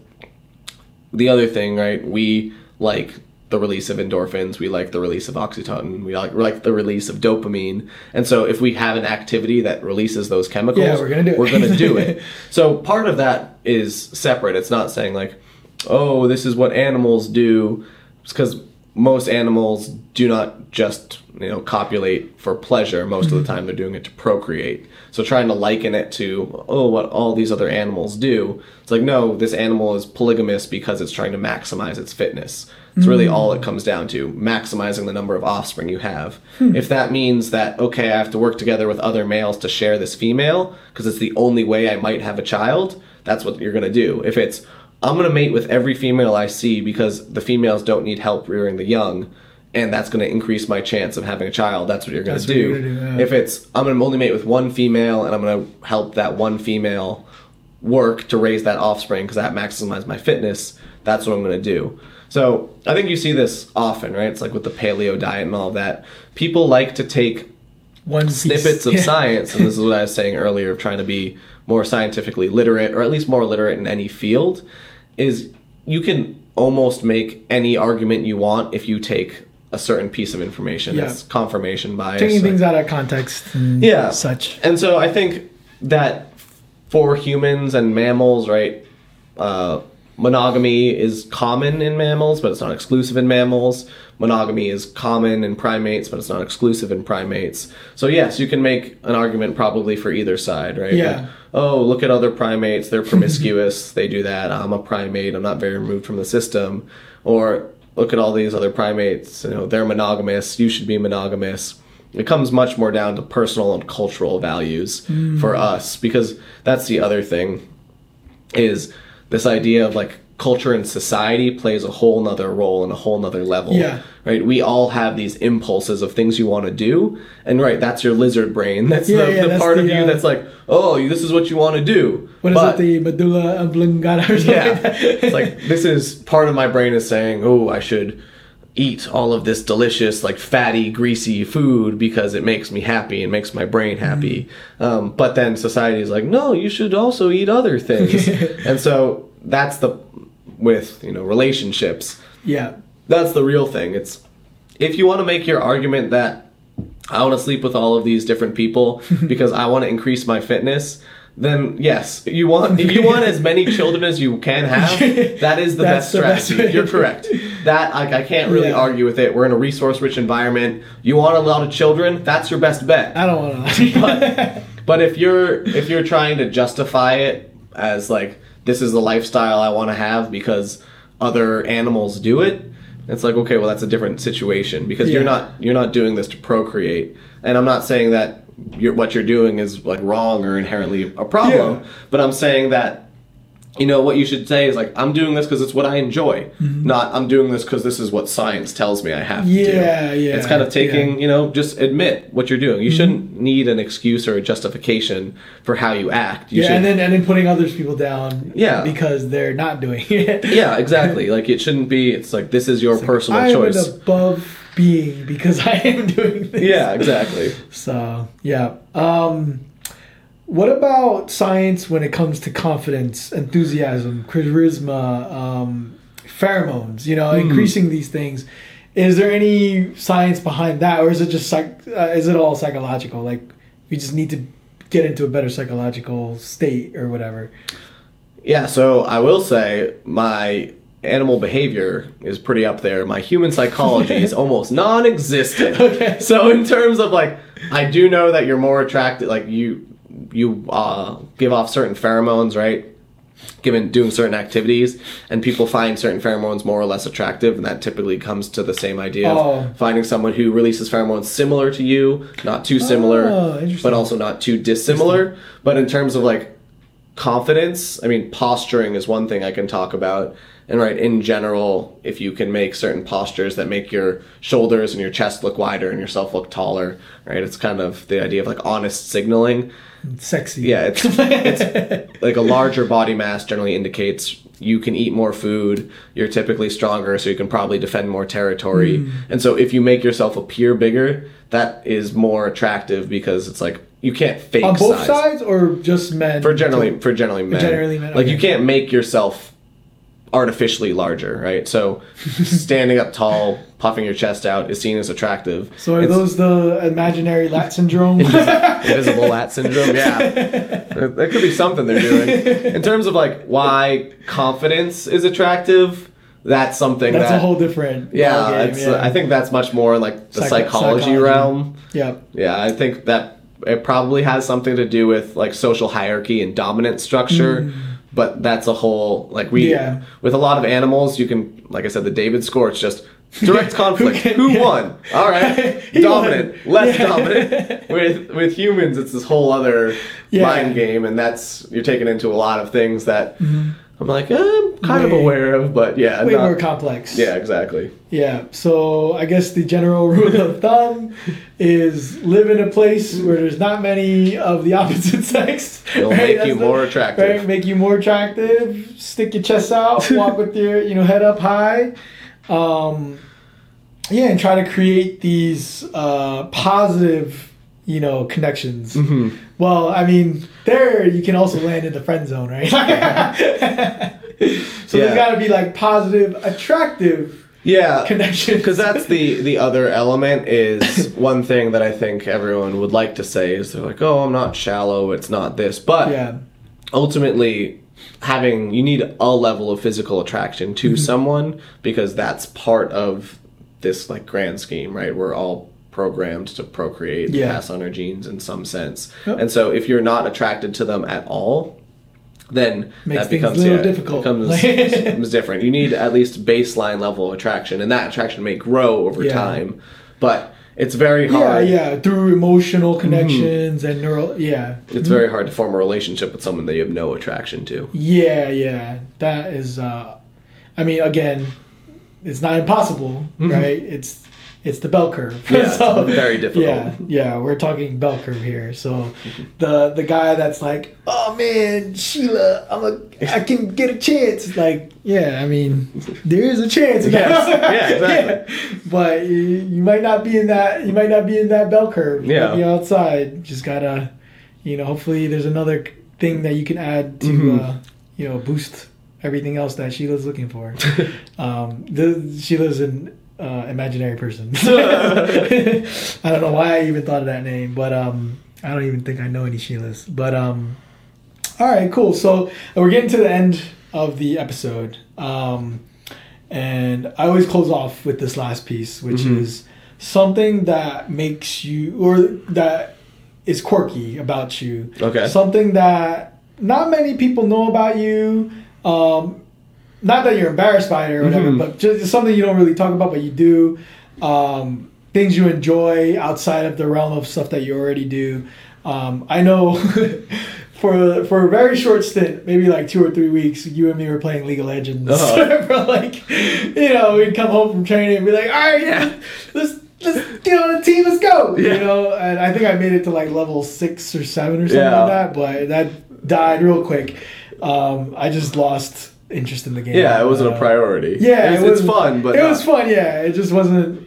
the other thing, right? We like the release of endorphins, we like the release of oxytocin, we like, we like the release of dopamine. And so if we have an activity that releases those chemicals, Yeah, we're gonna do it. We're gonna do it. so part of that is separate. It's not saying like, oh, this is what animals do, because most animals do not just you know copulate for pleasure. Most of the time, they're doing it to procreate. So trying to liken it to oh, what all these other animals do, it's like no, this animal is polygamous because it's trying to maximize its fitness. It's really all Mm. it comes down to, maximizing the number of offspring you have. Hmm. If that means that okay, I have to work together with other males to share this female because it's the only way I might have a child, that's what you're gonna do. If it's I'm gonna mate with every female I see because the females don't need help rearing the young, and that's gonna increase my chance of having a child. That's what you're gonna do. gonna do, yeah. If it's I'm gonna only mate with one female and I'm gonna help that one female work to raise that offspring because that maximizes my fitness. That's what I'm gonna do. So I think you see this often, right? It's like with the paleo diet and all of that. People like to take One piece. snippets of Yeah. science, and this is what I was saying earlier of trying to be more scientifically literate, or at least more literate in any field, is you can almost make any argument you want if you take a certain piece of information. Yeah. It's confirmation bias. Taking like- things out of context and yeah such. and so i think that for humans and mammals right uh, monogamy is common in mammals but it's not exclusive in mammals monogamy is common in primates but it's not exclusive in primates so yes you can make an argument probably for either side right Yeah. Like, oh look at other primates they're promiscuous they do that i'm a primate i'm not very removed from the system or look at all these other primates you know they're monogamous you should be monogamous. It comes much more down to personal and cultural values for mm. us because that's the other thing is this idea of like culture and society plays a whole nother role and a whole nother level. Yeah. right? We all have these impulses of things you want to do and right that's your lizard brain. That's Yeah, the, yeah, the that's part of you uh, that's like oh this is what you want to do. What is But- it? The medulla oblongata or something? yeah. like it's like this is part of my brain is saying oh i should eat all of this delicious like fatty greasy food because it makes me happy and makes my brain happy. Um, but then society is like no you should also eat other things. And so that's the with you know relationships yeah. that's the real thing. It's if you want to make your argument that I want to sleep with all of these different people because I want to increase my fitness, then yes, you want if you want as many children as you can have. That is the best the best strategy. way. You're correct. That I, I can't really Yeah. argue with it. We're in a resource-rich environment. You want a lot of children. That's your best bet. I don't want to. But but if you're if you're trying to justify it as like this is the lifestyle I want to have because other animals do it, it's like okay, well that's a different situation because you're not you're not doing this to procreate. And I'm not saying that you're, what you're doing is like wrong or inherently a problem, Yeah. but I'm saying that you know what you should say is like I'm doing this because it's what I enjoy, not I'm doing this because this is what science tells me I have to do. Yeah, yeah, It's kind of taking you know just admit what you're doing. You Mm-hmm. shouldn't need an excuse or a justification for how you act. You yeah, should, and then and then putting others people down. Yeah. Because they're not doing it. yeah, exactly. Like it shouldn't be. It's like this is your personal I choice. above being because I am doing this. yeah, exactly. So yeah. Um, what about science when it comes to confidence, enthusiasm, charisma, um, pheromones? You know, Hmm. increasing these things. Is there any science behind that, or is it just psych? Uh, is it all psychological? Like we just need to get into a better psychological state or whatever. Yeah, so I will say my animal behavior is pretty up there. My human psychology is almost non-existent. Okay. So in terms of like, I do know that you're more attracted. Like you, you uh, give off certain pheromones, right? Given doing certain activities, and people find certain pheromones more or less attractive, and that typically comes to the same idea Oh. of finding someone who releases pheromones similar to you, not too similar, Oh, but also not too dissimilar. But in terms of like confidence i mean posturing is one thing i can talk about and right in general if you can make certain postures that make your shoulders and your chest look wider and yourself look taller right it's kind of the idea of like honest signaling Sexy. yeah it's it's like a larger body mass generally indicates you can eat more food you're typically stronger so you can probably defend more territory Hmm. and so if you make yourself appear bigger that is more attractive because it's like you can't fake On both size sides or just men? for generally for generally men. generally men, Like you can't make yourself artificially larger, right? So standing up tall, puffing your chest out is seen as attractive. So are It's those the imaginary lat syndrome? invisible lat syndrome? Yeah, that could be something they're doing. In terms of like why confidence is attractive, that's something That's that a whole different yeah, ballgame, it's, uh, I think that's much more like the Psycho- psychology, psychology. realm. yeah. Yeah, I think that it probably has something to do with like social hierarchy and dominant structure. Mm. But that's a whole like we. Yeah. with a lot of animals you can like I said the David score it's just direct conflict. Who yeah. won? All right, dominant, won. less Yeah. dominant. With with humans, it's this whole other mind game, and that's you're taken into a lot of things that I'm like eh, I'm kind of Mm-hmm. Aware of, but yeah, Way not- more complex. yeah, exactly. Yeah. So I guess the general rule of thumb is live in a place where there's not many of the opposite sex. It'll right? make That's you the- more attractive. Right, make you more attractive. Stick your chest out. Walk with your you know head up high. Um, yeah, and try to create these uh, positive you know connections. Mm-hmm. Well, I mean, there you can also land in the friend zone, right? so Yeah. there's got to be like positive, attractive Yeah, connections. because that's the the other element is one thing that I think everyone would like to say is they're like, oh, I'm not shallow, it's not this, but yeah, ultimately having you need a level of physical attraction to Mm-hmm. someone because that's part of this like grand scheme, right? We're all programmed to procreate, Yeah. pass on our genes in some sense, Yep. and so if you're not attracted to them at all. Then Makes that becomes a little yeah, difficult. Becomes, becomes different. You need at least baseline level of attraction, and that attraction may grow over Yeah. time. But it's very hard. yeah, through emotional mm-hmm. connections and neural. Yeah, It's mm-hmm. very hard to form a relationship with someone that you have no attraction to. yeah, yeah. That is. uh I mean, again, it's not impossible, mm-hmm. right? It's it's the bell curve. Mm-hmm. Yeah, it's very difficult. Yeah, yeah, we're talking bell curve here. So the the guy that's like, oh man, Sheila, I'm a, I can get a chance. It's like, yeah, I mean, there is a chance. Yes, yeah, exactly. Yeah. But you, you might not be in that. You might not be in that bell curve. You Yeah. might outside. Just gotta, you know. Hopefully, there's another thing that you can add to, Mhm. uh, you know, boost everything else that Sheila's looking for. um, the Sheila's an uh, imaginary person. I don't know why I even thought of that name, but um, I don't even think I know any Sheilas. But um, all right, cool. So we're getting to the end of the episode, um, and I always close off with this last piece, which Mhm. is something that makes you or that is quirky about you. Okay. Something that not many people know about you. Um, not that you're embarrassed by it or whatever, Mhm. but just something you don't really talk about, but you do. Um, things you enjoy outside of the realm of stuff that you already do. Um, I know for for a very short stint, maybe like two or three weeks, you and me were playing League of Legends Uh-huh. for like, you know, we'd come home from training and be like, all right, Yeah. let's let's get on a team, let's go. Yeah. You know, and I think I made it to like level six or seven or something Yeah. like that, but that died real quick. Um, I just lost interest in the game. Yeah, it wasn't a Uh, priority. yeah, it's, it was it's fun, but it not- was fun. Yeah, it just wasn't.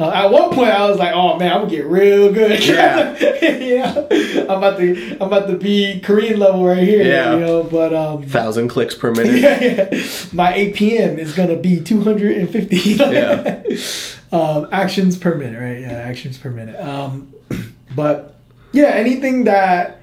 Uh, at one point, I was like, "Oh man, I'm gonna get real good." Yeah. yeah, I'm about to, I'm about to be Korean level right here. Yeah. you know, but um, thousand clicks per minute. yeah, yeah, my APM is gonna be 250. Yeah. um, actions per minute, right? Yeah, actions per minute. Um, but yeah, anything that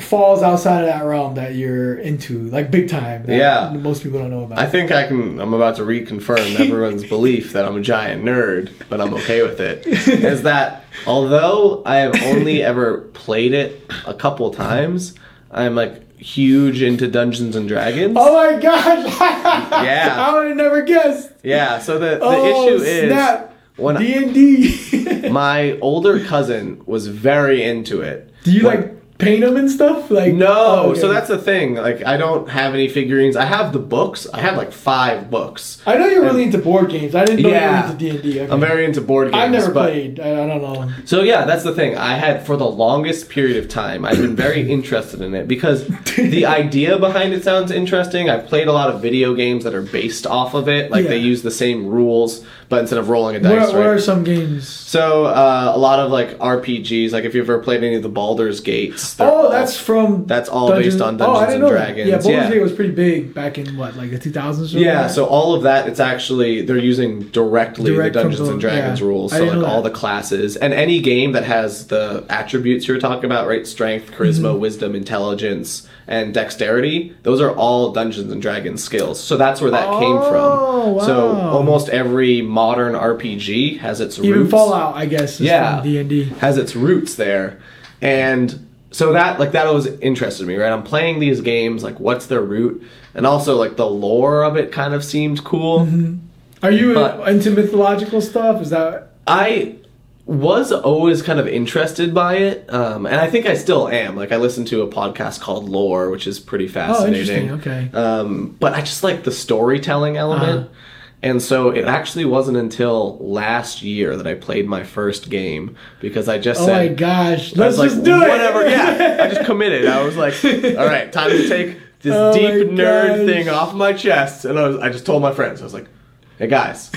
falls outside of that realm that you're into, like big time. That Yeah. most people don't know about. I think I can. I'm about to reconfirm everyone's belief that I'm a giant nerd, but I'm okay with it. Is that although I have only ever played it a couple times, I'm like huge into Dungeons and Dragons. Oh my gosh! Yeah. I would have never guessed. Yeah. So the the oh, issue is snap. when D and D. my older cousin was very into it. Do you like paint them and stuff? Like No, oh, okay. so that's the thing. Like, I don't have any figurines. I have the books. I have like five books. I know you're really into board games. I didn't know Yeah. you were into D and D. I'm very into board games. I've never but- played. I, I don't know. So yeah, that's the thing. I had for the longest period of time, I've been very interested in it because the idea behind it sounds interesting. I've played a lot of video games that are based off of it. Like they use the same rules, but instead of rolling a What, dice, what are right? some games? So uh, a lot of like RPGs, like if you've ever played any of the Baldur's Gates. Oh, that's from. that's all based on oh, I Dungeons didn't and know that. Dragons. Yeah, Baldur's Yeah. Gate was pretty big back in what, like the 2000s? or Yeah, so all of that, it's actually they're using directly Direct the Dungeons the- and Dragons yeah. rules. So like all that. the classes and any game that has the attributes you were talking about, right? Strength, charisma, Mm-hmm. wisdom, intelligence, and dexterity. Those are all Dungeons and Dragons skills. So that's where that came Oh, from. So almost every modern RPG has its Even roots. Fallout, I guess, is Yeah. D&D. has its roots there. And so that like that always interested me, right? I'm playing these games, like what's their root? And also like the lore of it kind of seemed cool. Mm-hmm. Are you But- into mythological stuff? Is that I was always kind of interested by it, um, and I think I still am. Like I listen to a podcast called Lore, which is pretty Oh, fascinating. interesting. Okay. Um, but I just like the storytelling element. Uh-huh. And so it actually wasn't until last year that I played my first game because I just Oh said, "Oh my gosh. Let's like, just do it. whatever. Yeah, I just committed. I was like, all right, time to take this Oh deep nerd gosh. thing off my chest. And I was, I just told my friends, I was like, hey guys,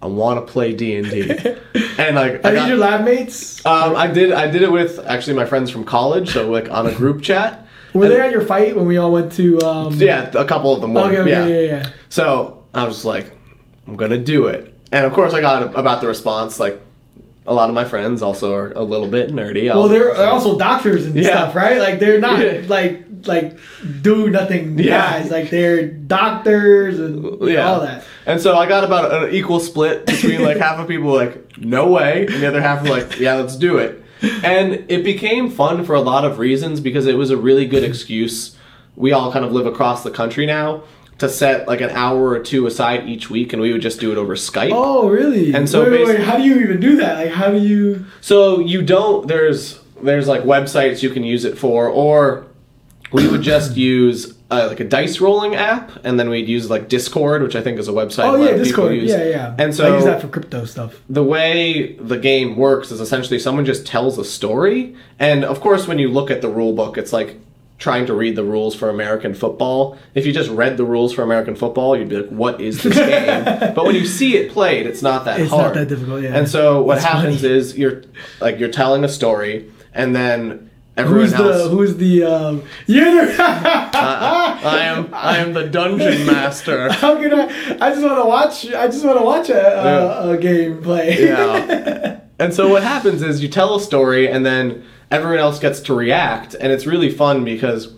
I want to play D and D. And like, I Are these got- your lab mates? um, I did, I did it with actually my friends from college. So like on a group chat. Were and- they at your fight when we all went to? Um, Yeah, a couple of them were. Okay, okay, yeah. yeah, yeah. yeah. So I was like, I'm gonna do it. And of course, I got about the response. Like, a lot of my friends also are a little bit nerdy. Well, they're they're also doctors and Yeah. stuff, right? Like they're not Yeah. like like do nothing Yeah. guys. Like they're doctors and yeah. all that. And so I got about an equal split between like half of people like, no way, and the other half were like, yeah, let's do it. And it became fun for a lot of reasons because it was a really good excuse. We all kind of live across the country now to set like an hour or two aside each week, and we would just do it over Skype. Oh, really? And so wait, wait, wait, how do you even do that? Like, how do you? So you don't there's there's like websites you can use it for, or we would just use uh, like a dice rolling app, and then we'd use like Discord, which I think is a website. Oh a yeah, Discord. Yeah, yeah. And so I use that for crypto stuff. the way the game works is essentially someone just tells a story, and of course, when you look at the rule book, it's like trying to read the rules for American football. If you just read the rules for American football, you'd be like, "What is this game?" but when you see it played, it's not that It's hard. not that difficult. Yeah. And so what That's happens funny. is you're like you're telling a story, and then everyone Who's else. the who's the um? You're the. I am I am the dungeon master. How can I? I just want to watch. I just want to watch a, a, a game play. Yeah. and so what happens is you tell a story, and then everyone else gets to react, and it's really fun because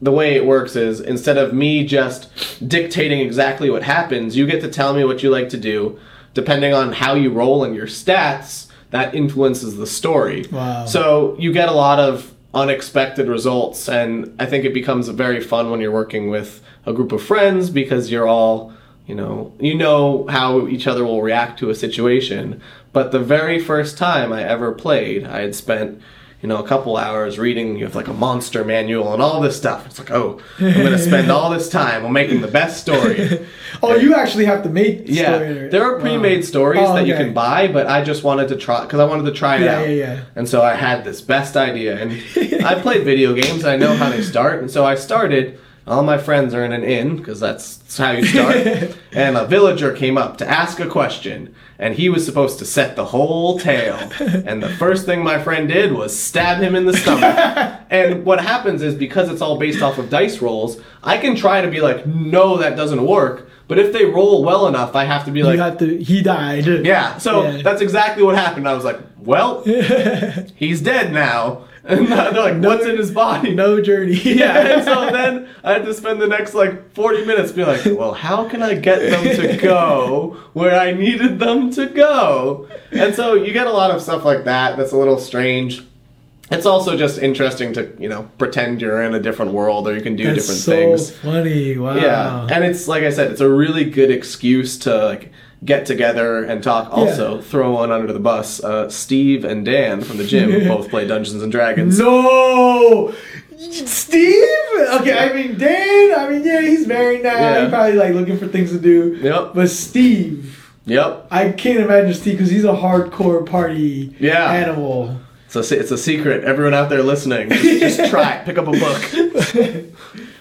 the way it works is instead of me just dictating exactly what happens, you get to tell me what you like to do. Depending on how you roll and your stats, that influences the story. Wow. So you get a lot of unexpected results, and I think it becomes very fun when you're working with a group of friends because you're all, you know, you know how each other will react to a situation. But the very first time I ever played, I had spent, you know, a couple hours reading. You have like a monster manual and all this stuff. It's like, oh, I'm gonna spend all this time on making the best story. Oh, you actually have to make. the Yeah, story. there are pre-made oh. stories Oh, that you can buy, but I just wanted to try because I wanted to try it Yeah, out. yeah, yeah. And so I had this best idea, and I played video games. I know how they start, and so I started. All my friends are in an inn because that's, how you start. and a villager came up to ask a question, and he was supposed to set the whole tale. And the first thing my friend did was stab him in the stomach. and what happens is because it's all based off of dice rolls, I can try to be like, no, that doesn't work. But if they roll well enough, I have to be like, you have to. He died. yeah, so Yeah. that's exactly what happened. I was like, well, he's dead now. And they're like, what's in his body? No journey. Yeah, and so then I had to spend the next like 40 minutes being like, well, how can I get them to go where I needed them to go? And so you get a lot of stuff like that that's a little strange. It's also just interesting to, you know, pretend you're in a different world or you can do different things. That's different so things. funny. Wow. Yeah, and it's like I said, it's a really good excuse to like get together and talk. Also, throw one under the bus. Uh, Steve and Dan from the gym both play Dungeons and Dragons. No, Steve. Okay, I mean Dan. I mean yeah, he's married now. Yeah. He's probably like looking for things to do. Yep. But Steve, Yep. I can't imagine Steve because he's a hardcore party Yeah. animal. So it's a, it's a secret. Everyone out there listening, just, just try it. Pick up a book.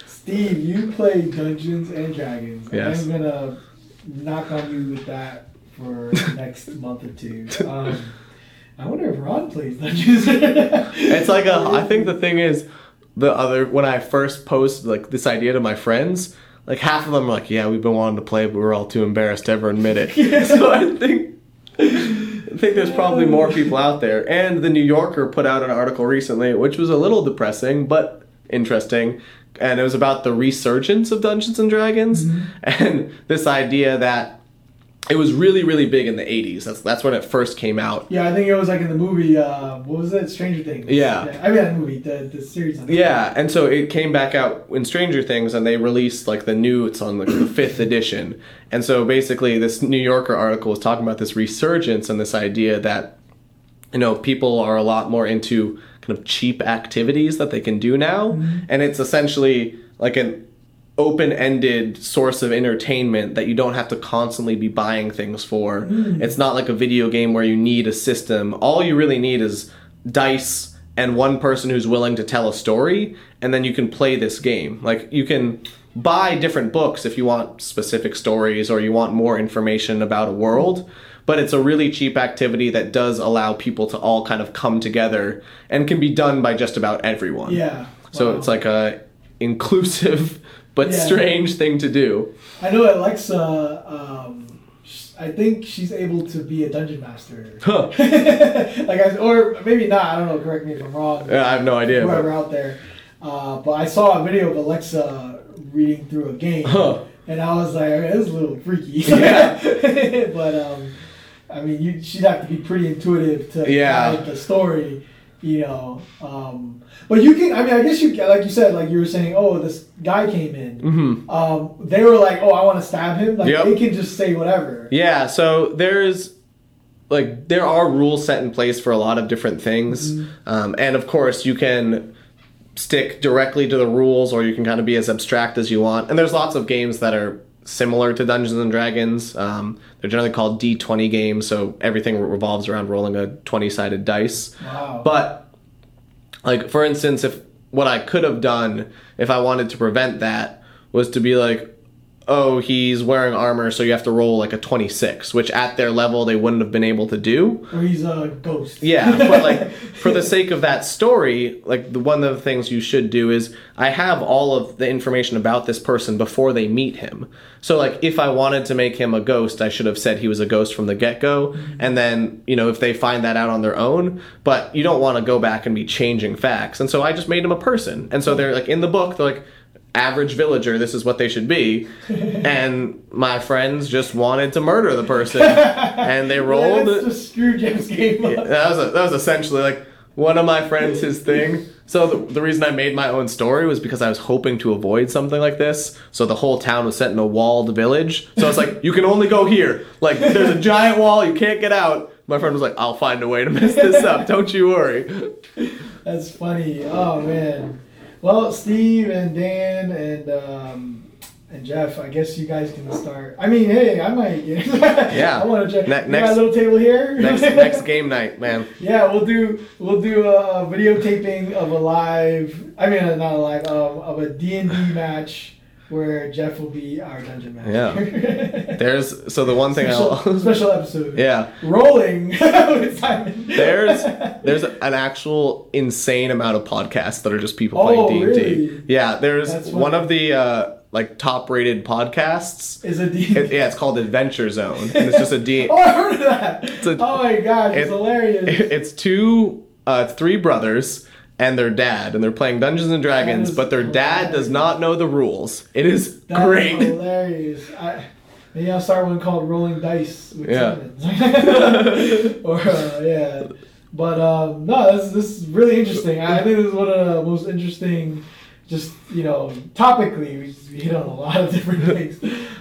Steve, you play Dungeons and Dragons. Yes. I'm gonna knock on you with that for next month or two. Um, I wonder if Ron plays Dungeons. It's like a. I think the thing is, the other when I first posted like this idea to my friends, like half of them are like, "Yeah, we've been wanting to play, but we're all too embarrassed to ever admit it." So I think. I think there's probably more people out there. And the New Yorker put out an article recently, which was a little depressing but interesting. And it was about the resurgence of Dungeons and Dragons and this idea that it was really, really big in the 80s. That's, that's when it first came out. yeah, I think it was like in the movie. Uh, what was it? Stranger Things. Yeah. I mean, the movie, the the series. on. Yeah, and so it came back out in Stranger Things, and they released like the new. It's on like the fifth edition, and so basically, this New Yorker article was talking about this resurgence and this idea that you know people are a lot more into kind of cheap activities that they can do now, mm-hmm. and it's essentially like an open-ended source of entertainment that you don't have to constantly be buying things for. Mm. It's not like a video game where you need a system. All you really need is dice and one person who's willing to tell a story and then you can play this game. Like you can buy different books if you want specific stories or you want more information about a world. But it's a really cheap activity that does allow people to all kind of come together and can be done by just about everyone. Yeah. So it's like a inclusive but Yeah. strange thing to do. I know Alexa. Um, I think she's able to be a dungeon master. Huh. like, I, or maybe not. I don't know. Correct me if I'm wrong. Yeah, I have no idea. but- Whoever out there. Uh, but I saw a video of Alexa reading through a game, Huh. and I was like, "Okay, this is a little freaky." Yeah. but um, I mean, you, she'd have to be pretty intuitive to Yeah. the story, you know. Um, but you can. I mean, I guess you like you said, like you were saying. Oh, this guy came in. Mhm. Um, they were like, "Oh, I want to stab him." Like Yep. they can just say whatever. Yeah, so there's like there are rules set in place for a lot of different things, Mm-hmm. um, and of course you can stick directly to the rules, or you can kind of be as abstract as you want. And there's lots of games that are similar to Dungeons and Dragons. Um, they're generally called D20 games, so everything revolves around rolling a 20 sided dice. Wow. But like for instance, if what I could have done if I wanted to prevent that was to be like, oh, he's wearing armor, so you have to roll like a 26, which at their level they wouldn't have been able to do. or he's a ghost. Yeah, but like for the sake of that story, like the one of the things you should do is I have all of the information about this person before they meet him. So like if I wanted to make him a ghost, I should have said he was a ghost from the get-go mm-hmm. and then, you know, if they find that out on their own, but you don't want to go back and be changing facts. And so I just made him a person. And so they're like in the book, they're like average villager, this is what they should be. and my friends just wanted to murder the person and they rolled Let's just screw Jeff's game up. yeah, that was a, that was essentially like one of my friends his thing. So the, the reason I made my own story was because I was hoping to avoid something like this. So the whole town was set in a walled village. So it's like you can only go here. Like there's a giant wall, you can't get out. My friend was like, "I'll find a way to mess this up. Don't you worry." That's funny. Oh man. Well, Steve and Dan and um, and Jeff, I guess you guys can start. I mean, hey, I might. Yeah. I want to check. Ne- next- little table here. Next next game night, man. Yeah, we'll do we'll do a, videotaping of a live. I mean, not a live um, of a D and D match where Jeff will be our dungeon master. Yeah. There's so the one thing special, I'll special episode. yeah. Rolling with Simon. There's there's an actual insane amount of podcasts that are just people Oh, playing D and D. Yeah, there's one of the uh, like top rated podcasts. is a D. It, yeah, it's called Adventure Zone, and it's just a D. Oh, I heard of that. a- oh my god, it's it- hilarious. It's two, uh, three brothers and their dad, and they're playing Dungeons and Dragons, but their dad does not know the rules. It is That's great. hilarious. I, maybe I'll start one called Rolling Dice with Yeah. Or uh, yeah, but um, no, this this is really interesting. I think this is one of the most interesting. Just you know, topically, we, we hit on a lot of different things.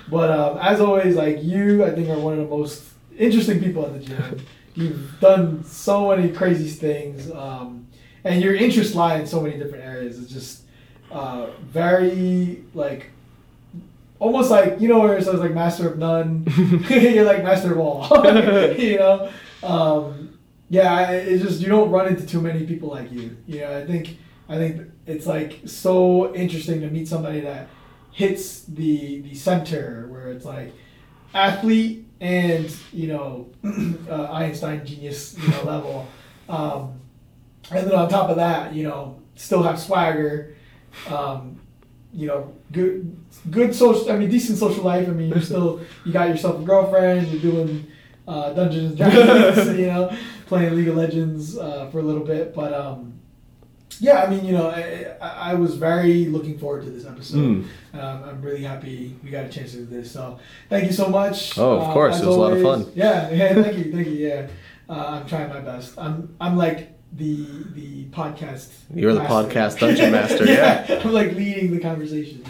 But um, as always, like you, I think are one of the most interesting people at the gym. You've done so many crazy things, um, and your interests lie in so many different areas. It's just uh, very like almost like you know where it says like master of none. You're like master of all. You know? Um, yeah it's just you don't run into too many people like you. You know i think i think it's like so interesting to meet somebody that hits the the center where it's like athlete and you know uh, Einstein genius you know level, um, and then on top of that, you know, still have swagger, um, you know, good good social. I mean, decent social life. I mean, you're still you got yourself a girlfriend. You're doing uh, Dungeons and Dragons. you know, playing League of Legends uh, for a little bit, but um, yeah, I mean, you know, I, I, was very looking forward to this episode. Mm. Um, I'm really happy we got a chance to do this. So thank you so much. Oh, of Um, course, it was a lot of fun. Yeah, yeah, thank you, thank you. Yeah, uh, I'm trying my best. I'm I'm like the the podcast. You're the podcast dungeon master, yeah. I'm like leading the conversation.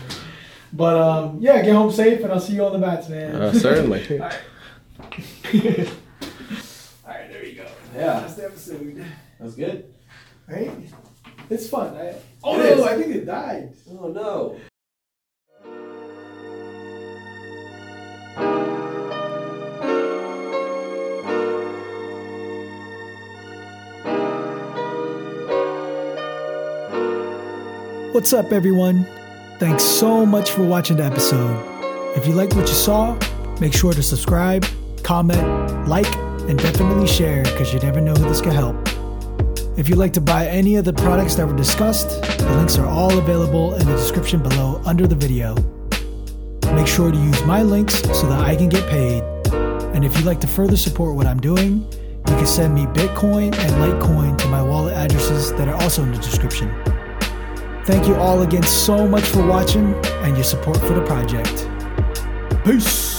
But um, yeah, get home safe, and I'll see you on the bats, man. Uh, certainly. All right. All right, there you go. Yeah. That's the episode. That's good. Right? It's fun. I, oh It no, is. I think it died. Oh no. What's up, everyone? Thanks so much for watching the episode. If you liked what you saw, make sure to subscribe, comment, like, and definitely share because you never know who this could help. If you'd like to buy any of the products that were discussed, the links are all available in the description below under the video. Make sure to use my links so that I can get paid. And if you'd like to further support what I'm doing, you can send me Bitcoin and Litecoin to my wallet addresses that are also in the description. Thank you all again so much for watching and your support for the project. Peace.